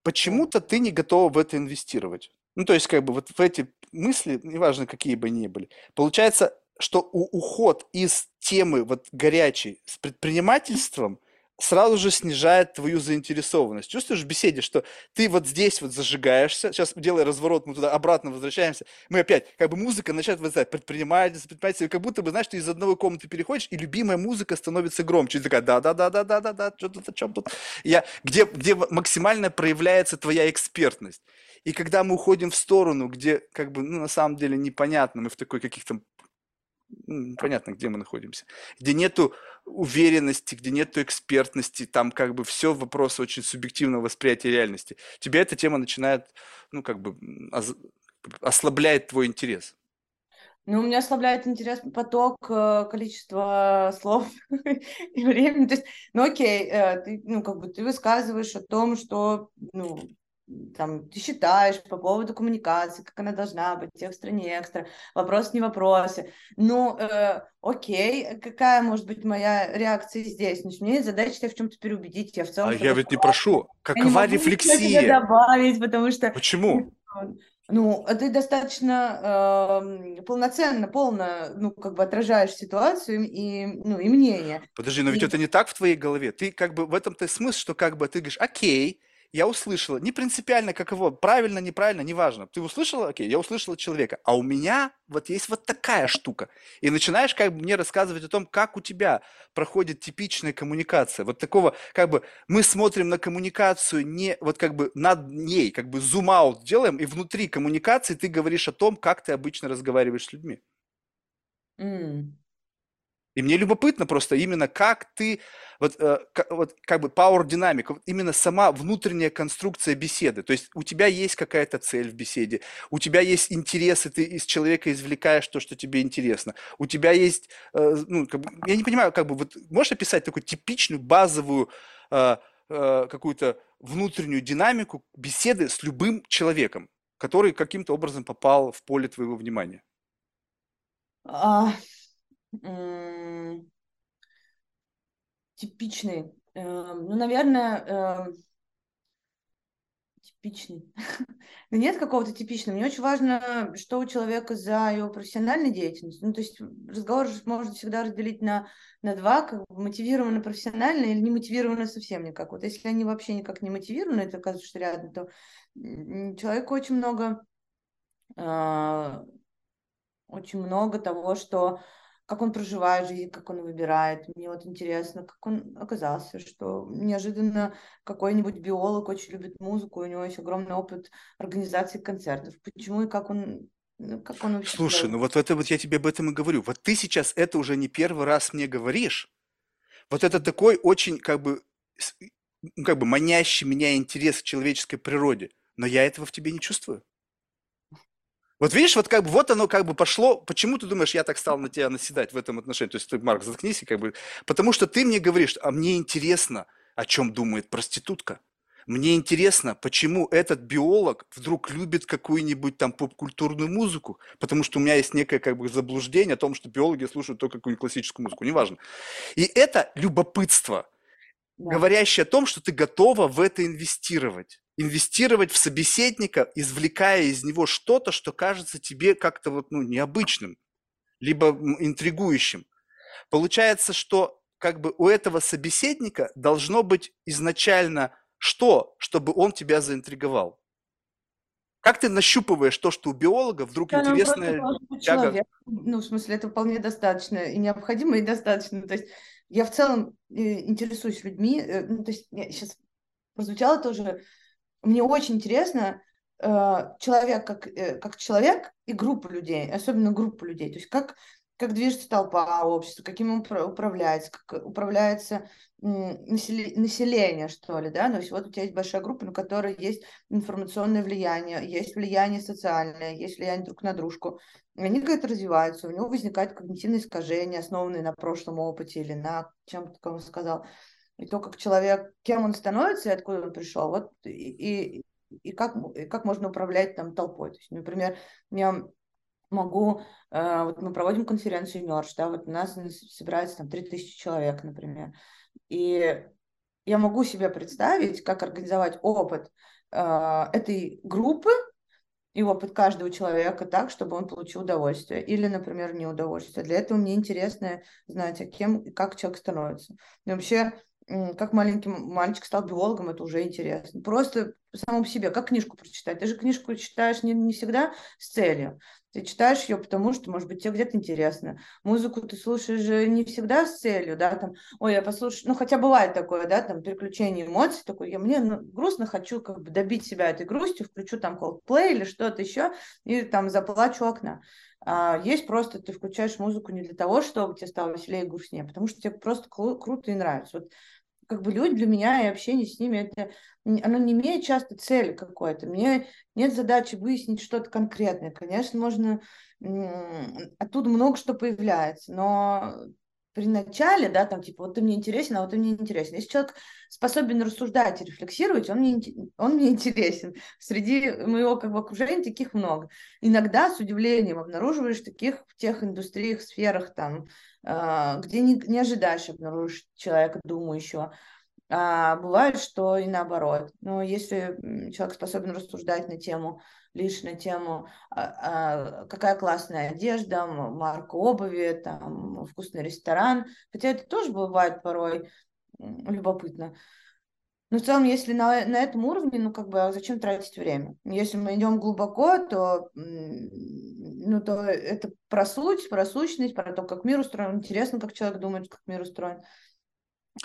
почему-то ты не готова в это инвестировать. Ну, то есть, как бы вот в эти мысли, неважно, какие бы они ни были, получается, что у, уход из темы вот горячей с предпринимательством – сразу же снижает твою заинтересованность. Чувствуешь в беседе, что ты вот здесь вот зажигаешься, сейчас делая разворот, мы туда обратно возвращаемся, мы опять, как бы музыка начинает вызывать предпринимательство, предпринимательство, как будто бы, знаешь, ты из одной комнаты переходишь, и любимая музыка становится громче. И такая, да-да-да-да-да-да-да, что тут, о чем тут? Я, где, где максимально проявляется твоя экспертность. И когда мы уходим в сторону, где, как бы, ну, на самом деле непонятно, мы в такой каких-то понятно, где мы находимся, где нету уверенности, где нету экспертности, там как бы все вопрос очень субъективного восприятия реальности. Тебя эта тема начинает, ну как бы ослабляет твой интерес. Ну, у меня ослабляет интерес поток, э, количество слов <laughs> и времени. То есть, ну окей, э, ты, ну как бы ты высказываешь о том, что, ну, там, ты считаешь по поводу коммуникации, как она должна быть, экстра, не экстра, вопрос не вопросы. Ну, э, окей, какая может быть моя реакция здесь? Значит, мне задача тебя в чем-то переубедить, я в целом... А я ведь не прошу, какова я не рефлексия? добавить, потому что... Почему? Ну, ты достаточно э, полноценно, полно, ну, как бы отражаешь ситуацию и, ну, и мнение. Подожди, но ведь и... это не так в твоей голове. Ты как бы в этом-то смысл, что как бы ты говоришь, окей, я услышала, не принципиально как его, правильно, неправильно, неважно. Ты услышала, окей, я услышала человека, а у меня вот есть вот такая штука. И начинаешь как бы мне рассказывать о том, как у тебя проходит типичная коммуникация. Вот такого, как бы, мы смотрим на коммуникацию не, вот как бы над ней, как бы зум-аут делаем, и внутри коммуникации ты говоришь о том, как ты обычно разговариваешь с людьми. Mm. И мне любопытно просто именно как ты, вот, э, вот как бы power динамика, именно сама внутренняя конструкция беседы. То есть у тебя есть какая-то цель в беседе, у тебя есть интересы, ты из человека извлекаешь то, что тебе интересно. У тебя есть, э, ну, как бы, я не понимаю, как бы, вот можешь описать такую типичную базовую э, какую-то внутреннюю динамику беседы с любым человеком, который каким-то образом попал в поле твоего внимания? Типичный. Эм, ну, наверное, эм, типичный. <laughs> Нет какого-то типичного. Мне очень важно, что у человека за его профессиональной деятельностью. Ну, то есть разговор можно всегда разделить на, на два, как бы мотивированно профессионально или не мотивированно совсем никак. Вот если они вообще никак не мотивированы, это оказывается, что рядом, то человеку очень много, э, очень много того, что как он проживает жизнь, как он выбирает. Мне вот интересно, как он оказался, что неожиданно какой-нибудь биолог очень любит музыку, у него есть огромный опыт организации концертов. Почему и как он ну, как он вообще Слушай, делает? ну вот это вот я тебе об этом и говорю. Вот ты сейчас это уже не первый раз мне говоришь. Вот это такой очень как бы как бы манящий меня интерес к человеческой природе. Но я этого в тебе не чувствую. Вот видишь, вот как бы вот оно как бы пошло. Почему ты думаешь, я так стал на тебя наседать в этом отношении? То есть ты, Марк, заткнись и как бы... Потому что ты мне говоришь, а мне интересно, о чем думает проститутка. Мне интересно, почему этот биолог вдруг любит какую-нибудь там поп-культурную музыку, потому что у меня есть некое как бы заблуждение о том, что биологи слушают только какую-нибудь классическую музыку, неважно. И это любопытство, да. говорящее о том, что ты готова в это инвестировать инвестировать в собеседника, извлекая из него что-то, что кажется тебе как-то вот, ну, необычным, либо интригующим. Получается, что как бы у этого собеседника должно быть изначально что, чтобы он тебя заинтриговал? Как ты нащупываешь то, что у биолога вдруг Да, должен быть тяга? Ну, в смысле, это вполне достаточно и необходимо, и достаточно. То есть я в целом э, интересуюсь людьми. э, Ну, то есть сейчас прозвучало тоже. Мне очень интересно э, человек как, э, как человек и группа людей, особенно группа людей. То есть как, как движется толпа общества, каким он управ- управляется, как управляется население, что ли, да, то есть вот у тебя есть большая группа, на которой есть информационное влияние, есть влияние социальное, есть влияние друг на дружку, они как-то развиваются, у него возникают когнитивные искажения, основанные на прошлом опыте или на чем-то, как он сказал, и то, как человек, кем он становится и откуда он пришел, вот, и, и, и как, и как можно управлять там толпой, то есть, например, я могу, э, вот мы проводим конференцию Merge, да, вот у нас собирается там 3000 человек, например, и я могу себе представить, как организовать опыт э, этой группы и опыт каждого человека так, чтобы он получил удовольствие или, например, неудовольствие. Для этого мне интересно знать, а кем и как человек становится. И вообще, как маленький мальчик стал биологом, это уже интересно. Просто самому себе, как книжку прочитать. Ты же книжку читаешь не, не всегда с целью. Ты читаешь ее, потому что, может быть, тебе где-то интересно. Музыку ты слушаешь же не всегда с целью, да, там, ой, я послушаю, ну, хотя бывает такое, да, там, переключение эмоций, такой, я мне ну, грустно, хочу как бы добить себя этой грустью, включу там Coldplay или что-то еще, и там заплачу окна. А есть просто, ты включаешь музыку не для того, чтобы тебе стало веселее и грустнее, потому что тебе просто круто и нравится. Вот как бы люди для меня и общение с ними, это, оно не имеет часто цели какой-то. Мне нет задачи выяснить что-то конкретное. Конечно, можно оттуда много что появляется, но при начале, да, там, типа, вот ты мне интересен, а вот ты мне интересен. Если человек способен рассуждать и рефлексировать, он мне, он мне интересен. Среди моего как бы, окружения таких много. Иногда с удивлением обнаруживаешь таких в тех индустриях, сферах, там, где не, не ожидаешь обнаружить человека думающего. А бывает, что и наоборот. Но если человек способен рассуждать на тему лишь на тему, а, а, какая классная одежда, марка обуви, там, вкусный ресторан. Хотя это тоже бывает порой любопытно. Но в целом, если на, на этом уровне, ну, как бы, а зачем тратить время? Если мы идем глубоко, то, ну, то это про суть, про сущность, про то, как мир устроен. Интересно, как человек думает, как мир устроен.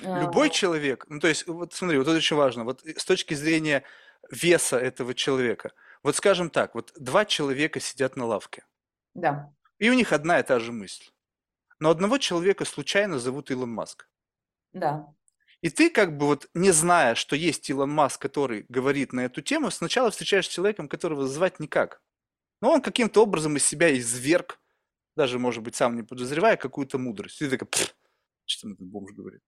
Любой человек, ну, то есть, вот смотри, вот это очень важно, вот с точки зрения веса этого человека – вот скажем так, вот два человека сидят на лавке. Да. И у них одна и та же мысль. Но одного человека случайно зовут Илон Маск. Да. И ты как бы вот не зная, что есть Илон Маск, который говорит на эту тему, сначала встречаешь человеком, которого звать никак. Но он каким-то образом из себя изверг, даже, может быть, сам не подозревая, какую-то мудрость. И ты такой, что там этот бомж говорит?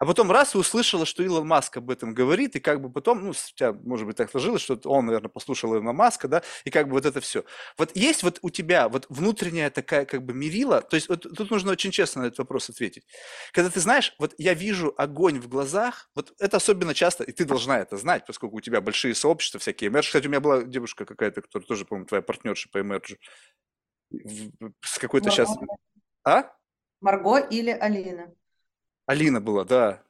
А потом раз и услышала, что Илон Маск об этом говорит, и как бы потом, ну, у тебя, может быть, так сложилось, что он, наверное, послушал Илона Маска, да, и как бы вот это все. Вот есть вот у тебя вот внутренняя такая как бы мерила, то есть вот тут нужно очень честно на этот вопрос ответить. Когда ты знаешь, вот я вижу огонь в глазах, вот это особенно часто, и ты должна это знать, поскольку у тебя большие сообщества всякие. Эмердж, кстати, у меня была девушка какая-то, которая тоже, по-моему, твоя партнерша по Эмерджу. С какой-то сейчас... А? Марго или Алина? Алина была, да.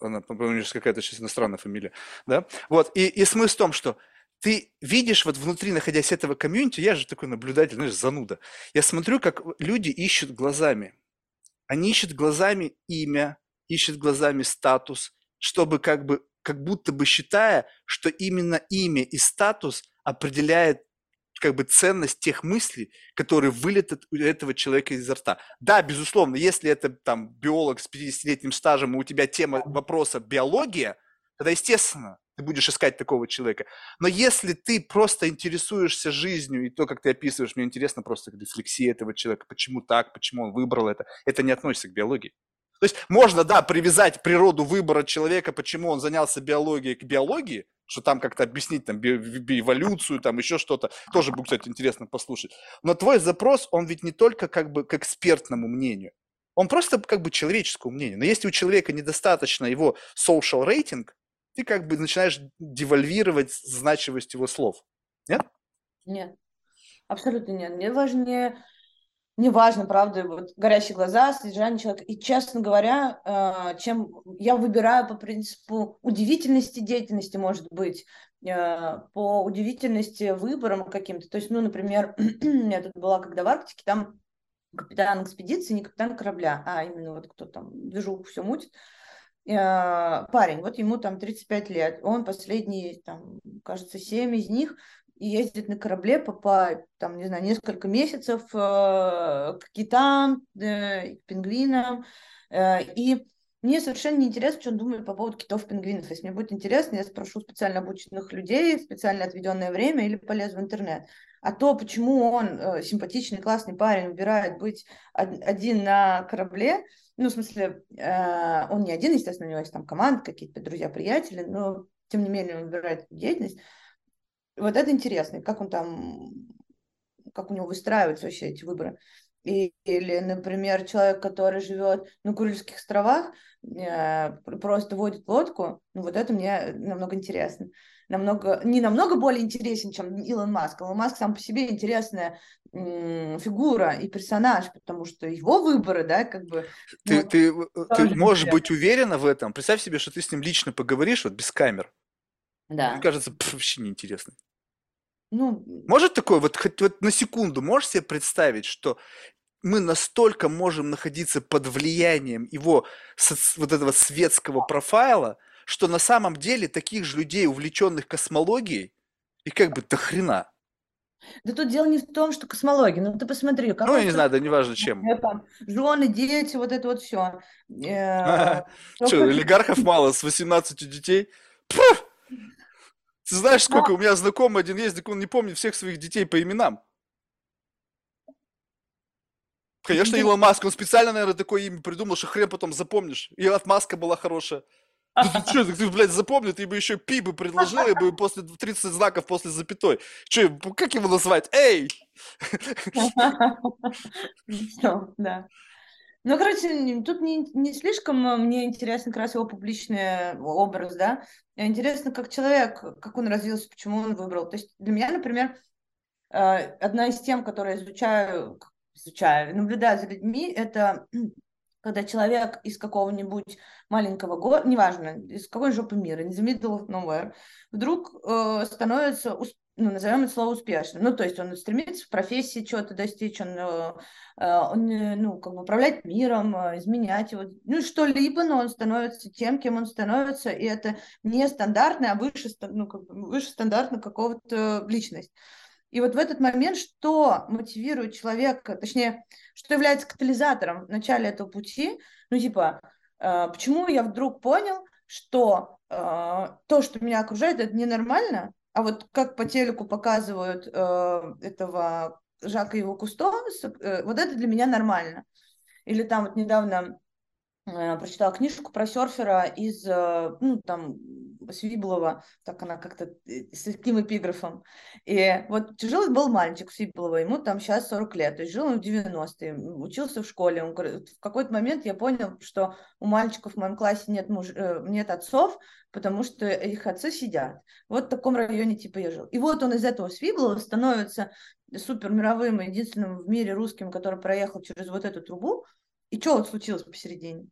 Она, по-моему, какая-то сейчас иностранная фамилия. Да? Вот. И, и смысл в том, что ты видишь вот внутри, находясь этого комьюнити, я же такой наблюдатель, знаешь, зануда. Я смотрю, как люди ищут глазами. Они ищут глазами имя, ищут глазами статус, чтобы как бы, как будто бы считая, что именно имя и статус определяет как бы ценность тех мыслей, которые вылетят у этого человека изо рта. Да, безусловно, если это там биолог с 50-летним стажем, и у тебя тема вопроса биология, тогда, естественно, ты будешь искать такого человека. Но если ты просто интересуешься жизнью, и то, как ты описываешь, мне интересно просто рефлексия этого человека, почему так, почему он выбрал это, это не относится к биологии. То есть можно, да, привязать природу выбора человека, почему он занялся биологией к биологии, что там как-то объяснить там эволюцию, там еще что-то. Тоже будет, кстати, интересно послушать. Но твой запрос, он ведь не только как бы к экспертному мнению, он просто как бы человеческому мнению. Но если у человека недостаточно его social рейтинг, ты как бы начинаешь девальвировать значимость его слов. Нет? Нет, абсолютно нет. Мне важнее неважно, правда, вот горящие глаза, содержание человека. И, честно говоря, э, чем я выбираю по принципу удивительности деятельности, может быть, э, по удивительности выборам каким-то. То есть, ну, например, <clears throat> я тут была когда в Арктике, там капитан экспедиции, не капитан корабля, а именно вот кто там движуху все мутит, э, парень, вот ему там 35 лет, он последние, там, кажется, 7 из них и ездит на корабле по, там, не знаю, несколько месяцев э, к китам, э, к пингвинам. Э, и мне совершенно не интересно, что он думает по поводу китов пингвинов. Если мне будет интересно, я спрошу специально обученных людей, специально отведенное время или полезу в интернет. А то, почему он симпатичный, классный парень, выбирает быть один на корабле, ну, в смысле, он не один, естественно, у него есть там команда, какие-то друзья-приятели, но, тем не менее, он выбирает деятельность. Вот это интересно, как он там, как у него выстраиваются вообще эти выборы. И, или, например, человек, который живет на Курильских островах, э, просто водит лодку, ну вот это мне намного интересно. Намного, не намного более интересен, чем Илон Маск. Илон Маск сам по себе интересная фигура и персонаж, потому что его выборы, да, как бы... Ты, ну, ты, э, ты можешь быть уверена в этом? Представь себе, что ты с ним лично поговоришь, вот без камер. Да. Мне кажется, пф, вообще неинтересно. Ну, Может такое, вот хоть вот на секунду, можешь себе представить, что мы настолько можем находиться под влиянием его вот этого светского профайла, что на самом деле таких же людей, увлеченных космологией, и как бы до хрена. Да тут дело не в том, что космология. Ну ты посмотри. Как ну, я не знаю, да неважно чем. Жены, дети, вот это вот все. Э, <laughs> что, олигархов мало с 18 детей? Пфф! Ты знаешь, сколько Но... у меня знакомый один есть, так он не помнит всех своих детей по именам. Конечно, Илон Маск, он специально, наверное, такое имя придумал, что хрен потом запомнишь. И от Маска была хорошая. Ну ты что, ты, блядь, запомнил, ты бы еще пи бы предложил, и бы после 30 знаков после запятой. Че, как его назвать? Эй! <laughs> Все, да. Ну, короче, тут не, не слишком э, мне интересно как раз его публичный образ, да. Интересно, как человек, как он развился, почему он выбрал. То есть для меня, например, э, одна из тем, которые изучаю, изучаю, наблюдаю за людьми, это <clears throat> когда человек из какого-нибудь маленького города, неважно, из какой жопы мира, из middle of nowhere, вдруг э, становится ну, назовем это слово успешным. Ну, то есть он стремится в профессии чего-то достичь, он, э, э, он э, ну, как бы управлять миром, изменять его, ну, что-либо, но он становится тем, кем он становится, и это не стандартная, а выше, ну, как бы выше стандартно какого-то личность. И вот в этот момент, что мотивирует человека, точнее, что является катализатором в начале этого пути, ну, типа, почему я вдруг понял, что то, что меня окружает, это ненормально, а вот как по телеку показывают э, этого Жака и его Кусто, э, вот это для меня нормально. Или там вот недавно прочитала книжку про серфера из, э, ну, там, Свиблова, так она как-то э, с таким эпиграфом. И вот жил был мальчик Свиблова, ему там сейчас 40 лет, то есть жил он в 90-е, учился в школе. Он в какой-то момент я понял, что у мальчиков в моем классе нет, муж, э, нет отцов, потому что их отцы сидят. Вот в таком районе типа я жил. И вот он из этого Свиблова становится супер мировым, единственным в мире русским, который проехал через вот эту трубу. И что вот случилось посередине?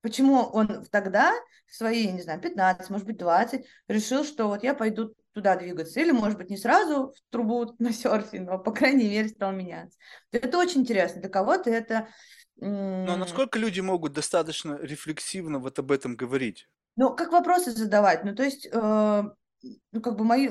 Почему он тогда, в свои, не знаю, 15, может быть, 20, решил, что вот я пойду туда двигаться. Или, может быть, не сразу в трубу <laughs> на серфе, но, по крайней мере, стал меняться. Это очень интересно. Для кого-то это... Но насколько люди могут достаточно рефлексивно вот об этом говорить? Ну, как вопросы задавать? Ну, то есть, э, ну, как бы мои...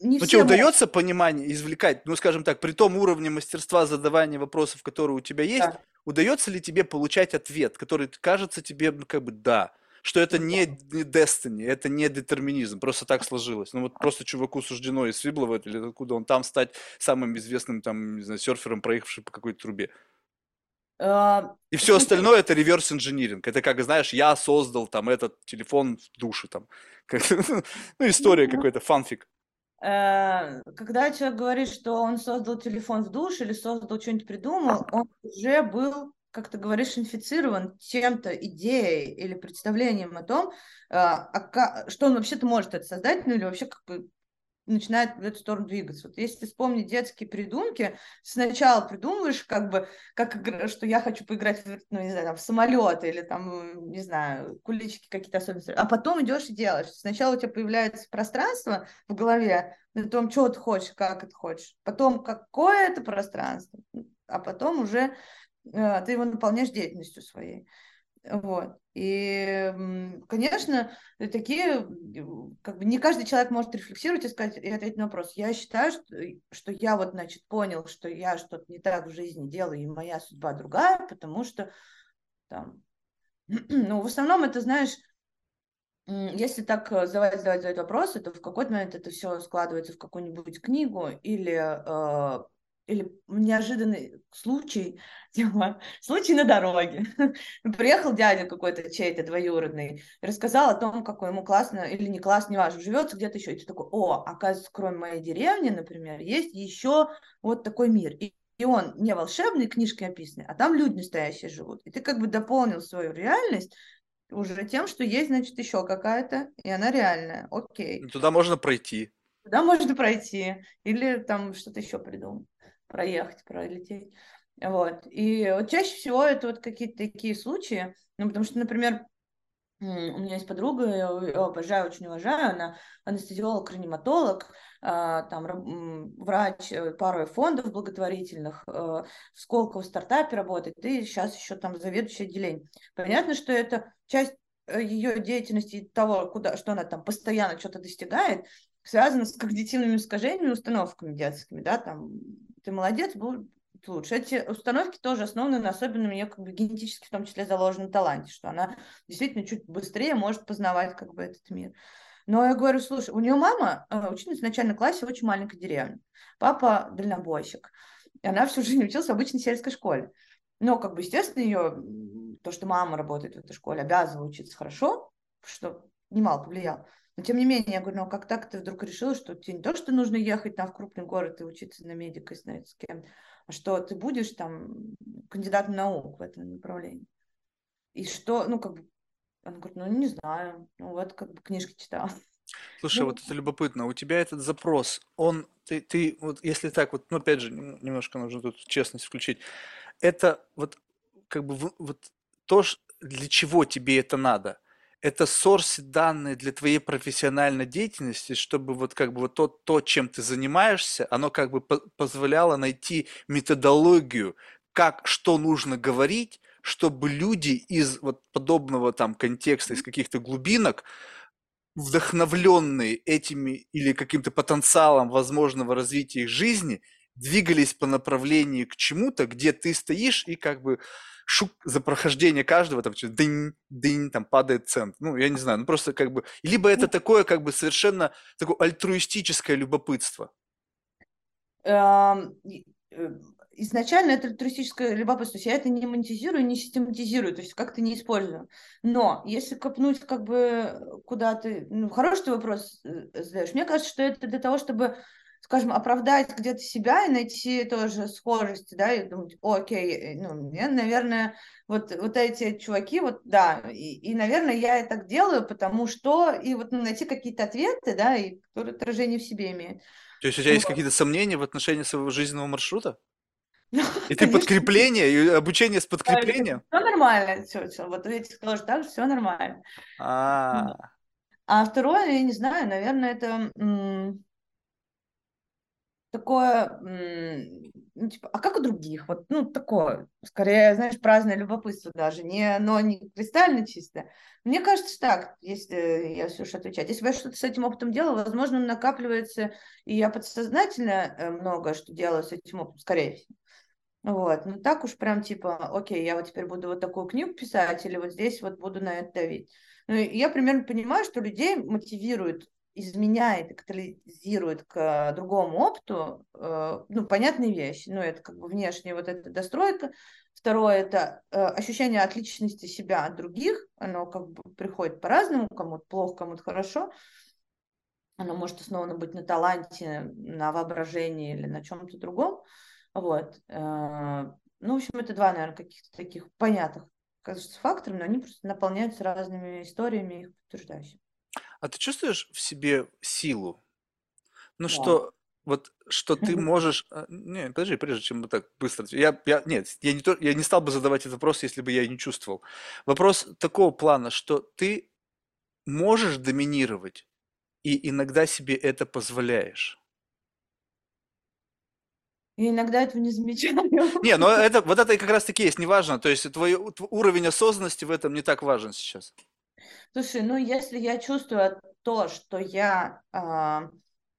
Не ну, тебе удается понимание извлекать, ну, скажем так, при том уровне мастерства задавания вопросов, которые у тебя есть, да удается ли тебе получать ответ, который кажется тебе, ну, как бы, да, что это не, не destiny, это не детерминизм, просто так сложилось. Ну вот просто чуваку суждено из Свиблова, или откуда он там стать самым известным там, не знаю, серфером, проехавшим по какой-то трубе. А, И все остальное это реверс инжиниринг. Это как, знаешь, я создал там этот телефон в душе там. <laughs> Ну, история какой-то, фанфик. Э, когда человек говорит, что он создал телефон в душ или создал что-нибудь придумал, он уже был, как ты говоришь, инфицирован чем-то, идеей или представлением о том, э, что он вообще-то может это создать, ну или вообще как бы начинает в эту сторону двигаться. Вот если вспомнить детские придумки, сначала придумываешь, как бы, как, что я хочу поиграть, ну, не знаю, там, в самолет или там, не знаю, куличики какие-то особенности, а потом идешь и делаешь. Сначала у тебя появляется пространство в голове на том, что ты хочешь, как это хочешь. Потом, какое это пространство, а потом уже э, ты его наполняешь деятельностью своей. Вот. И, конечно, такие, как бы не каждый человек может рефлексировать и сказать, и ответить на вопрос. Я считаю, что, что я вот, значит, понял, что я что-то не так в жизни делаю, и моя судьба другая, потому что там, <clears throat> ну, в основном это, знаешь, если так задавать, задавать, задавать вопросы, то в какой-то момент это все складывается в какую-нибудь книгу или э, или неожиданный случай, <laughs> типа, случай на дороге. <laughs> Приехал дядя какой-то чей-то двоюродный, рассказал о том, какой ему классно, или не классно, неважно, живется где-то еще. И ты такой, о, оказывается, кроме моей деревни, например, есть еще вот такой мир. И, и он не волшебный, книжкой описанный, а там люди настоящие живут. И ты как бы дополнил свою реальность уже тем, что есть, значит, еще какая-то, и она реальная. Окей. Туда можно пройти. Туда можно пройти. Или там что-то еще придумать проехать, пролететь. Вот. И вот чаще всего это вот какие-то такие случаи, ну, потому что, например, у меня есть подруга, я ее обожаю, очень уважаю, она анестезиолог-реаниматолог, а, там врач э, парой фондов благотворительных, э, в Сколково стартапе работает, и сейчас еще там заведующий отделение. Понятно, что это часть э, ее деятельности того, куда, что она там постоянно что-то достигает, связано с когнитивными искажениями, установками детскими, да, там ты молодец, был лучше. Эти установки тоже основаны на особенном ее как бы генетически в том числе заложенном таланте, что она действительно чуть быстрее может познавать как бы этот мир. Но я говорю, слушай, у нее мама э, ученица в начальном классе в очень маленькой деревне. Папа дальнобойщик. И она всю жизнь училась в обычной сельской школе. Но, как бы, естественно, ее, то, что мама работает в этой школе, обязывала учиться хорошо, что немало повлияло. Но тем не менее, я говорю, ну а как так ты вдруг решила, что тебе не то, что нужно ехать там в крупный город и учиться на медика и знать с кем, а что ты будешь там кандидатом наук в этом направлении. И что, ну, как бы, она говорит, ну, не знаю, ну, вот как бы книжки читала. Слушай, ну, вот это любопытно. У тебя этот запрос, он, ты, ты, вот если так вот, ну, опять же, немножко нужно тут честность включить. Это вот, как бы, вот то, для чего тебе это надо это сорс данные для твоей профессиональной деятельности, чтобы вот как бы вот то, то чем ты занимаешься, оно как бы позволяло найти методологию, как, что нужно говорить, чтобы люди из вот подобного там контекста, из каких-то глубинок, вдохновленные этими или каким-то потенциалом возможного развития их жизни, двигались по направлению к чему-то, где ты стоишь и как бы шук за прохождение каждого, там, дынь, дынь, там падает цент. Ну, я не знаю, ну просто как бы... Либо это такое как бы совершенно такое альтруистическое любопытство. Э, изначально это альтруистическое любопытство. Я это не монетизирую, не систематизирую, то есть как-то не использую. Но если копнуть как бы куда ты... Ну, хороший ты вопрос э, задаешь. Мне кажется, что это для того, чтобы скажем, оправдать где-то себя и найти тоже схожести, да, и думать, окей, ну, мне, наверное, вот, вот эти чуваки, вот, да, и, и, наверное, я это так делаю, потому что, и вот ну, найти какие-то ответы, да, и которые отражение в себе имеют. То есть у тебя вот. есть какие-то сомнения в отношении своего жизненного маршрута? <laughs> И ты подкрепление, и обучение с подкреплением? Все нормально, все, все. Вот видите, тоже так, все нормально. А. А второе, я не знаю, наверное, это такое, ну, типа, а как у других? Вот, ну, такое, скорее, знаешь, праздное любопытство даже, не, но не кристально чисто. Мне кажется, так, если я все уж отвечать. Если бы я что-то с этим опытом делала, возможно, накапливается, и я подсознательно э, много что делаю с этим опытом, скорее всего. Вот, ну так уж прям типа, окей, я вот теперь буду вот такую книгу писать, или вот здесь вот буду на это давить. Ну, я примерно понимаю, что людей мотивирует изменяет и катализирует к другому опыту, э, ну, понятные вещи. Ну, это как бы внешняя вот эта достройка. Второе – это э, ощущение отличности себя от других. Оно как бы приходит по-разному, кому-то плохо, кому-то хорошо. Оно может основано быть на таланте, на воображении или на чем-то другом. Вот. Э, ну, в общем, это два, наверное, каких-то таких понятных, кажется, факторов, но они просто наполняются разными историями, их подтверждающими. А ты чувствуешь в себе силу? Ну Да. что, вот что ты <laughs> можешь... а, Не, подожди, прежде чем мы так быстро... Я, я, нет, я не, то, я не стал бы задавать этот вопрос, если бы я не чувствовал. Вопрос такого плана, что ты можешь доминировать и иногда себе это позволяешь. Я иногда этого не замечаю. Не, но <laughs> это, вот это и как раз таки есть, неважно. То есть твой у- тв- уровень осознанности в этом не так важен сейчас. Слушай, ну если я чувствую то, что я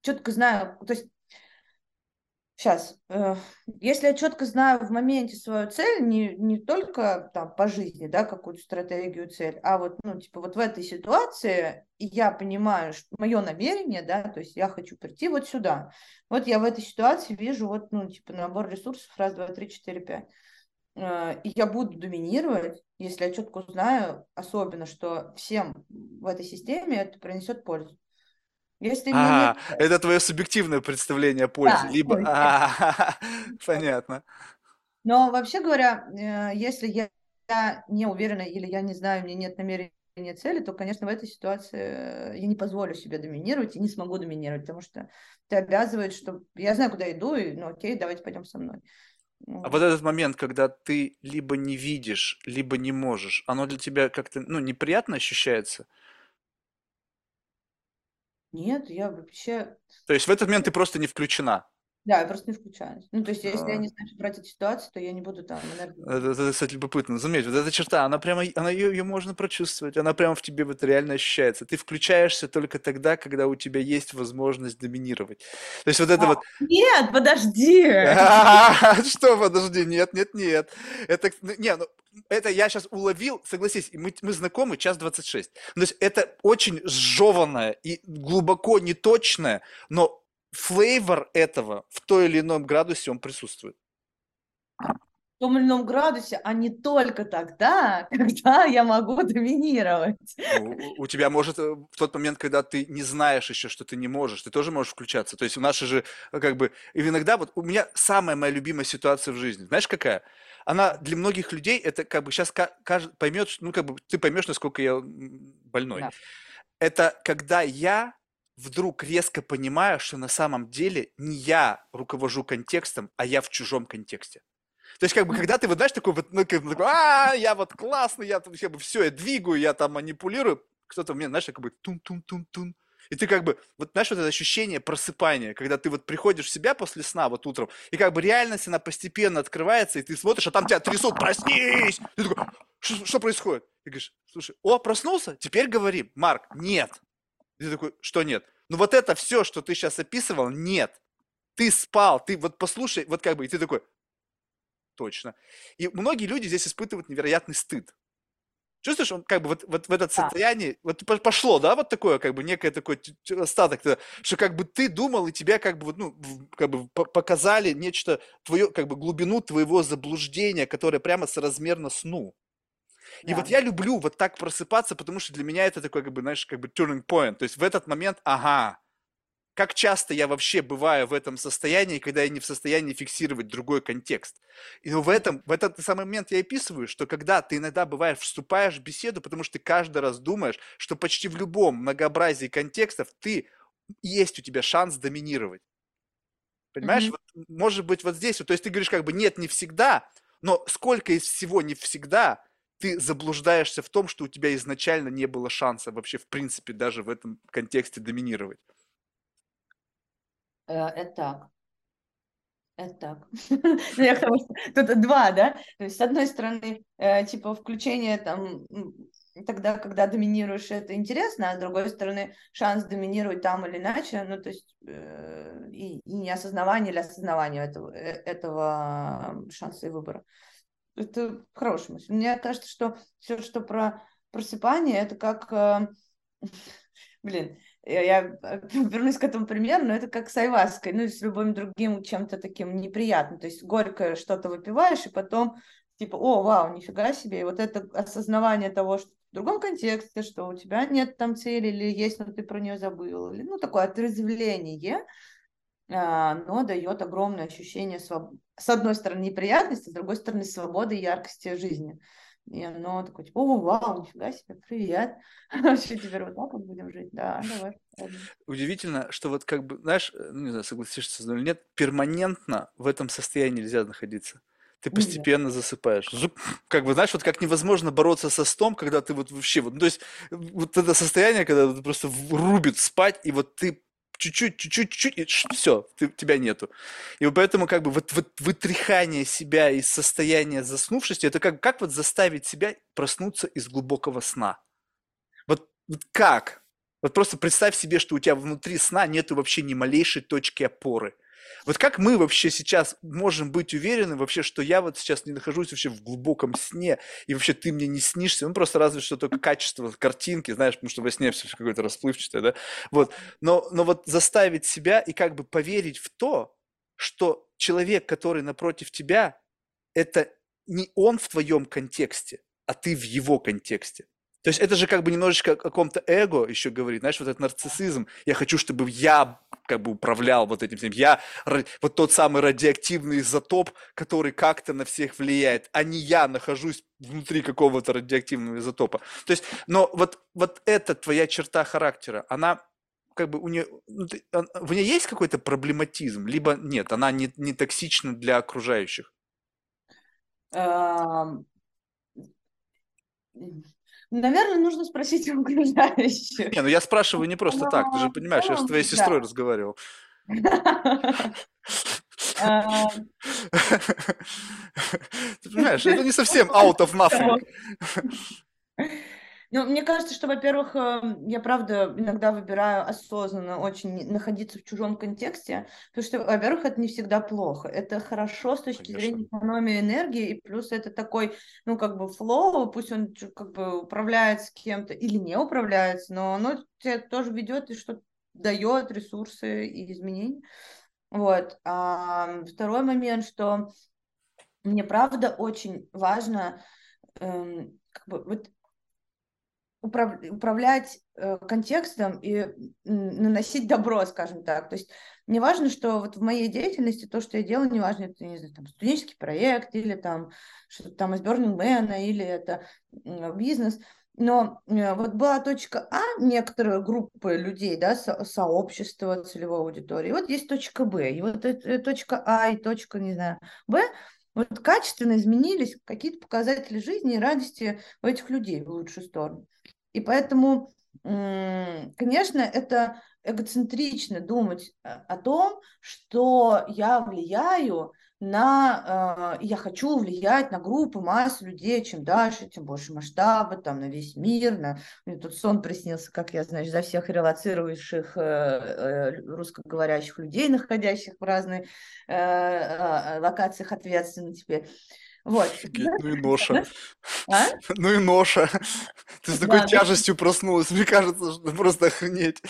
четко знаю, то есть сейчас, если я четко знаю в моменте свою цель, не, не только там по жизни, да, какую-то стратегию, цель, а вот, ну, типа вот в этой ситуации я понимаю, что мое намерение, да, то есть я хочу прийти вот сюда. Вот я в этой ситуации вижу вот, ну, типа набор ресурсов раз, два, три, четыре, пять. Э, и я буду доминировать, если я четко узнаю, особенно, что всем в этой системе это принесет пользу. Если А, нет... это твое субъективное представление о пользе. Да, Либо... <laughs> А, понятно. Но вообще говоря, э, если я, я не уверена или я не знаю, у меня нет намерения цели, то, конечно, в этой ситуации э, я не позволю себе доминировать и не смогу доминировать, потому что это обязывает, что я знаю, куда иду, и ну окей, давайте пойдем со мной. А вот этот момент, когда ты либо не видишь, либо не можешь, оно для тебя как-то, ну, неприятно ощущается? Нет, я вообще... То есть в этот момент ты просто не включена? Да, я просто не включаюсь. Ну, то есть, если я А. не знаю, что брать эту ситуацию, то я не буду там энергию. Это, это, кстати, любопытно. Заметь, вот эта черта, она прямо, она ее, ее можно прочувствовать, она прямо в тебе вот реально ощущается. Ты включаешься только тогда, когда у тебя есть возможность доминировать. То есть вот это А, вот... Нет, подожди! <laughs> Что, подожди, нет, нет, нет. Это, ну, не, ну, это я сейчас уловил, согласись, мы, мы знакомы час 26. То есть это очень сжеванное и глубоко неточное, но флейвор этого в той или ином градусе он присутствует. В том или ином градусе, а не только тогда, <laughs> когда я могу доминировать. Ну, у у тебя может э, в тот момент, когда ты не знаешь еще, что ты не можешь, ты тоже можешь включаться. То есть у нас же э, как бы... И иногда вот у меня самая моя любимая ситуация в жизни. Знаешь, какая? Она для многих людей, это как бы сейчас поймет, ну как бы ты поймешь, насколько я больной. Да. Это когда я вдруг резко понимаю, что на самом деле не я руковожу контекстом, а я в чужом контексте. То есть, как бы, когда ты вот, знаешь, такой вот, ну, как бы а, я вот классный, я тут как бы все, я двигаю, я там манипулирую, кто-то мне, знаешь, как бы тун-тун-тун-тун. И ты как бы, вот знаешь, вот это ощущение просыпания, когда ты вот приходишь в себя после сна вот утром, и как бы реальность, она постепенно открывается, и ты смотришь, а там тебя трясут, проснись! Ты такой, что происходит? И говоришь, слушай, о, проснулся? Теперь говори, Марк, нет. И ты такой, что нет? Ну вот это все, что ты сейчас описывал, нет. Ты спал, ты вот послушай, вот как бы, и ты такой, точно. И многие люди здесь испытывают невероятный стыд. Чувствуешь, он как бы вот, вот в этот Да. состоянии, вот по- пошло, да, вот такое, как бы некое такой остаток, что как бы ты думал, и тебя как бы, ну, как бы по- показали нечто, твое, как бы глубину твоего заблуждения, которое прямо соразмерно сну. И вот я люблю вот так просыпаться, потому что для меня это такой, как бы, знаешь, как бы turning point. То есть в этот момент, ага, как часто я вообще бываю в этом состоянии, когда я не в состоянии фиксировать другой контекст. И в этом, в этот самый момент я описываю, что когда ты иногда бываешь, вступаешь в беседу, потому что ты каждый раз думаешь, что почти в любом многообразии контекстов ты есть у тебя шанс доминировать. Понимаешь, Мгм. вот, может быть, вот здесь, вот, то есть ты говоришь как бы нет, не всегда, но сколько из всего не всегда ты заблуждаешься в том, что у тебя изначально не было шанса вообще, в принципе, даже в этом контексте доминировать. Э, Это так. Это так. <laughs> Ну, я что тут два, да? То есть, с одной стороны, э, типа, включение там тогда, когда доминируешь, это интересно, а с другой стороны, шанс доминировать там или иначе, ну, то есть, э, и, и неосознавание или осознавание этого, э, этого шанса и выбора. Это хорошая мысль. Мне кажется, что все, что про просыпание, это как... э, <laughs> Блин, я, я э, <laughs> вернусь к этому примеру, но это как с айваской, ну и с любым другим чем-то таким неприятным. То есть горькое что-то выпиваешь, и потом типа, о, вау, нифига себе. И вот это осознавание того, что в другом контексте, что у тебя нет там цели или есть, но ты про нее забыл. Или, ну, такое отрезвление, но дает огромное ощущение своб... с одной стороны неприятности, с другой стороны свободы и яркости жизни. И оно такое, типа, о, вау, нифига себе, привет. <laughs> Вообще теперь вот так вот будем жить? Да, давай. Удивительно, что вот как бы, знаешь, э, ну, не знаю, согласишься со мной или нет, перманентно в этом состоянии нельзя находиться. Ты постепенно засыпаешь. Зуб, как бы, знаешь, вот как невозможно бороться со сном, когда ты вот вообще, вот, ну, то есть, вот это состояние, когда просто рубит спать, и вот ты чуть-чуть, чуть-чуть, чуть-чуть, все, ты, тебя нету. И поэтому как бы вот, вот вытряхание себя из состояния заснувшести, это как, как вот заставить себя проснуться из глубокого сна? Вот, вот как? Вот просто представь себе, что у тебя внутри сна нету вообще ни малейшей точки опоры. Вот как мы вообще сейчас можем быть уверены вообще, что я вот сейчас не нахожусь вообще в глубоком сне, и вообще ты мне не снишься, ну просто разве что только качество картинки, знаешь, потому что во сне все какое-то расплывчатое, да, вот, но, но вот заставить себя и как бы поверить в то, что человек, который напротив тебя, это не он в твоем контексте, а ты в его контексте. То есть это же как бы немножечко о каком-то эго еще говорит, знаешь, вот этот нарциссизм. Я хочу, чтобы я как бы управлял вот этим всем. Я вот тот самый радиоактивный изотоп, который как-то на всех влияет, а не я нахожусь внутри какого-то радиоактивного изотопа. То есть, но вот, вот эта твоя черта характера, она как бы у нее, ну, в ней есть какой-то проблематизм, либо нет, она не, не токсична для окружающих? Наверное, нужно спросить <laughs> у окружающих. Не, ну я спрашиваю не просто так, ты же понимаешь, я с твоей сестрой разговаривал. <laughs> А. Ты понимаешь, это не совсем <laughs> out of nothing. Ну, мне кажется, что, во-первых, эм, я, правда, иногда выбираю осознанно очень находиться в чужом контексте, потому что, во-первых, это не всегда плохо. Это хорошо с точки Конечно. зрения экономии энергии, и плюс это такой, ну, как бы флоу, пусть он как бы управляет с кем-то или не управляется, но оно тебя тоже ведет и что дает ресурсы и изменения. Вот. А второй момент, что мне правда очень важно эм, как бы, вот управ, управлять э, контекстом и наносить добро, скажем так. То есть не важно, что вот в моей деятельности то, что я делаю, не важно, это не знаю, там, студенческий проект или там что-то там из Burning Man, или это бизнес. Но э, вот была точка А, некоторые группы людей, да, со сообщества целевой аудитории. Вот есть точка Б. И вот эта точка А и точка, не знаю, Б вот качественно изменились какие-то показатели жизни и радости у этих людей в лучшую сторону. И поэтому, конечно, это эгоцентрично думать э, о том, что я влияю на, э, я хочу влиять на группы, массу людей, чем дальше, тем больше масштаба, там, на весь мир, на, мне тут сон приснился, как я, значит, за всех релацирующих э, русскоговорящих людей, находящих в разных локациях ответственно теперь. Вот. <laughs> Ну и ноша. <laughs> А? <laughs> Ну и ноша. Ты с такой да, тяжестью да. проснулась. Мне кажется, что просто охренеть.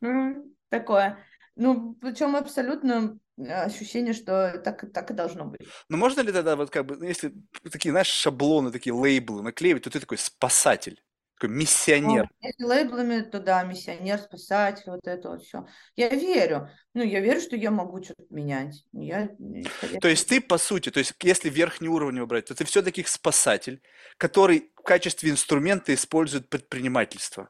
Ну, такое. Ну, причем абсолютно ощущение, что так, так и должно быть. Ну, можно ли тогда, вот как бы, ну, если такие, знаешь, шаблоны, такие лейблы наклеивать, то ты такой спасатель такой миссионер. Ну, если лейблами, то да, миссионер, спасатель, вот это вот все. Я верю. Ну, я верю, что я могу что-то менять. Я. То есть ты, по сути, то есть если верхний уровень брать, то ты все-таки спасатель, который в качестве инструмента использует предпринимательство.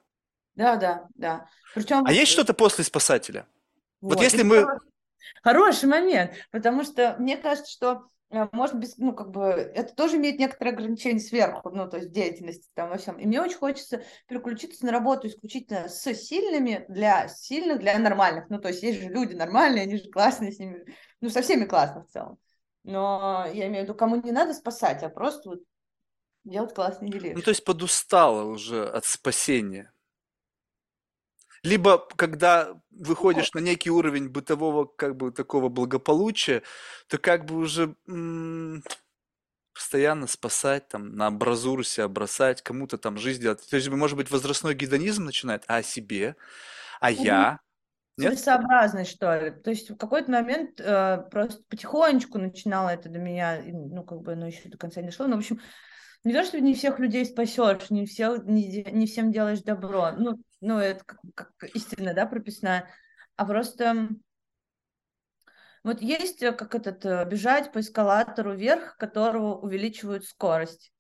Да, да, да. Причем... А есть что-то после спасателя? Вот, вот если мы... Хороший момент, потому что мне кажется, что может быть, ну, как бы, это тоже имеет некоторые ограничения сверху, ну, то есть деятельности там во всем. И мне очень хочется переключиться на работу исключительно с сильными для сильных, для нормальных. Ну, то есть есть же люди нормальные, они же классные с ними, ну, со всеми классно в целом. Но я имею в виду, кому не надо спасать, а просто вот делать классные делишки. Ну, то есть подустала уже от спасения. Либо когда выходишь на некий уровень бытового как бы такого благополучия, то как бы уже м- постоянно спасать, там, на абразуру себя бросать, кому-то там жизнь делать. То есть, может быть, возрастной гедонизм начинает, а о себе, а я, нет? Целесообразность, что ли. То есть в какой-то момент э, просто потихонечку начинало это до меня, ну, как бы, оно еще до конца не шло. Но, в общем, не то, что не всех людей спасешь, не, все, не, не всем делаешь добро. Ну, ну это как, как истина, да, прописная. А просто Вот есть э, как этот э, бежать по эскалатору вверх, которого увеличивают скорость.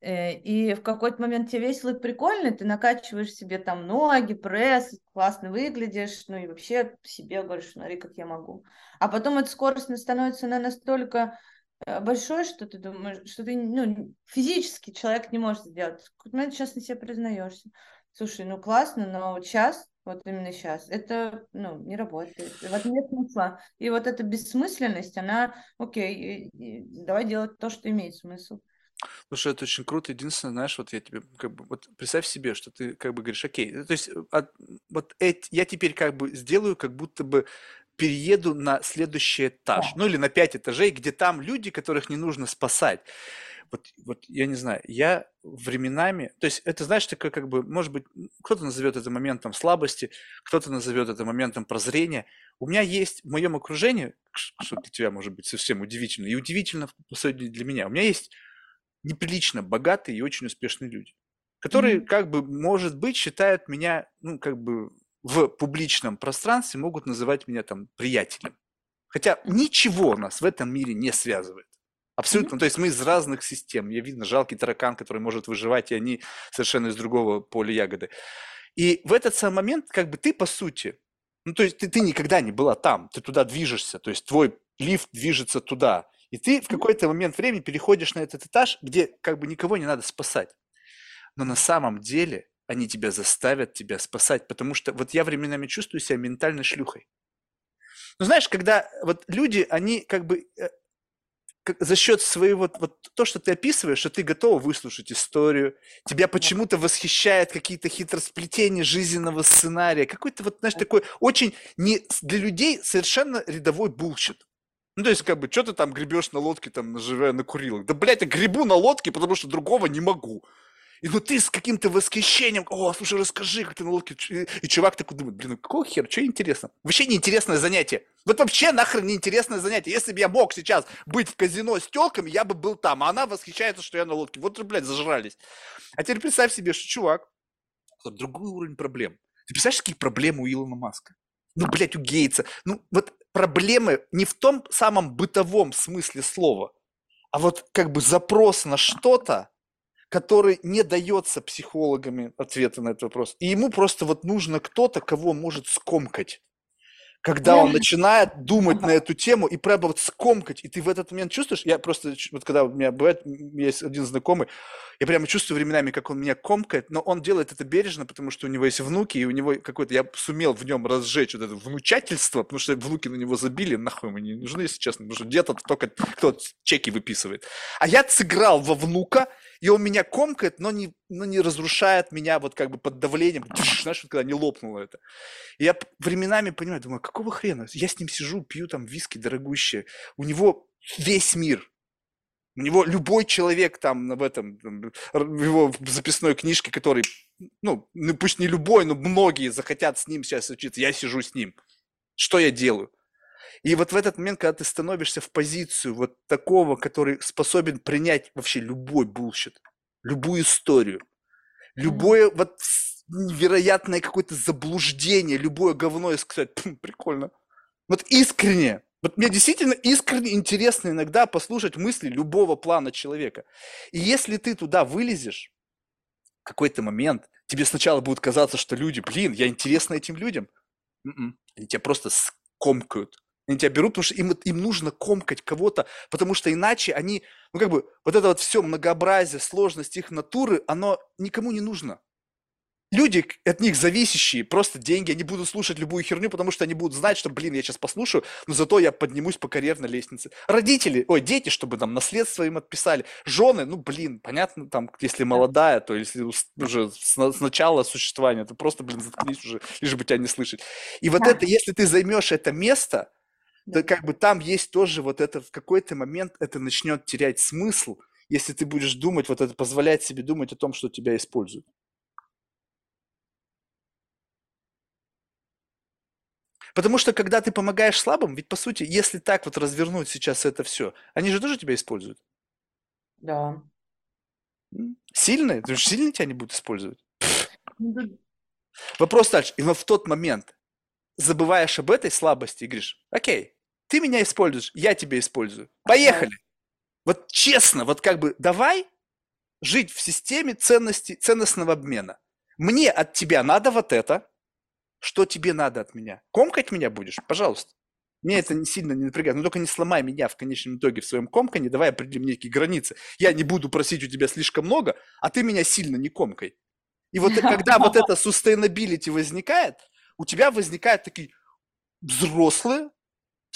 Э, и в какой-то момент тебе весело и прикольно, ты накачиваешь себе там ноги, пресс, классно выглядишь, ну и вообще себе говоришь, смотри, как я могу. А потом эта скорость становится она настолько э, большой, что ты думаешь, что ты ну, физически человек не может сделать. В какой-то момент на себе признаешься. Слушай, ну классно, но вот сейчас, вот именно сейчас, это ну, не работает. В этом нет смысла. И вот эта бессмысленность, она, окей, давай делать то, что имеет смысл. Слушай, это очень круто. Единственное, знаешь, вот я тебе как бы вот представь себе, что ты как бы говоришь, окей, то есть э, от, вот эти, я теперь как бы сделаю, как будто бы перееду на следующий этаж, ну или на пять этажей, где там люди, которых не нужно спасать. Вот, вот я не знаю, я временами, то есть это, знаешь, такое как бы, может быть, кто-то назовет это моментом слабости, кто-то назовет это моментом прозрения. У меня есть в моем окружении, что для тебя может быть совсем удивительно, и удивительно, по сути, для меня, у меня есть неприлично богатые и очень успешные люди, которые, mm-hmm. как бы, может быть, считают меня, ну, как бы, в публичном пространстве могут называть меня там приятелем. Хотя ничего нас в этом мире не связывает. Абсолютно. Mm-hmm. То есть мы из разных систем. Я видно жалкий таракан, который может выживать, и они совершенно из другого поля ягоды. И в этот самый момент, как бы ты, по сути, ну, то есть ты, ты никогда не была там, ты туда движешься, то есть твой лифт движется туда. И ты в какой-то момент времени переходишь на этот этаж, где как бы никого не надо спасать. Но на самом деле они тебя заставят тебя спасать, потому что вот я временами чувствую себя ментальной шлюхой. Ну, знаешь, когда вот люди, они как бы э, как, за счет своего, вот то, что ты описываешь, что ты готова выслушать историю, тебя почему-то восхищает какие-то хитросплетения жизненного сценария, какой-то вот, знаешь, такой очень не для людей совершенно рядовой bullshit. Ну, то есть, как бы, что ты там гребешь на лодке, там, наживая на курилах? Да, блядь, я гребу на лодке, потому что другого не могу. И ну ты с каким-то восхищением, о, слушай, расскажи, как ты на лодке. И чувак такой думает, блин, ну какого хера, что интересно? Вообще неинтересное занятие. Вот вообще нахрен неинтересное занятие. Если бы я мог сейчас быть в казино с телками, я бы был там. А она восхищается, что я на лодке. Вот, блядь, зажрались. А теперь представь себе, что чувак, другой уровень проблем. Ты представляешь, какие проблемы у Илона Маска? Ну, блядь, у Гейтса. Ну, вот проблемы не в том самом бытовом смысле слова, а вот как бы запрос на что-то, который не дается психологами ответа на этот вопрос. И ему просто вот нужно кто-то, кого может скомкать когда он начинает думать на эту тему и прямо вот скомкать, и ты в этот момент чувствуешь, я просто, вот когда у меня бывает, есть один знакомый, я прямо чувствую временами, как он меня комкает, но он делает это бережно, потому что у него есть внуки, и у него какой-то, я сумел в нем разжечь вот это внучательство, потому что внуки на него забили, нахуй ему не нужны, если честно, потому что дед это только кто чеки выписывает. А я сыграл во внука, и он меня комкает, но не, но не разрушает меня вот как бы под давлением, знаешь, вот когда не лопнуло это. И я временами понимаю, думаю, какого хрена? Я с ним сижу, пью там виски дорогущие, у него весь мир, у него любой человек там в этом, в его записной книжке, который, ну, ну, пусть не любой, но многие захотят с ним сейчас учиться, я сижу с ним. Что я делаю? И вот в этот момент, когда ты становишься в позицию вот такого, который способен принять вообще любой bullshit, любую историю, любое вот невероятное какое-то заблуждение, любое говно и сказать, прикольно. Вот искренне, вот мне действительно искренне интересно иногда послушать мысли любого плана человека. И если ты туда вылезешь, в какой-то момент тебе сначала будет казаться, что люди, блин, я интересна этим людям. М-м. Они тебя просто скомкают. Они тебя берут, потому что им, им нужно комкать кого-то, потому что иначе они, ну как бы, вот это вот все многообразие, сложность их натуры, оно никому не нужно люди от них зависящие, просто деньги, они будут слушать любую херню, потому что они будут знать, что, блин, я сейчас послушаю, но зато я поднимусь по карьерной лестнице. Родители, ой, дети, чтобы там наследство им отписали. Жены, ну, блин, понятно, там, если молодая, то если уже с, с начала существования, то просто, блин, заткнись уже, лишь бы тебя не слышать. И вот это, если ты займешь это место, то как бы там есть тоже вот это, в какой-то момент это начнет терять смысл, если ты будешь думать, вот это позволять себе думать о том, что тебя используют. Потому что когда ты помогаешь слабым, ведь по сути, если так вот развернуть сейчас это все, они же тоже тебя используют. Да. Сильные? Ты же сильные тебя не будут использовать. Ну Вопрос дальше. И но в тот момент забываешь об этой слабости и говоришь, окей, Ты меня используешь, я тебя использую. Поехали. Вот честно, вот как бы давай жить в системе ценностей, ценностного обмена. Мне от тебя надо вот это, что тебе надо от меня? Комкать меня будешь? Пожалуйста. Мне это сильно не напрягает. Но только не сломай меня в конечном итоге в своем комкании. Давай определим некие границы. Я не буду просить у тебя слишком много, а ты меня сильно не комкай. И вот <laughs> когда вот это sustainability возникает, у тебя возникают такие взрослые,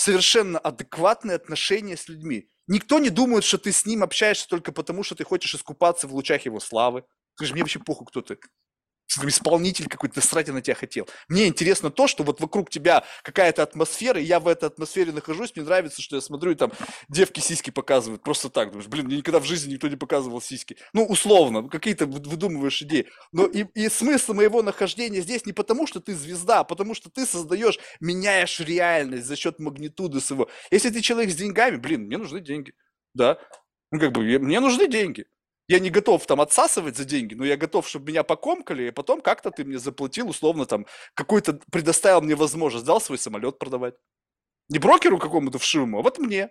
совершенно адекватные отношения с людьми. Никто не думает, что ты с ним общаешься только потому, что ты хочешь искупаться в лучах его славы. Скажи, мне вообще похуй, кто ты исполнитель какой-то, срать я на тебя хотел. Мне интересно то, что вот вокруг тебя какая-то атмосфера, и я в этой атмосфере нахожусь, мне нравится, что я смотрю, и там девки сиськи показывают, просто так, думаешь, блин, мне никогда в жизни никто не показывал сиськи. Ну, условно, какие-то выдумываешь идеи. Но и, и смысл моего нахождения здесь не потому, что ты звезда, а потому что ты создаешь, меняешь реальность за счет магнитуды своего. Если ты человек с деньгами, блин, мне нужны деньги, да, ну, как бы, мне нужны деньги я не готов там отсасывать за деньги, но я готов, чтобы меня покомкали, и потом как-то ты мне заплатил, условно, там, какой-то, предоставил мне возможность, дал свой самолет продавать. Не брокеру какому-то вшивому, а вот мне.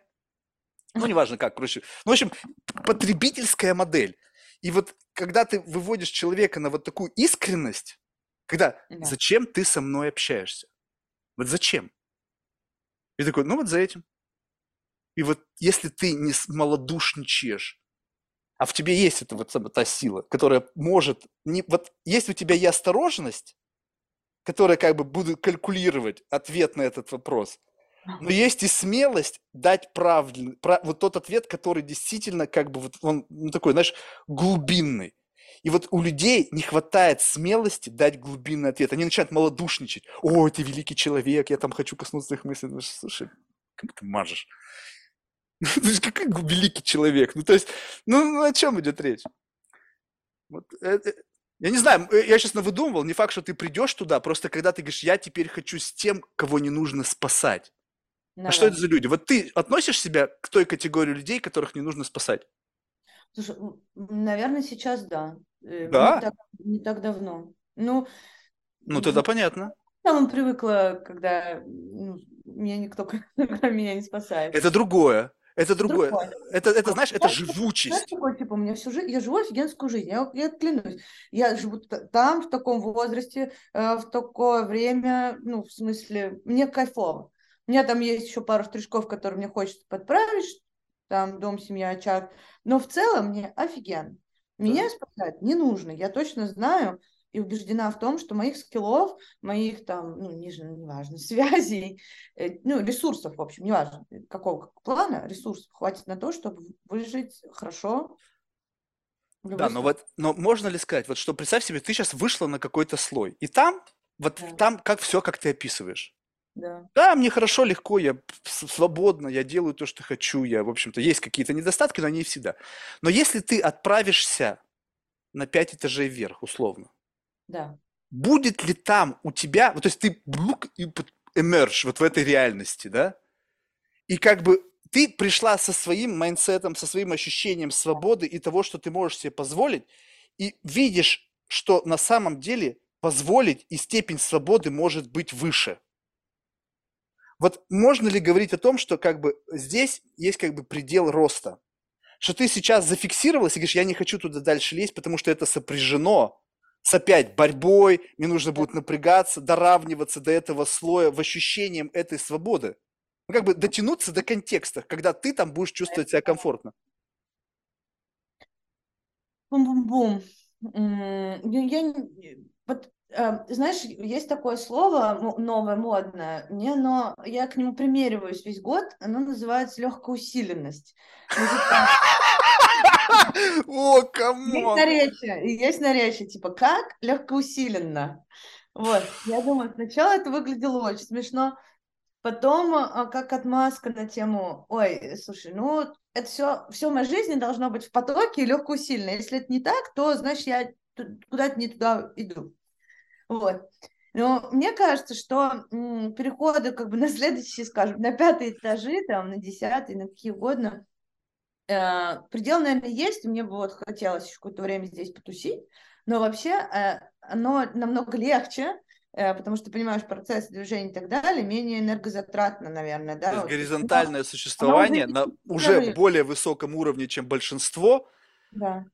Ну, неважно как, короче. Ну, в общем, потребительская модель. И вот когда ты выводишь человека на вот такую искренность, когда да. зачем ты со мной общаешься? Вот зачем? И такой, ну вот за этим. И вот если ты не малодушничаешь, а в тебе есть эта вот та сила, которая может... Не, вот есть у тебя и осторожность, которая как бы будет калькулировать ответ на этот вопрос, но есть и смелость дать правильный, прав, вот тот ответ, который действительно как бы вот он ну, такой, знаешь, глубинный. И вот у людей не хватает смелости дать глубинный ответ. Они начинают малодушничать. О, ты великий человек, я там хочу коснуться их мыслей. Ну, слушай, как ты мажешь? <laughs> Ну, какой великий человек. Ну, то есть, ну, ну о чем идет речь? Вот, э, э, я не знаю, э, я сейчас выдумывал, не факт, что ты придешь туда, просто когда ты говоришь, я теперь хочу с тем, кого не нужно спасать. Ну, а что это за люди? Вот ты относишь себя к той категории людей, которых не нужно спасать? Слушай, наверное, сейчас да. Да? Не так, не так давно. Ну, ну тогда понятно. Я вам привыкла, когда ну, меня никто <laughs> меня не спасает. Это другое. Это другое. другое. Это, это, знаешь, это живучесть. Знаешь, такое, типа, у меня всю жизнь, я живу офигенскую жизнь, я, я клянусь. Я живу там, в таком возрасте, э, в такое время, ну, в смысле, мне кайфово. У меня там есть еще пару штришков, которые мне хочется подправить, там дом, семья, очаг. Но в целом мне офигенно. Меня да. спасать не нужно. Я точно знаю, и убеждена в том, что моих скиллов, моих там, ну, не, неважно, <laughs> связей, э, ну, ресурсов, в общем, неважно, какого плана, ресурсов хватит на то, чтобы выжить хорошо. Да, но вот, но можно ли сказать, вот что представь себе, ты сейчас вышла на какой-то слой, и там, вот да. там как все, как ты описываешь. Да. да, мне хорошо, легко, я свободно, я делаю то, что хочу, я, в общем-то, есть какие-то недостатки, но они всегда. Но если ты отправишься на пять этажей вверх, условно, да. Будет ли там у тебя, вот, то есть ты emerge вот в этой реальности, да? И как бы ты пришла со своим mindset ом, со своим ощущением свободы и того, что ты можешь себе позволить, и видишь, что на самом деле позволить и степень свободы может быть выше. Вот можно ли говорить о том, что как бы здесь есть как бы предел роста? Что ты сейчас зафиксировалась и говоришь, я не хочу туда дальше лезть, потому что это сопряжено с опять борьбой, мне нужно будет напрягаться, доравниваться до этого слоя в ощущением этой свободы. Ну, как бы дотянуться до контекста, когда ты там будешь чувствовать себя комфортно. Бум-бум-бум. Я, вот, э, знаешь, есть такое слово новое, модное, мне оно, я к нему примериваюсь весь год, оно называется легкоусиленность. О, камон! Есть наречие, есть наречие, типа, как легкоусиленно. Вот, я думаю, сначала это выглядело очень смешно, потом а, как отмазка на тему, ой, слушай, ну, это все, все в моей жизни должно быть в потоке и легкоусильно. Если это не так, то, значит, я куда-то не туда иду. Вот. Но мне кажется, что переходы как бы на следующие, скажем, на пятые этажи, там, на десятые, на какие угодно, Э, предел, наверное, есть, мне бы вот хотелось еще какое-то время здесь потусить, но вообще э, оно намного легче, э, потому что понимаешь процесс движения и так далее, менее энергозатратно, наверное, да. То есть вот, горизонтальное но, существование уже на уже более высоком уровне, чем большинство, да.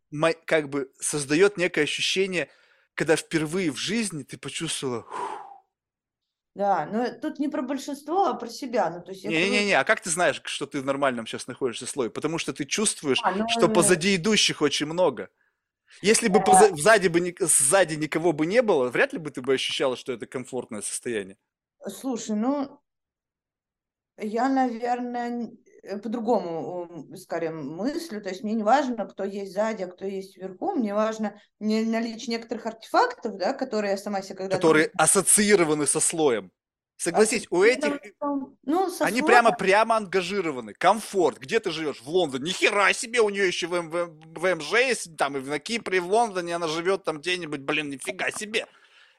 как бы создает некое ощущение, когда впервые в жизни ты почувствовала. Да, но тут не про большинство, а про себя. Ну, то есть я привык... не-не-не, а как ты знаешь, что ты в нормальном сейчас находишься слое? Потому что ты чувствуешь, А, ну, что э, позади идущих очень много. Если бы э, поза- сзади, бы, сзади никого бы не было, вряд ли бы ты бы ощущала, что это комфортное состояние. слушай, ну, я, наверное, по-другому м, скорее мыслю. То есть мне не важно, кто есть сзади, а кто есть вверху. Мне важно не наличие некоторых артефактов, да, которые я сама себе когда-то которые ассоциированы со слоем. Согласись, у этих. Ну, они слоем. прямо прямо ангажированы. Комфорт. Где ты живешь? В Лондоне. Ни хера себе, у нее еще в, М- в ВМЖ есть, там и на Кипре, и в Лондоне она живет там где-нибудь, блин, нифига себе.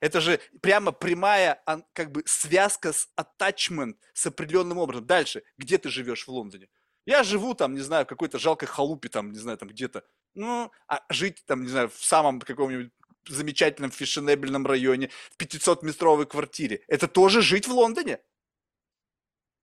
Это же прямо прямая как бы связка с attachment с определенным образом. Дальше, где ты живешь в Лондоне? Я живу там, не знаю, в какой-то жалкой халупе, там, не знаю, там где-то. Ну, а жить там, не знаю, в самом каком-нибудь замечательном фешенебельном районе, в 500-метровой квартире. Это тоже жить в Лондоне?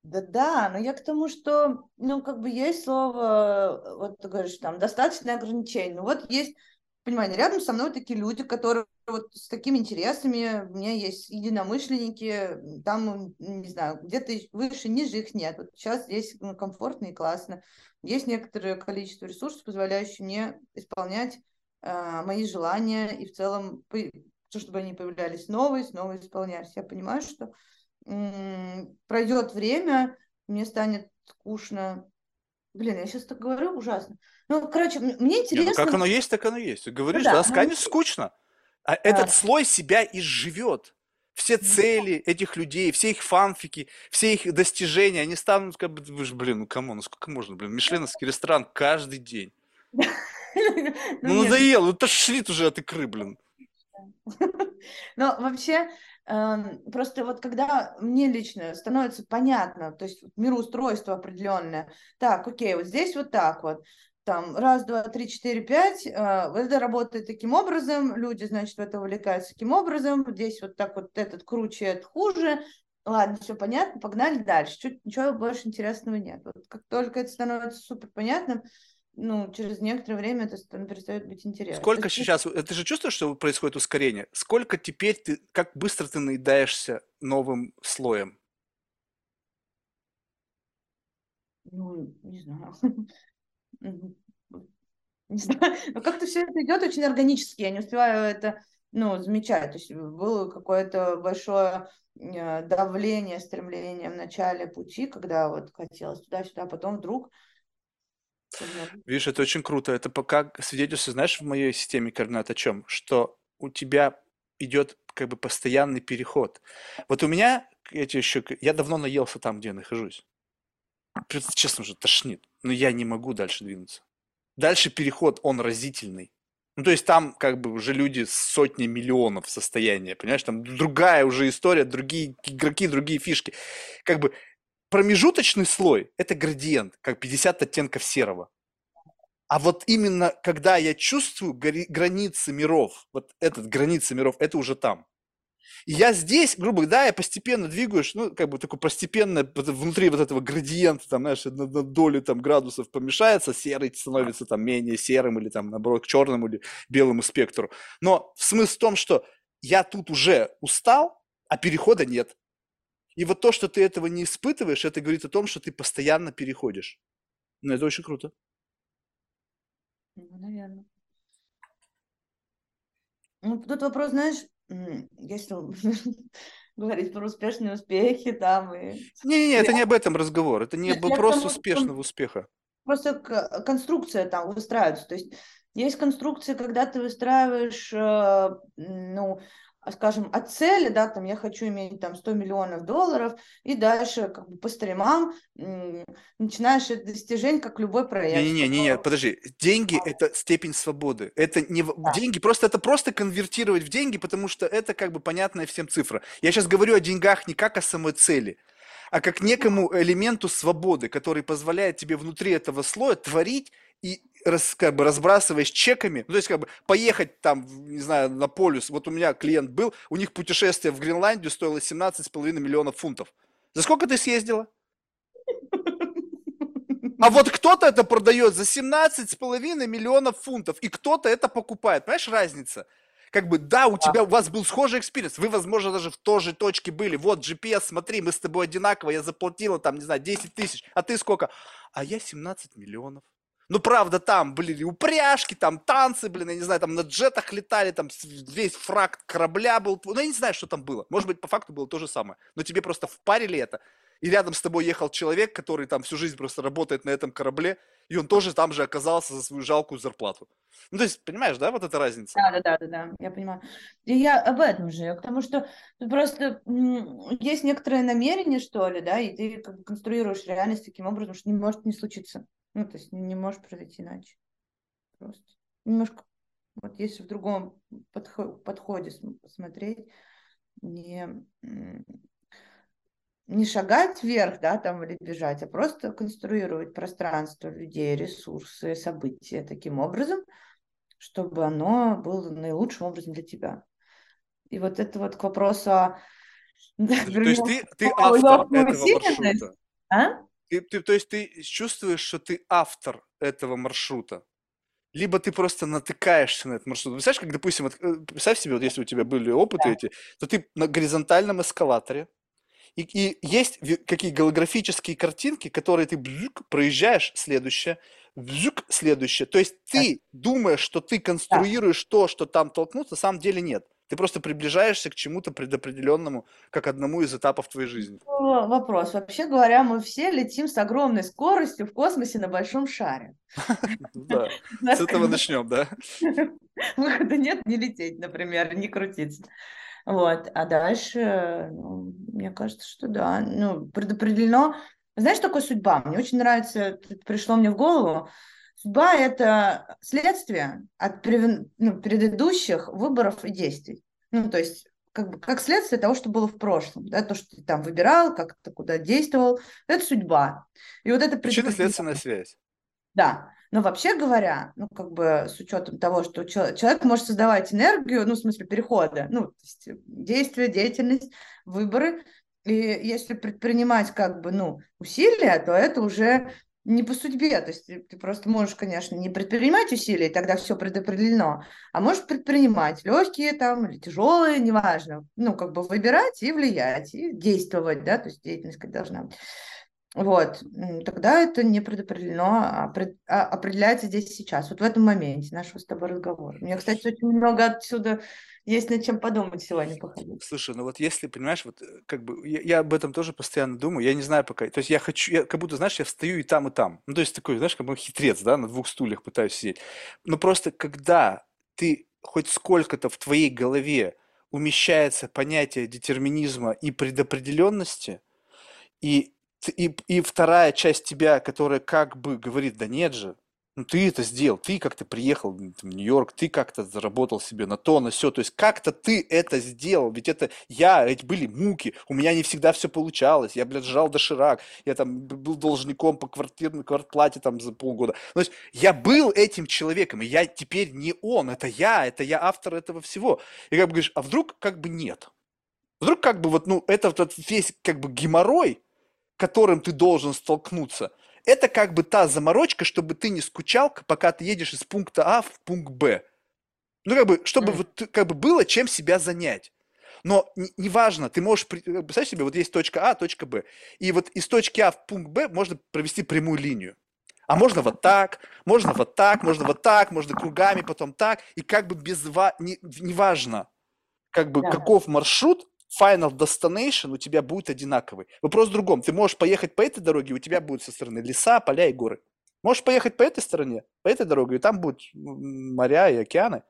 Да, да, но я к тому, что, ну, как бы есть слово, вот ты говоришь, там, достаточное ограничение. Ну, вот есть, понимание, рядом со мной такие люди, которые вот с такими интересами, у меня есть единомышленники, там, м, не знаю, где-то выше, ниже их нет. Вот сейчас здесь ну, комфортно и классно. Есть некоторое количество ресурсов, позволяющие мне исполнять э, мои желания и в целом, то, чтобы они появлялись новые, снова исполнялись. Я понимаю, что м, пройдет время, мне станет скучно. Блин, я сейчас так говорю, ужасно. Ну, короче, мне Не, ну интересно... как оно есть, так оно есть. Ты говоришь, да, да, ну, станет скучно. А этот слой себя изживет. Все цели этих людей, все их фанфики, все их достижения, они станут как бы, блин, ну кому, ну сколько можно, блин, мишленовский ресторан каждый день. <laughs> Ну Ну, надоело, ну тошнит уже от икры, блин. Но <laughs> вообще, просто вот когда мне лично становится понятно, то есть мироустройство определенное, так, окей, вот здесь вот так вот, там, раз, два, три, четыре, пять, э, это работает таким образом, люди, значит, в это увлекаются таким образом, здесь вот так вот этот круче, это хуже, ладно, все понятно, погнали дальше, чуть ничего больше интересного нет. Вот как только это становится супер понятным, ну, через некоторое время это ст- перестает быть интересно. Сколько есть, сейчас, ты же чувствуешь, что происходит ускорение? Сколько теперь ты, как быстро ты наедаешься новым слоем? Ну, не знаю. <laughs> Не знаю. Но как-то все это идет очень органически. Я не успеваю это, ну, замечать. То есть было какое-то большое э, давление, стремление в начале пути, когда вот хотелось туда-сюда, а потом вдруг... Видишь, это очень круто. Это пока свидетельствует, знаешь, в моей системе координат о чем? Что у тебя идет как бы постоянный переход. Вот у меня, тебе еще, я давно наелся там, где я нахожусь. Честно уже тошнит. Но я не могу дальше двинуться. Дальше переход, он разительный. Ну, то есть там как бы уже люди сотни миллионов состояния, понимаешь? Там другая уже история, другие игроки, другие фишки. Как бы промежуточный слой – это градиент, как 50 оттенков серого. А вот именно когда я чувствую границы миров, вот этот границы миров, это уже там. И я здесь, грубо говоря, да, я постепенно двигаюсь, ну, как бы такой постепенно внутри вот этого градиента, там, знаешь, на, на доли там градусов помешается, серый становится там менее серым или там, наоборот, к черному или белому спектру. Но смысл в том, что я тут уже устал, а перехода нет. И вот то, что ты этого не испытываешь, это говорит о том, что ты постоянно переходишь. Ну, это очень круто. Ну, наверное. Ну, тут вопрос, знаешь, если <laughs> говорить про успешные успехи там и... Не-не-не, это не об этом разговор, это не Нет, вопрос тому, успешного успеха. Просто конструкция там выстраивается. То есть есть конструкции, когда ты выстраиваешь, э, ну, скажем, от цели, да, там я хочу иметь там 100 миллионов долларов, и дальше как бы по стримам начинаешь это достижение, как любой проект. Не-не-не, подожди. Деньги – это степень свободы. Это не в- деньги, просто это просто конвертировать в деньги, потому что это как бы понятная всем цифра. Я сейчас говорю о деньгах не как о самой цели, а как некому элементу свободы, который позволяет тебе внутри этого слоя творить и раз, как бы разбрасываясь чеками, ну, то есть как бы поехать там, не знаю, на полюс. Вот у меня клиент был, у них путешествие в Гренландию стоило 17,5 миллионов фунтов. За сколько ты съездила? А вот кто-то это продает за 17,5 миллионов фунтов, и кто-то это покупает. Понимаешь, разница? Как бы, да, у тебя, у вас был схожий experience, вы, возможно, даже в той же точке были. Вот GPS, смотри, мы с тобой одинаково, я заплатила там, не знаю, 10 тысяч, а ты сколько? А я 17 миллионов. Ну, правда, там были упряжки, там танцы, блин, я не знаю, там на джетах летали, там весь фракт корабля был. Ну, я не знаю, что там было. Может быть, по факту было то же самое. Но тебе просто впарили это, и рядом с тобой ехал человек, который там всю жизнь просто работает на этом корабле, и он тоже там же оказался за свою жалкую зарплату. Ну, то есть, понимаешь, да, вот эта разница? Да, да, да, да, да, я понимаю. И я об этом же, потому что просто есть некоторое намерение, что ли, да, и ты как бы конструируешь реальность таким образом, что не может не случиться. Ну, то есть не может произойти иначе. Просто немножко, вот если в другом подходе смотреть, не, не шагать вверх, да, там или бежать, а просто конструировать пространство людей, ресурсы, события таким образом, чтобы оно было наилучшим образом для тебя. И вот это вот к вопросу о... <laughs> То есть ты, ты автор этого маршрута? А? Ты, ты, то есть ты чувствуешь, что ты автор этого маршрута? Либо ты просто натыкаешься на этот маршрут. Представляешь, как, допустим, вот, э, представь себе, вот если у тебя были опыты да. эти, то ты на горизонтальном эскалаторе, и, и есть какие голографические картинки, которые ты бзюк, проезжаешь, следующее, бзюк, следующее. То есть ты да. думаешь, что ты конструируешь да. то, что там толкнуться, на самом деле нет. Ты просто приближаешься к чему-то предопределенному, как одному из этапов твоей жизни. Вопрос. Вообще говоря, мы все летим с огромной скоростью в космосе на большом шаре. <laughs> Да, с этого начнем, да? <laughs> Выхода нет, не лететь, например, не крутиться. Вот, а дальше, ну, мне кажется, что да, ну, предопределено. Знаешь, такое судьба? Мне очень нравится, пришло мне в голову, Судьба – это следствие от ну, предыдущих выборов и действий. Ну, то есть как, бы, как следствие того, что было в прошлом. Да, то, что ты там выбирал, как ты куда действовал, это судьба. И вот это Причинно-следственная связь. Да. Но вообще говоря, ну, как бы с учетом того, что человек может создавать энергию, ну, в смысле перехода, ну, то есть действие, деятельность, выборы, и если предпринимать как бы, ну, усилия, то это уже не по судьбе, то есть ты, ты просто можешь, конечно, не предпринимать усилия, тогда все предопределено, а можешь предпринимать легкие там или тяжелые, неважно, ну, как бы выбирать и влиять, и действовать, да, то есть деятельность как должна быть. Вот, тогда это не предопределено, а, пред, а определяется здесь сейчас, вот в этом моменте нашего с тобой разговора. У меня, кстати, очень много отсюда есть над чем подумать сегодня походить. Слушай, ну вот если, понимаешь, вот э, как бы я, я об этом тоже постоянно думаю, я не знаю пока, то есть я хочу, я как будто, знаешь, я встаю и там, и там. Ну, то есть такой, знаешь, как бы хитрец, да, на двух стульях пытаюсь сидеть. Но просто когда ты хоть сколько-то в твоей голове умещается понятие детерминизма и предопределенности, и, и, и вторая часть тебя, которая как бы говорит, да нет же, ну, ты это сделал, ты как-то приехал в Нью-Йорк, ты как-то заработал себе на то, на все, то есть как-то ты это сделал, ведь это я, эти были муки, у меня не всегда все получалось, я, блядь, жал доширак, я там был должником по квартирной квартплате там за полгода, то есть я был этим человеком, и я теперь не он, это я, это я автор этого всего, и как бы говоришь, а вдруг как бы нет, вдруг как бы вот, ну, это вот весь как бы геморрой, которым ты должен столкнуться – это как бы та заморочка, чтобы ты не скучал, пока ты едешь из пункта А в пункт Б. Ну, как бы, чтобы mm. вот, как бы было чем себя занять. Но неважно, не ты можешь, представь себе, вот есть точка А, точка Б. И вот из точки А в пункт Б можно провести прямую линию. А можно вот так, можно вот так, можно вот так, можно кругами, потом так. И как бы без... Не, неважно, как бы да. каков маршрут, final destination у тебя будет одинаковый. Вопрос в другом. Ты можешь поехать по этой дороге, у тебя будут со стороны леса, поля и горы. Можешь поехать по этой стороне, по этой дороге, и там будут моря и океаны.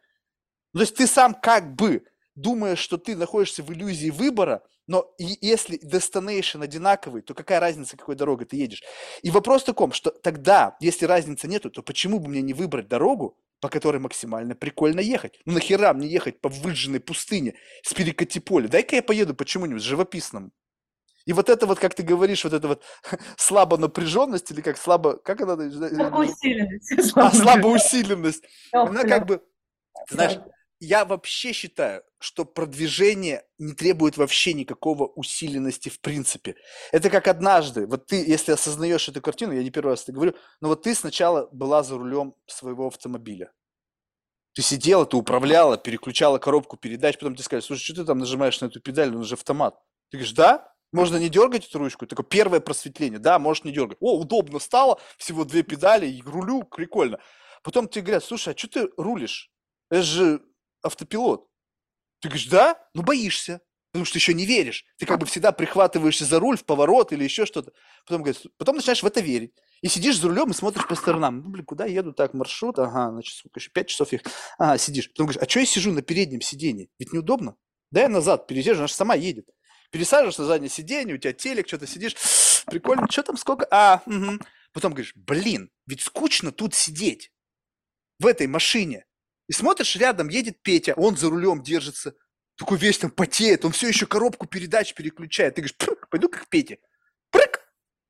Ну, то есть ты сам как бы думаешь, что ты находишься в иллюзии выбора, но и если destination одинаковый, то какая разница, какой дорогой ты едешь? И вопрос в таком, что тогда, если разницы нету, то почему бы мне не выбрать дорогу, по которой максимально прикольно ехать. Ну нахера мне ехать по выжженной пустыне с перекати поля? Дай-ка я поеду почему-нибудь живописному. И вот это вот, как ты говоришь, вот это вот <laughs> слабо напряженность или как слабо, как она? Слабоусиленность. А, слабоусиленность. Она как бы, ты знаешь, я вообще считаю, что продвижение не требует вообще никакого усиленности в принципе. Это как однажды, вот ты, если осознаешь эту картину, я не первый раз это говорю, но вот ты сначала была за рулем своего автомобиля. Ты сидела, ты управляла, переключала коробку передач, потом тебе сказали, слушай, что ты там нажимаешь на эту педаль, ну, он же автомат. Ты говоришь, да? Можно не дергать эту ручку? Такое первое просветление. Да, можешь не дергать. О, удобно стало, всего две педали, и рулю, прикольно. Потом тебе говорят, слушай, а что ты рулишь? Это же автопилот. Ты говоришь, да? Ну боишься, потому что еще не веришь. Ты как бы всегда прихватываешься за руль в поворот или еще что-то. Потом, говоришь, потом начинаешь в это верить. И сидишь за рулем и смотришь по сторонам. Ну, блин, куда еду так, маршрут? Ага, значит, сколько еще, пять часов ехать. Ага, сидишь. Потом говоришь, а что я сижу на переднем сиденье? Ведь неудобно. Да я назад пересижу, она же сама едет. Пересаживаешься на заднее сиденье, у тебя телек, что-то сидишь. <sniffs> Прикольно, что там, сколько? А, угу. Потом говоришь, блин, ведь скучно тут сидеть. В этой машине. И смотришь, рядом едет Петя, он за рулем держится, такой весь там потеет, он все еще коробку передач переключает. Ты говоришь, пойду как Петя. Прыг!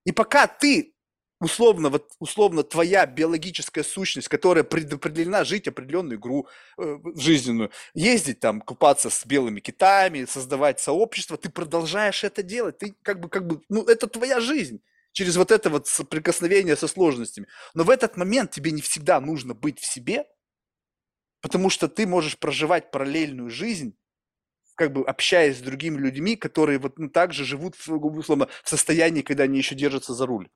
И пока ты, условно, вот, условно, твоя биологическая сущность, которая предопределена жить определенную игру э, жизненную, ездить там, купаться с белыми китами, создавать сообщество, ты продолжаешь это делать. Ты как бы, как бы, ну, это твоя жизнь через вот это вот соприкосновение со сложностями. Но в этот момент тебе не всегда нужно быть в себе, Потому что ты можешь проживать параллельную жизнь, как бы общаясь с другими людьми, которые вот ну, также живут условно, в состоянии, когда они еще держатся за руль.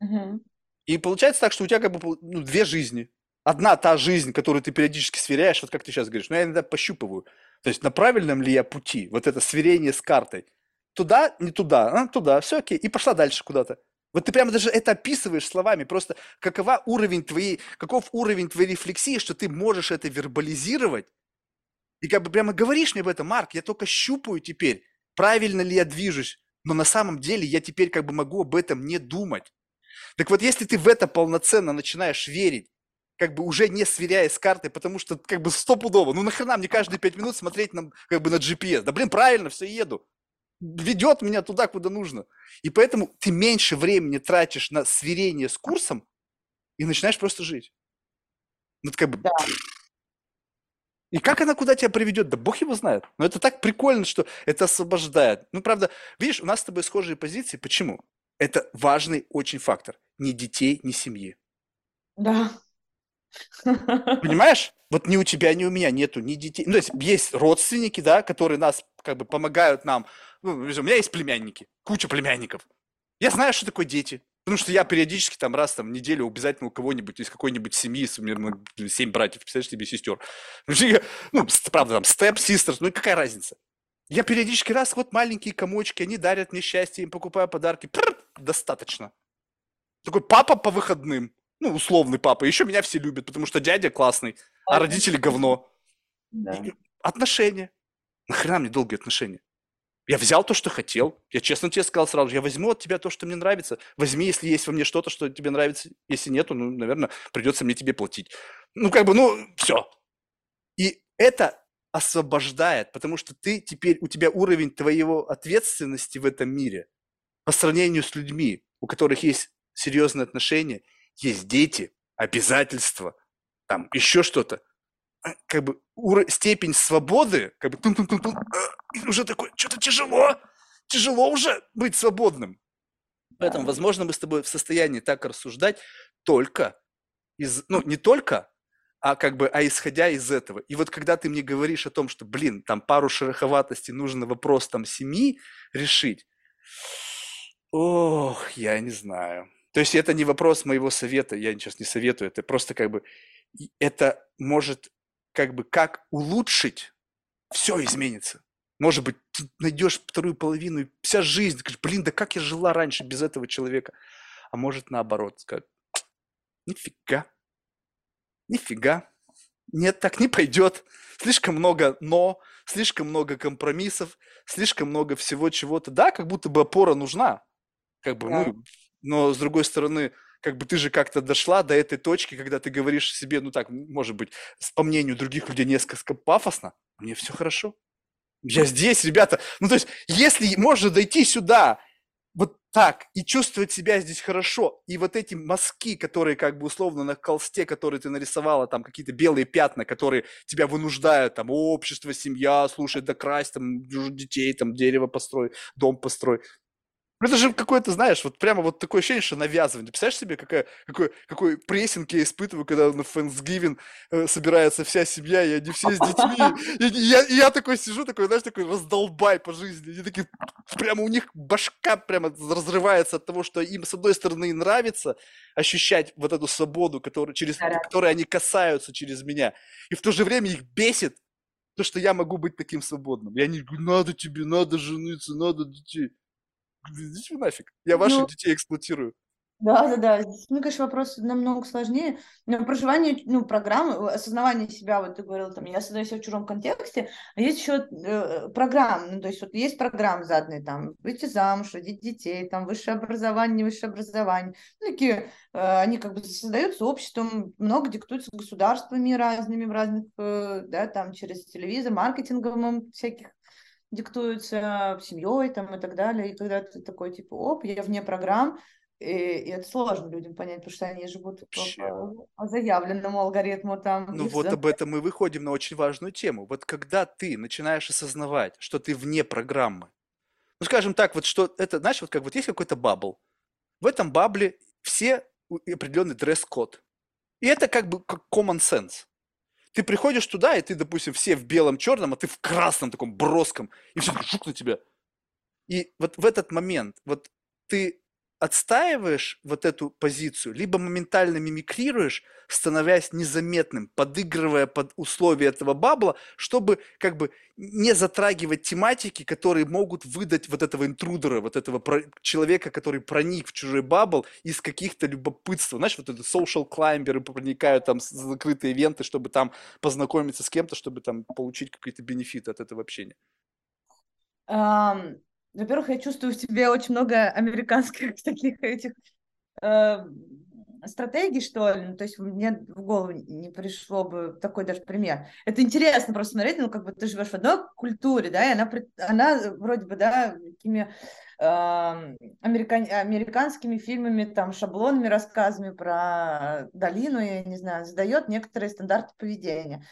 Угу. И получается так, что у тебя как бы ну, две жизни. Одна та жизнь, которую ты периодически сверяешь, вот как ты сейчас говоришь, но ну, я иногда пощупываю. То есть на правильном ли я пути, вот это сверение с картой. Туда, не туда, а, туда, все окей. И пошла дальше куда-то. Вот ты прямо даже это описываешь словами, просто какова уровень твоей, каков уровень твоей рефлексии, что ты можешь это вербализировать. И как бы прямо говоришь мне об этом, Марк, я только щупаю теперь, правильно ли я движусь, но на самом деле я теперь как бы могу об этом не думать. Так вот, если ты в это полноценно начинаешь верить, как бы уже не сверяясь с картой, потому что как бы стопудово, ну нахрена мне каждые пять минут смотреть на, как бы на GPS? Да блин, правильно, все еду ведет меня туда, куда нужно. И поэтому ты меньше времени тратишь на сверение с курсом и начинаешь просто жить. Ну, это как бы... Да. И как она куда тебя приведет? Да бог его знает. Но это так прикольно, что это освобождает. Ну, правда, видишь, у нас с тобой схожие позиции. Почему? Это важный очень фактор. Ни детей, ни семьи. Да. <laughs> Понимаешь? Вот ни у тебя, ни у меня нету ни детей. Ну, то есть есть родственники, да, которые нас как бы помогают нам ну, у меня есть племянники, куча племянников. Я знаю, что такое дети. Потому что я периодически там раз там, в неделю обязательно у кого-нибудь из какой-нибудь семьи, мы семь братьев, представляешь себе сестер. Ну, правда, там, степ, систерс, ну какая разница? Я периодически раз, вот маленькие комочки, они дарят мне счастье, им покупаю подарки. Прр, достаточно. Такой папа по выходным. Ну, условный папа. Еще меня все любят, потому что дядя классный, а родители говно. Да. Отношения. Нахрена мне долгие отношения? Я взял то, что хотел. Я честно тебе сказал сразу, я возьму от тебя то, что мне нравится. Возьми, если есть во мне что-то, что тебе нравится. Если нету, ну, наверное, придется мне тебе платить. Ну, как бы, ну, все. И это освобождает, потому что ты теперь, у тебя уровень твоего ответственности в этом мире по сравнению с людьми, у которых есть серьезные отношения, есть дети, обязательства, там еще что-то. А, как бы ур- степень свободы, как бы э, уже такой, что-то тяжело, тяжело уже быть свободным. Поэтому, возможно, мы с тобой в состоянии так рассуждать только из, ну, не только, а как бы, а исходя из этого. И вот когда ты мне говоришь о том, что, блин, там пару шероховатостей нужно вопрос там семьи решить, ох, я не знаю. То есть это не вопрос моего совета, я сейчас не советую, это просто как бы, это может как бы как улучшить, все изменится. Может быть, ты найдешь вторую половину, и вся жизнь, скажешь, блин, да как я жила раньше без этого человека? А может наоборот, сказать, нифига, нифига, нет, так не пойдет. Слишком много но, слишком много компромиссов, слишком много всего чего-то. Да, как будто бы опора нужна, как бы, да. ну, но с другой стороны, как бы ты же как-то дошла до этой точки, когда ты говоришь себе, ну так, может быть, по мнению других людей несколько пафосно, мне все хорошо. Я здесь, ребята. Ну, то есть, если можно дойти сюда, вот так, и чувствовать себя здесь хорошо, и вот эти мазки, которые как бы условно на холсте, которые ты нарисовала, там какие-то белые пятна, которые тебя вынуждают, там, общество, семья, слушай, да крась, там, детей, там, дерево построй, дом построй. Это же какое-то, знаешь, вот прямо вот такое ощущение, что навязывание. Представляешь себе, какая, какой, какой прессинг я испытываю, когда на Thanksgiving э, собирается вся семья, и они все с детьми. И, и я, и я такой сижу, такой, знаешь, такой раздолбай по жизни. И такие, прямо у них башка прямо разрывается от того, что им, с одной стороны, нравится ощущать вот эту свободу, который, через, которой они касаются через меня. И в то же время их бесит то, что я могу быть таким свободным. Я не говорю, надо тебе, надо жениться, надо детей идите нафиг, я ваших ну, детей эксплуатирую. Да, да, да. Мне, конечно, вопрос намного сложнее. Но проживание, ну, программы, осознавание себя, вот ты говорил, там, я создаю себя в чужом контексте, а есть еще э, программы, ну, то есть вот есть программы заданные, там, выйти замуж, родить детей, там, высшее образование, не высшее образование. Ну, такие, э, они как бы создаются обществом, много диктуются государствами разными в разных, э, да, там, через телевизор, маркетинговым всяких диктуются семьей там и так далее, и когда ты такой, типа, оп, я вне программ, и, и это сложно людям понять, потому что они живут по, по заявленному алгоритму там. Ну вот все. об этом мы выходим на очень важную тему. Вот когда ты начинаешь осознавать, что ты вне программы, ну скажем так, вот что это, знаешь, вот как вот есть какой-то бабл, в этом бабле все определенный дресс-код. И это как бы как common sense. Ты приходишь туда, и ты, допустим, все в белом-черном, а ты в красном таком броском, и все жук на тебя. И вот в этот момент, вот ты отстаиваешь вот эту позицию, либо моментально мимикрируешь, становясь незаметным, подыгрывая под условия этого бабла, чтобы как бы не затрагивать тематики, которые могут выдать вот этого интрудера, вот этого человека, который проник в чужой бабл из каких-то любопытств. Знаешь, вот это social climberы проникают там закрытые ивенты, чтобы там познакомиться с кем-то, чтобы там получить какие-то бенефиты от этого общения. Um во-первых, я чувствую в себе очень много американских <laughs> таких этих э, стратегий, что ли. Ну, то есть мне в голову не пришло бы такой даже пример. Это интересно просто смотреть, ну, как бы ты живешь в одной культуре, да, и она, она вроде бы, да, такими э, американ, американскими фильмами, там, шаблонами, рассказами про долину, я не знаю, задает некоторые стандарты поведения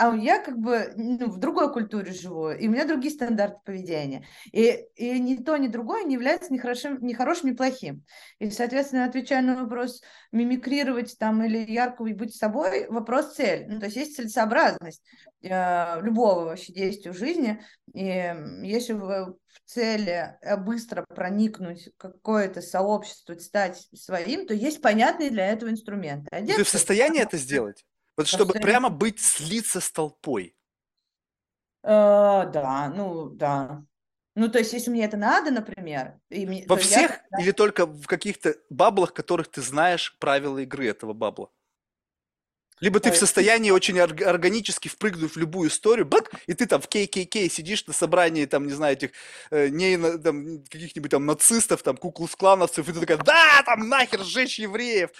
а я как бы ну, в другой культуре живу, и у меня другие стандарты поведения. И, и ни то, ни другое не является ни хорошим, ни хорошим, ни плохим. И, соответственно, отвечая на вопрос, мимикрировать там или ярко быть собой, вопрос цель. Ну, то есть есть целесообразность э, любого вообще действия в жизни. И если в, в цели э, быстро проникнуть какое-то сообщество, стать своим, то есть понятные для этого инструменты. Одеться, Ты в состоянии это сделать? Вот чтобы прямо быть, слиться с толпой. Э, да, ну да. Ну, то есть, если мне это надо, например... И мне, Во всех я... или только в каких-то баблах, которых ты знаешь правила игры этого бабла? Либо ты в состоянии очень органически впрыгнуть в любую историю, бак, и ты там в ККК сидишь на собрании, там, не знаю, этих, э, не, там, каких-нибудь там нацистов, там, куклус-клановцев, и ты такая, да, там, нахер, сжечь евреев.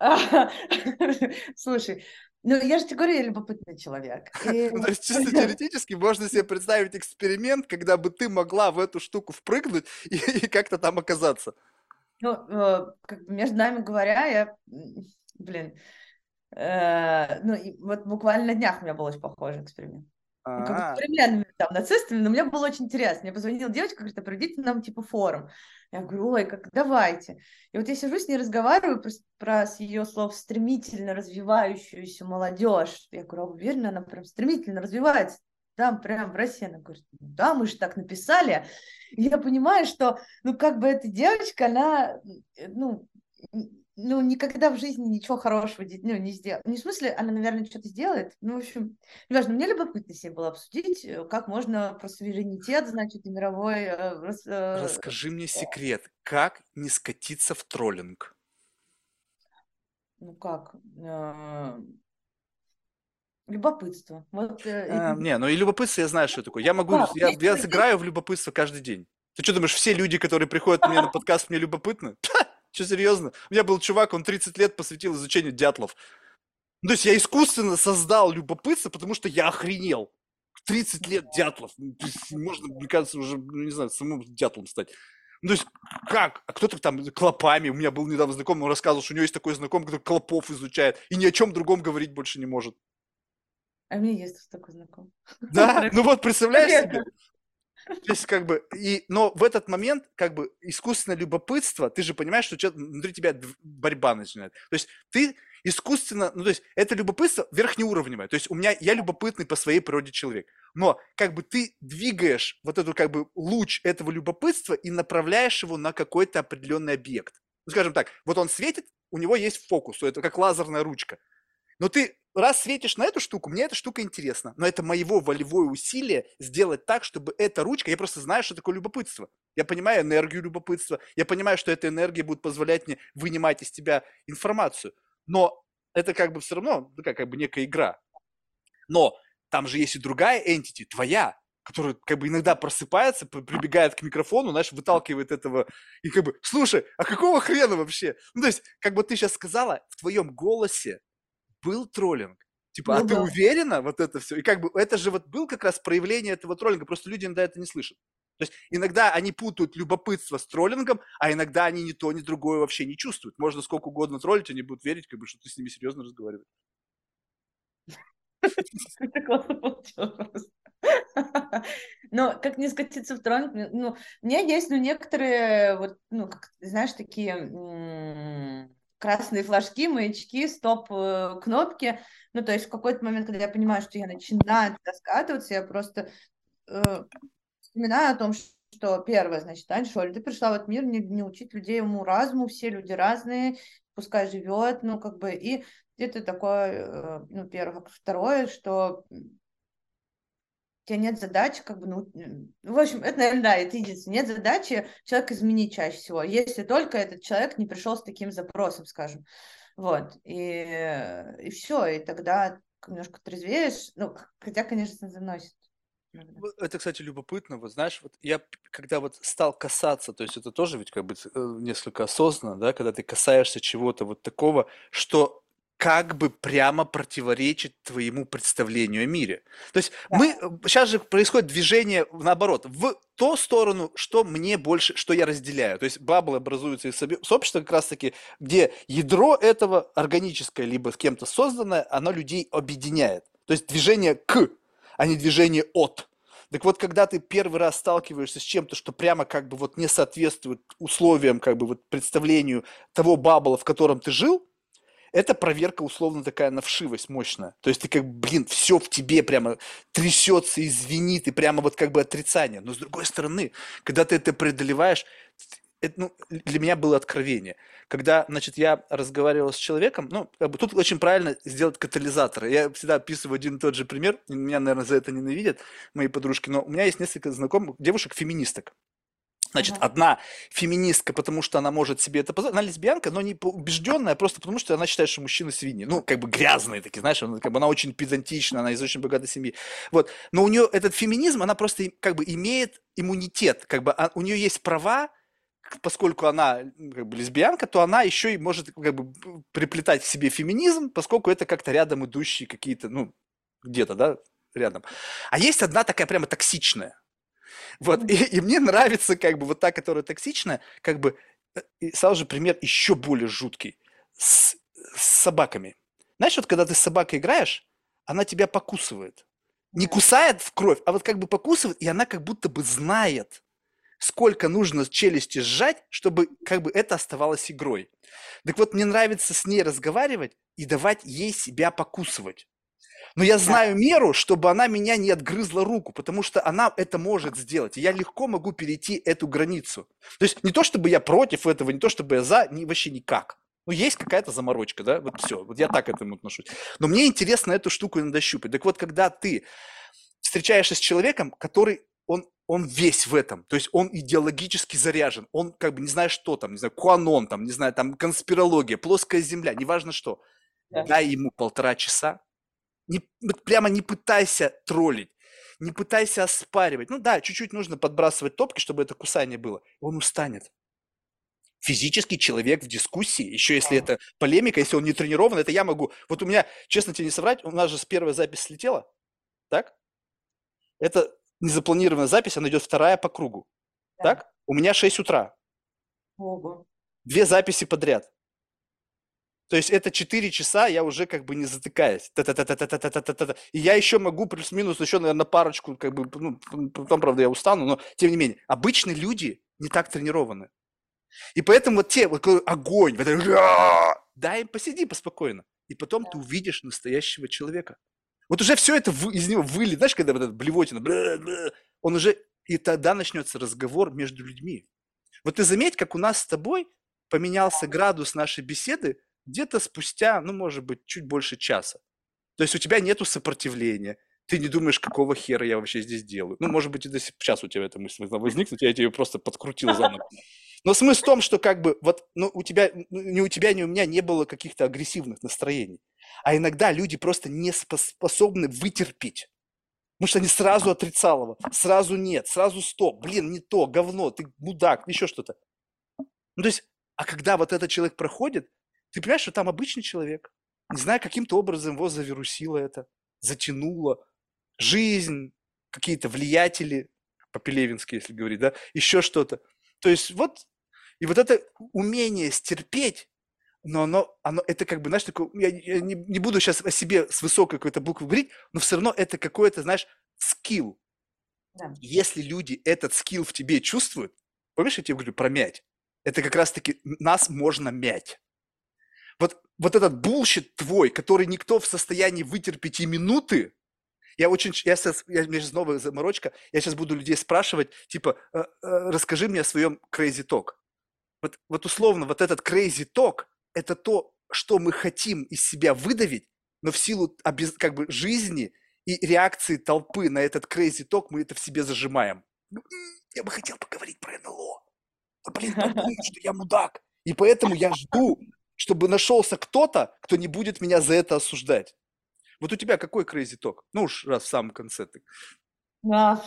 <laughs> Слушай, ну, я же тебе говорю, я любопытный человек. И... Ну, <laughs> то есть, чисто теоретически можно себе представить эксперимент, когда бы ты могла в эту штуку впрыгнуть <laughs> и, и как-то там оказаться. Ну, э, как между нами говоря, я, блин, э, ну, вот буквально на днях у меня был очень похожий эксперимент. Ну, как бы современными там нацистами, но мне было очень интересно. Мне позвонила девочка, говорит, а проведите нам типа форум. Я говорю, ой, как давайте. И вот я сижу с ней разговариваю про, про с ее слов стремительно развивающуюся молодежь. Я говорю, а уверена, она прям стремительно развивается. Там прям в России. Она говорит, да, мы же так написали. И я понимаю, что, ну, как бы эта девочка, она, ну, ну, никогда в жизни ничего хорошего ну, не сделает. Не в смысле, она, наверное, что-то сделает. Ну, в общем, неважно, мне любопытно себе было обсудить, э, как можно про суверенитет, значит, и мировой... Э, э, Расскажи мне секрет, как не скатиться в троллинг? Ну, как? Любопытство. Вот, а, не, ну и любопытство я знаю, что такое. Я могу, я, я сыграю в любопытство каждый день. Ты что думаешь, все люди, которые приходят мне на <laughs> подкаст, мне любопытны? <laughs> Что, серьезно? У меня был чувак, он 30 лет посвятил изучению дятлов. Ну, то есть я искусственно создал любопытство, потому что я охренел. 30 лет Дятлов. Ну, можно, мне кажется, уже, ну, не знаю, самому Дятлом стать. Ну, то есть, как? А кто-то там клопами, у меня был недавно знакомый, он рассказывал, что у него есть такой знакомый, который клопов изучает и ни о чем другом говорить больше не может. А у меня есть такой знакомый. Да? <laughs> Ну вот, представляешь себе? То есть, как бы, и, но в этот момент, как бы, искусственное любопытство, ты же понимаешь, что внутри тебя борьба начинает. То есть, ты искусственно, ну, то есть, это любопытство верхнеуровневое. То есть, у меня, я любопытный по своей природе человек. Но, как бы, ты двигаешь вот эту, как бы, луч этого любопытства и направляешь его на какой-то определенный объект. Ну, скажем так, вот он светит, у него есть фокус, это как лазерная ручка. Но ты раз светишь на эту штуку, мне эта штука интересна, но это моего волевое усилие сделать так, чтобы эта ручка, я просто знаю, что такое любопытство. Я понимаю энергию любопытства, я понимаю, что эта энергия будет позволять мне вынимать из тебя информацию. Но это как бы все равно такая как бы некая игра. Но там же есть и другая entity, твоя, которая как бы иногда просыпается, прибегает к микрофону, знаешь, выталкивает этого, и как бы, слушай, а какого хрена вообще? Ну, то есть, как бы ты сейчас сказала, в твоем голосе был троллинг. Типа, ну, а да. ты уверена вот это все? И как бы это же вот был как раз проявление этого троллинга, просто люди иногда это не слышат. То есть иногда они путают любопытство с троллингом, а иногда они ни то, ни другое вообще не чувствуют. Можно сколько угодно троллить, они будут верить, как бы, что ты с ними серьезно разговариваешь. <laughs> Это классно получилось. <laughs> Но как не скатиться в троллинг, ну, у меня есть, ну, некоторые, вот, ну, как, знаешь, такие красные флажки, маячки, стоп-кнопки. Э, ну, то есть в какой-то момент, когда я понимаю, что я начинаю скатываться, я просто э, вспоминаю о том, что первое, значит, Ань Шоль, ты пришла в этот мир не, не учить людей ему разуму, все люди разные, пускай живет, ну, как бы, и где-то такое, э, ну, первое. Второе, что тебя нет задачи, как бы, ну, в общем, это, наверное, да, это единственное. Нет задачи человека изменить чаще всего, если только этот человек не пришел с таким запросом, скажем. Вот, и, и все, и тогда немножко трезвеешь, ну, хотя, конечно, заносит. Это, кстати, любопытно. Вот знаешь, вот я когда вот стал касаться, то есть это тоже ведь как бы э, несколько осознанно, да, когда ты касаешься чего-то вот такого, что как бы прямо противоречит твоему представлению о мире. То есть да. мы сейчас э, же происходит движение наоборот в ту сторону, что мне больше, что я разделяю. То есть баблы образуются из сообщества как раз таки, где ядро этого органическое либо с кем-то созданное, оно людей объединяет. То есть движение к, а не движение от. Так вот, когда ты первый раз сталкиваешься с чем-то, что прямо как бы вот не соответствует условиям, как бы вот представлению того бабла, в котором ты жил, это проверка условно такая на вшивость мощная. То есть ты как, блин, все в тебе прямо трясется и звенит, и прямо вот как бы отрицание. Но с другой стороны, когда ты это преодолеваешь, это, ну, для меня было откровение. Когда, значит, я разговаривал с человеком, ну, тут очень правильно сделать катализатор. Я всегда описываю один и тот же пример, меня, наверное, за это ненавидят мои подружки, но у меня есть несколько знакомых девушек-феминисток. Значит, uh-huh. одна феминистка, потому что она может себе это позволить. Она лесбиянка, но не убежденная, просто потому что она считает, что мужчины свиньи. Ну, как бы грязные такие, знаешь, она, как бы, она очень педантична, она из очень богатой семьи. Вот. Но у нее этот феминизм, она просто как бы имеет иммунитет, как бы а, у нее есть права, поскольку она как бы лесбиянка, то она еще и может как бы приплетать к себе феминизм, поскольку это как-то рядом идущие какие-то, ну, где-то, да, рядом. А есть одна такая прямо токсичная. Вот, и, и мне нравится как бы вот та, которая токсичная, как бы, э, и сразу же пример еще более жуткий, с, с собаками. Знаешь, вот когда ты с собакой играешь, она тебя покусывает. Не кусает в кровь, а вот как бы покусывает, и она как будто бы знает, сколько нужно челюсти сжать, чтобы как бы это оставалось игрой. Так вот, мне нравится с ней разговаривать и давать ей себя покусывать. Но я знаю меру, чтобы она меня не отгрызла руку, потому что она это может сделать. И я легко могу перейти эту границу. То есть не то, чтобы я против этого, не то, чтобы я за, ни, вообще никак. Ну, есть какая-то заморочка, да, вот все, вот я так к этому отношусь. Но мне интересно эту штуку иногда щупать. Так вот, когда ты встречаешься с человеком, который, он, он весь в этом, то есть он идеологически заряжен, он как бы не знаю что там, не знаю, куанон там, не знаю, там конспирология, плоская земля, неважно что. Да. Дай ему полтора часа, не, прямо не пытайся троллить, не пытайся оспаривать. Ну да, чуть-чуть нужно подбрасывать топки, чтобы это кусание было. Он устанет. Физический человек в дискуссии, еще если это полемика, если он не тренирован, это я могу. Вот у меня, честно тебе не соврать, у нас же с первой запись слетела, так? это незапланированная запись, она идет вторая по кругу. Да. Так? У меня 6 утра. Ого. Две записи подряд. То есть это 4 часа, я уже как бы не затыкаюсь. Та-та-та-та-та-та-та-та. И я еще могу плюс-минус еще, наверное, парочку, как бы, ну, потом, правда, я устану, но тем не менее. Обычные люди не так тренированы. И поэтому вот те, вот огонь, вот это, дай им посиди поспокойно. И потом ты увидишь настоящего человека. Вот уже все это из него вылет, знаешь, когда вот эта блевотина, он уже, и тогда начнется разговор между людьми. Вот ты заметь, как у нас с тобой поменялся градус нашей беседы где-то спустя, ну, может быть, чуть больше часа. То есть у тебя нету сопротивления, ты не думаешь, какого хера я вообще здесь делаю. Ну, может быть, и до сейчас у тебя эта мысль возникнет, я тебе просто подкрутил заново. Но смысл в том, что как бы вот ну, у тебя, ну, ни у тебя, ни у меня не было каких-то агрессивных настроений. А иногда люди просто не способны вытерпеть. Потому что они сразу отрицалово, сразу нет, сразу стоп, блин, не то, говно, ты мудак, еще что-то. Ну, то есть, а когда вот этот человек проходит, ты понимаешь, что там обычный человек, не знаю, каким-то образом его завирусило это, затянуло, жизнь, какие-то влиятели, по-пелевински, если говорить, да, еще что-то. То есть вот, и вот это умение стерпеть, но оно, оно это как бы, знаешь, такое, я, я не, не буду сейчас о себе с высокой какой-то буквы говорить, но все равно это какой-то, знаешь, скилл. Да. Если люди этот скилл в тебе чувствуют, помнишь, я тебе говорю про мять? Это как раз-таки нас можно мять. Вот, вот этот bullshit твой, который никто в состоянии вытерпеть и минуты, я очень, я сейчас, я, у меня сейчас новая заморочка, я сейчас буду людей спрашивать, типа, э, э, расскажи мне о своем crazy talk. Вот, вот условно, вот этот crazy talk – это то, что мы хотим из себя выдавить, но в силу как бы жизни и реакции толпы на этот crazy talk мы это в себе зажимаем. Ну, я бы хотел поговорить про НЛО. Но, блин, подумают, <laughs> что я мудак. И поэтому я жду, чтобы нашелся кто-то, кто не будет меня за это осуждать. Вот у тебя какой crazy talk? Ну уж раз в самом конце ты. Да.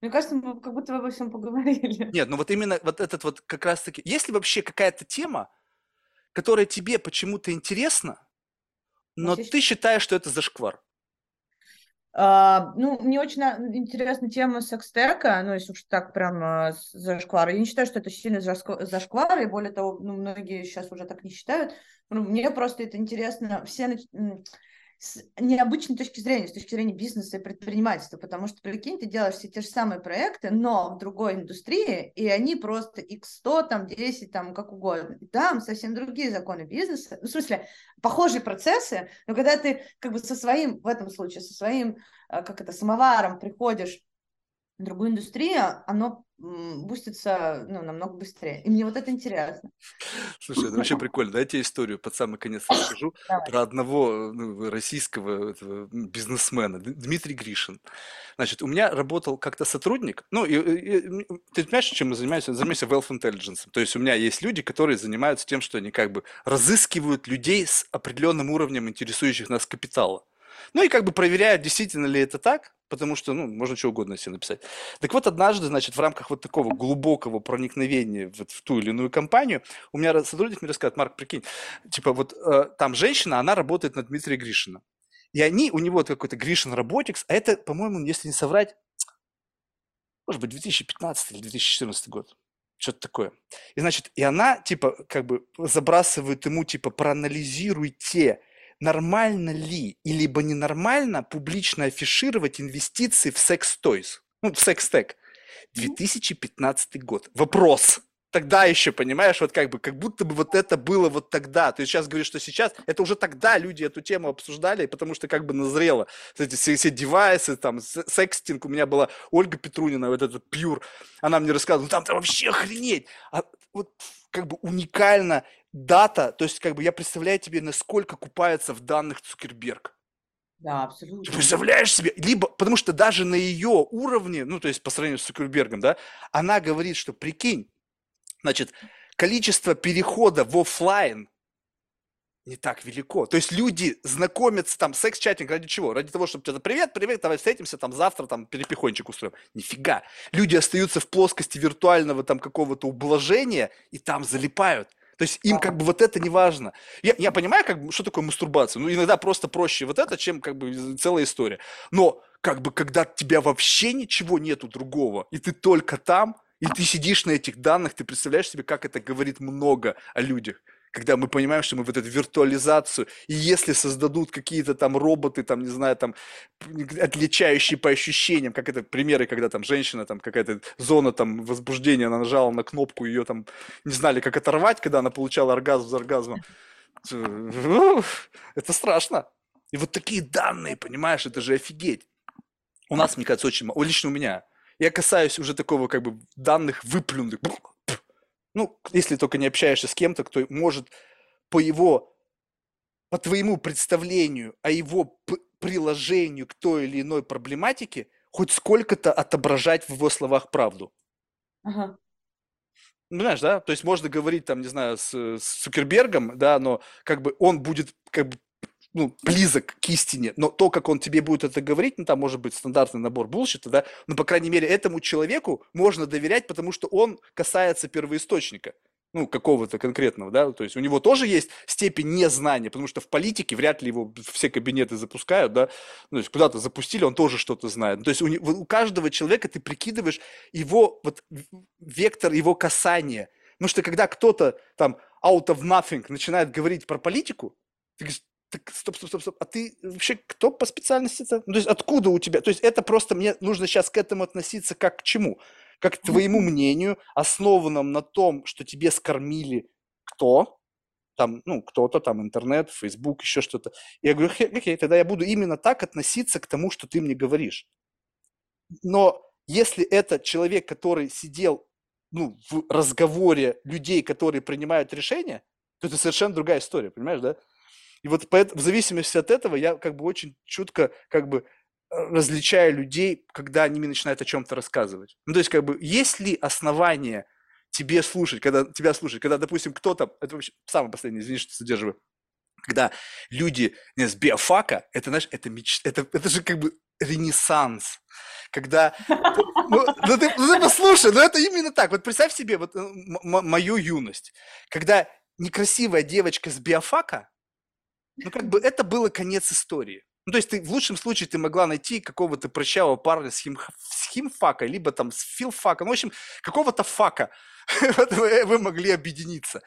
Мне кажется, мы как будто обо всем поговорили. Нет, ну вот именно вот этот вот как раз-таки... Есть ли вообще какая-то тема, которая тебе почему-то интересна, но ты считаешь, что это зашквар? Uh, ну, мне очень интересна тема секстека, ну, если уж так прям uh, зашквар. Я не считаю, что это сильно зашквар, и более того, ну, многие сейчас уже так не считают. Ну, мне просто это интересно. Все с необычной точки зрения, с точки зрения бизнеса и предпринимательства, потому что, прикинь, ты делаешь все те же самые проекты, но в другой индустрии, и они просто x100, там, 10, там, как угодно. И там совсем другие законы бизнеса, ну, в смысле, похожие процессы, но когда ты как бы со своим, в этом случае, со своим, э, как это, самоваром приходишь в другую индустрию, оно бустится ну, намного быстрее. И мне вот это интересно. Слушай, это вообще прикольно. Дайте историю под самый конец <laughs> расскажу Давай. про одного ну, российского бизнесмена, Дмитрий Гришин. Значит, у меня работал как-то сотрудник, ну, и, и, ты понимаешь, чем мы занимаемся? Занимаемся wealth intelligence. То есть у меня есть люди, которые занимаются тем, что они как бы разыскивают людей с определенным уровнем интересующих нас капитала. Ну и как бы проверяют, действительно ли это так, потому что, ну, можно что угодно себе написать. Так вот, однажды, значит, в рамках вот такого глубокого проникновения в, в ту или иную компанию, у меня сотрудник мне рассказывает, Марк, прикинь, типа вот э, там женщина, она работает на Дмитрия Гришина. И они, у него какой-то Гришин Роботикс, а это, по-моему, если не соврать, может быть, 2015 или 2014 год. Что-то такое. И, значит, и она, типа, как бы забрасывает ему, типа, проанализируйте нормально ли и либо ненормально публично афишировать инвестиции в секс-тойс, ну, в секс-тек. 2015 год. Вопрос. Тогда еще, понимаешь, вот как бы, как будто бы вот это было вот тогда. Ты сейчас говоришь, что сейчас, это уже тогда люди эту тему обсуждали, потому что как бы назрело. Эти все, все девайсы, там, секстинг, у меня была Ольга Петрунина, вот этот пьюр, она мне рассказывала, ну там-то вообще охренеть. А вот как бы уникально дата, то есть как бы я представляю тебе, насколько купается в данных Цукерберг. Да, абсолютно. Ты представляешь себе? Либо, потому что даже на ее уровне, ну, то есть по сравнению с Цукербергом, да, она говорит, что, прикинь, значит, количество перехода в офлайн не так велико. То есть люди знакомятся там, секс-чатинг ради чего? Ради того, чтобы тебе привет, привет, давай встретимся там завтра, там перепихончик устроим. Нифига. Люди остаются в плоскости виртуального там какого-то ублажения и там залипают. То есть им как бы вот это не важно. Я, я понимаю, как бы, что такое мастурбация. Ну, иногда просто проще вот это, чем как бы целая история. Но как бы когда тебя вообще ничего нету другого, и ты только там, и ты сидишь на этих данных, ты представляешь себе, как это говорит много о людях когда мы понимаем, что мы вот эту виртуализацию, и если создадут какие-то там роботы, там, не знаю, там, отличающие по ощущениям, как это примеры, когда там женщина, там, какая-то зона там возбуждения, она нажала на кнопку, ее там не знали, как оторвать, когда она получала оргазм за оргазмом. Это страшно. И вот такие данные, понимаешь, это же офигеть. У нас, мне кажется, очень мало, лично у меня. Я касаюсь уже такого, как бы, данных выплюнутых, ну, если только не общаешься с кем-то, кто может по его, по твоему представлению о его приложению к той или иной проблематике хоть сколько-то отображать в его словах правду. Ага. Ну, знаешь, да? То есть можно говорить, там, не знаю, с, с Цукербергом, да, но как бы он будет как бы ну, близок к истине, но то, как он тебе будет это говорить, ну, там может быть стандартный набор булщита, да, но, по крайней мере, этому человеку можно доверять, потому что он касается первоисточника, ну, какого-то конкретного, да, то есть у него тоже есть степень незнания, потому что в политике вряд ли его все кабинеты запускают, да, ну, то есть куда-то запустили, он тоже что-то знает, то есть у, у каждого человека ты прикидываешь его, вот, вектор его касания, потому что когда кто-то там out of nothing начинает говорить про политику, ты говоришь, так, стоп, стоп, стоп, стоп. А ты вообще кто по специальности-то? Ну, то есть откуда у тебя? То есть это просто мне нужно сейчас к этому относиться как к чему? Как к твоему мнению, основанном на том, что тебе скормили кто? Там, ну, кто-то, там, интернет, Facebook, еще что-то. Я говорю, окей, тогда я буду именно так относиться к тому, что ты мне говоришь. Но если это человек, который сидел ну, в разговоре людей, которые принимают решения, то это совершенно другая история, понимаешь, да? И вот в зависимости от этого я как бы очень чутко как бы э, различаю людей, когда они мне начинают о чем-то рассказывать. Ну, то есть, как бы, есть ли основания тебе слушать, когда тебя слушать, когда, допустим, кто-то, это вообще самое последнее, извини, что задерживаю, когда люди не, с биофака, это, знаешь, это, меч... это, это же как бы ренессанс, когда, ну, ну, ты, ну ты послушай, ну это именно так, вот представь себе вот э, мою юность, когда некрасивая девочка с биофака ну, как бы это было конец истории. Ну, то есть ты в лучшем случае ты могла найти какого-то прыщавого парня с, хим, с химфака, либо там с филфака, ну, в общем, какого-то фака. <laughs> вы, могли объединиться.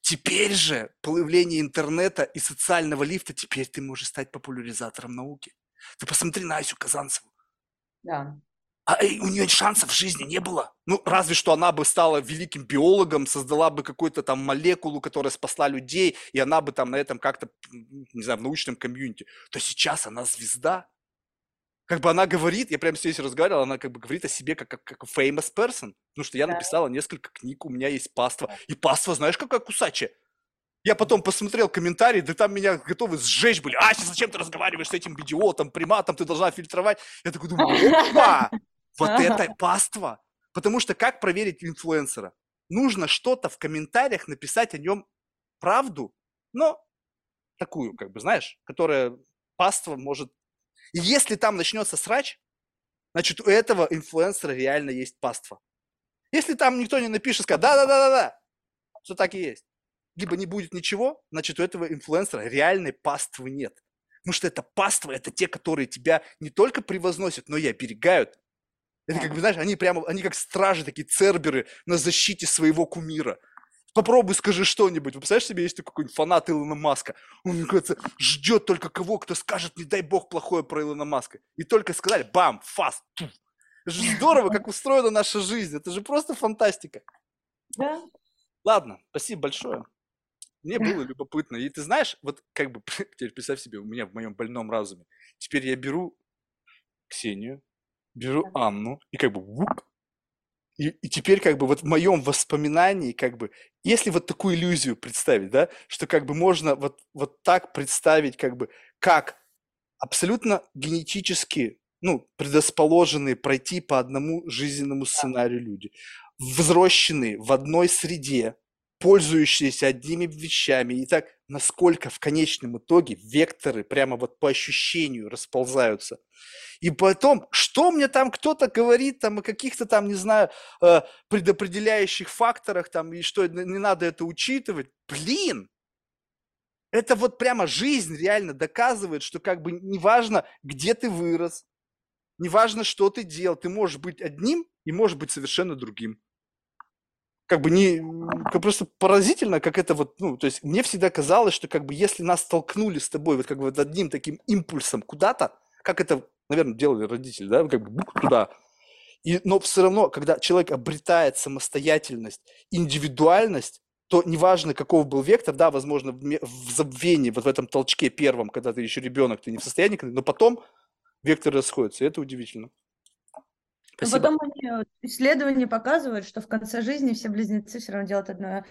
Теперь же появление интернета и социального лифта, теперь ты можешь стать популяризатором науки. Ты посмотри на Асю Казанцеву. Да. А у нее шансов в жизни не было. Ну, разве что она бы стала великим биологом, создала бы какую-то там молекулу, которая спасла людей, и она бы там на этом как-то, не знаю, в научном комьюнити. То сейчас она звезда. Как бы она говорит, я прямо здесь разговаривал, она как бы говорит о себе как, как, как famous person. Потому что я написала несколько книг, у меня есть паства. И паства, знаешь, какая кусачая? Я потом посмотрел комментарии, да там меня готовы сжечь были. А, зачем ты разговариваешь с этим идиотом, приматом, ты должна фильтровать. Я такой думаю, опа! Вот это паства. Потому что как проверить инфлюенсера? Нужно что-то в комментариях написать о нем правду, но такую, как бы, знаешь, которая паства может... И если там начнется срач, значит, у этого инфлюенсера реально есть паства. Если там никто не напишет, скажет, да-да-да-да-да, что так и есть. Либо не будет ничего, значит, у этого инфлюенсера реальной паствы нет. Потому что это паства, это те, которые тебя не только превозносят, но и оберегают это как бы, знаешь, они прямо, они как стражи, такие церберы на защите своего кумира. Попробуй скажи что-нибудь. Вы представляешь себе, есть какой-нибудь фанат Илона Маска? Он, мне кажется, ждет только кого, кто скажет, не дай бог, плохое про Илона Маска. И только сказали, бам, фаст. Это же здорово, как устроена наша жизнь. Это же просто фантастика. Да. Ладно, спасибо большое. Мне было любопытно. И ты знаешь, вот как бы, <laughs> теперь представь себе, у меня в моем больном разуме. Теперь я беру Ксению, беру Анну и как бы вуп, и, и теперь как бы вот в моем воспоминании как бы, если вот такую иллюзию представить, да, что как бы можно вот, вот так представить как бы, как абсолютно генетически, ну, предрасположенные пройти по одному жизненному сценарию люди, взросшенные в одной среде, пользующиеся одними вещами. И так, насколько в конечном итоге векторы прямо вот по ощущению расползаются. И потом, что мне там кто-то говорит там о каких-то там, не знаю, э, предопределяющих факторах там, и что не надо это учитывать. Блин, это вот прямо жизнь реально доказывает, что как бы неважно, где ты вырос, неважно, что ты делал, ты можешь быть одним и можешь быть совершенно другим. Как бы не, как просто поразительно, как это вот, ну, то есть мне всегда казалось, что как бы если нас столкнули с тобой вот как бы вот одним таким импульсом куда-то, как это, наверное, делали родители, да, как бы туда, и, но все равно, когда человек обретает самостоятельность, индивидуальность, то неважно, каков был вектор, да, возможно, в, забвении, вот в этом толчке первом, когда ты еще ребенок, ты не в состоянии, но потом векторы расходятся, и это удивительно. Спасибо. потом они, исследования показывают, что в конце жизни все близнецы все равно делают одно,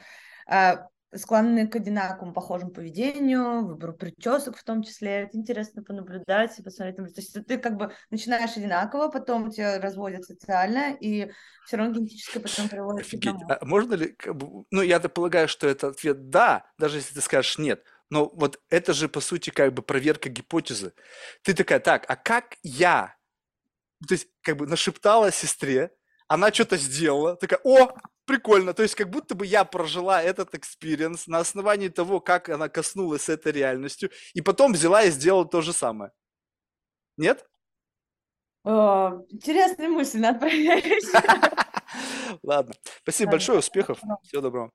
а, склонны к одинаковому похожему поведению, выбору причесок в том числе. Это интересно понаблюдать и посмотреть. То есть ты как бы начинаешь одинаково, потом тебя разводят социально, и все равно генетическое потом приводит Офигеть. к А можно ли, как бы, ну я-то полагаю, что это ответ «да», даже если ты скажешь «нет». Но вот это же, по сути, как бы проверка гипотезы. Ты такая, так, а как я то есть как бы нашептала сестре, она что-то сделала, такая, о, прикольно, то есть как будто бы я прожила этот experience на основании того, как она коснулась этой реальностью, и потом взяла и сделала то же самое. Нет? О, интересная мысль, надо проверить. <laughs> Ладно. Спасибо большое, успехов. Всего доброго.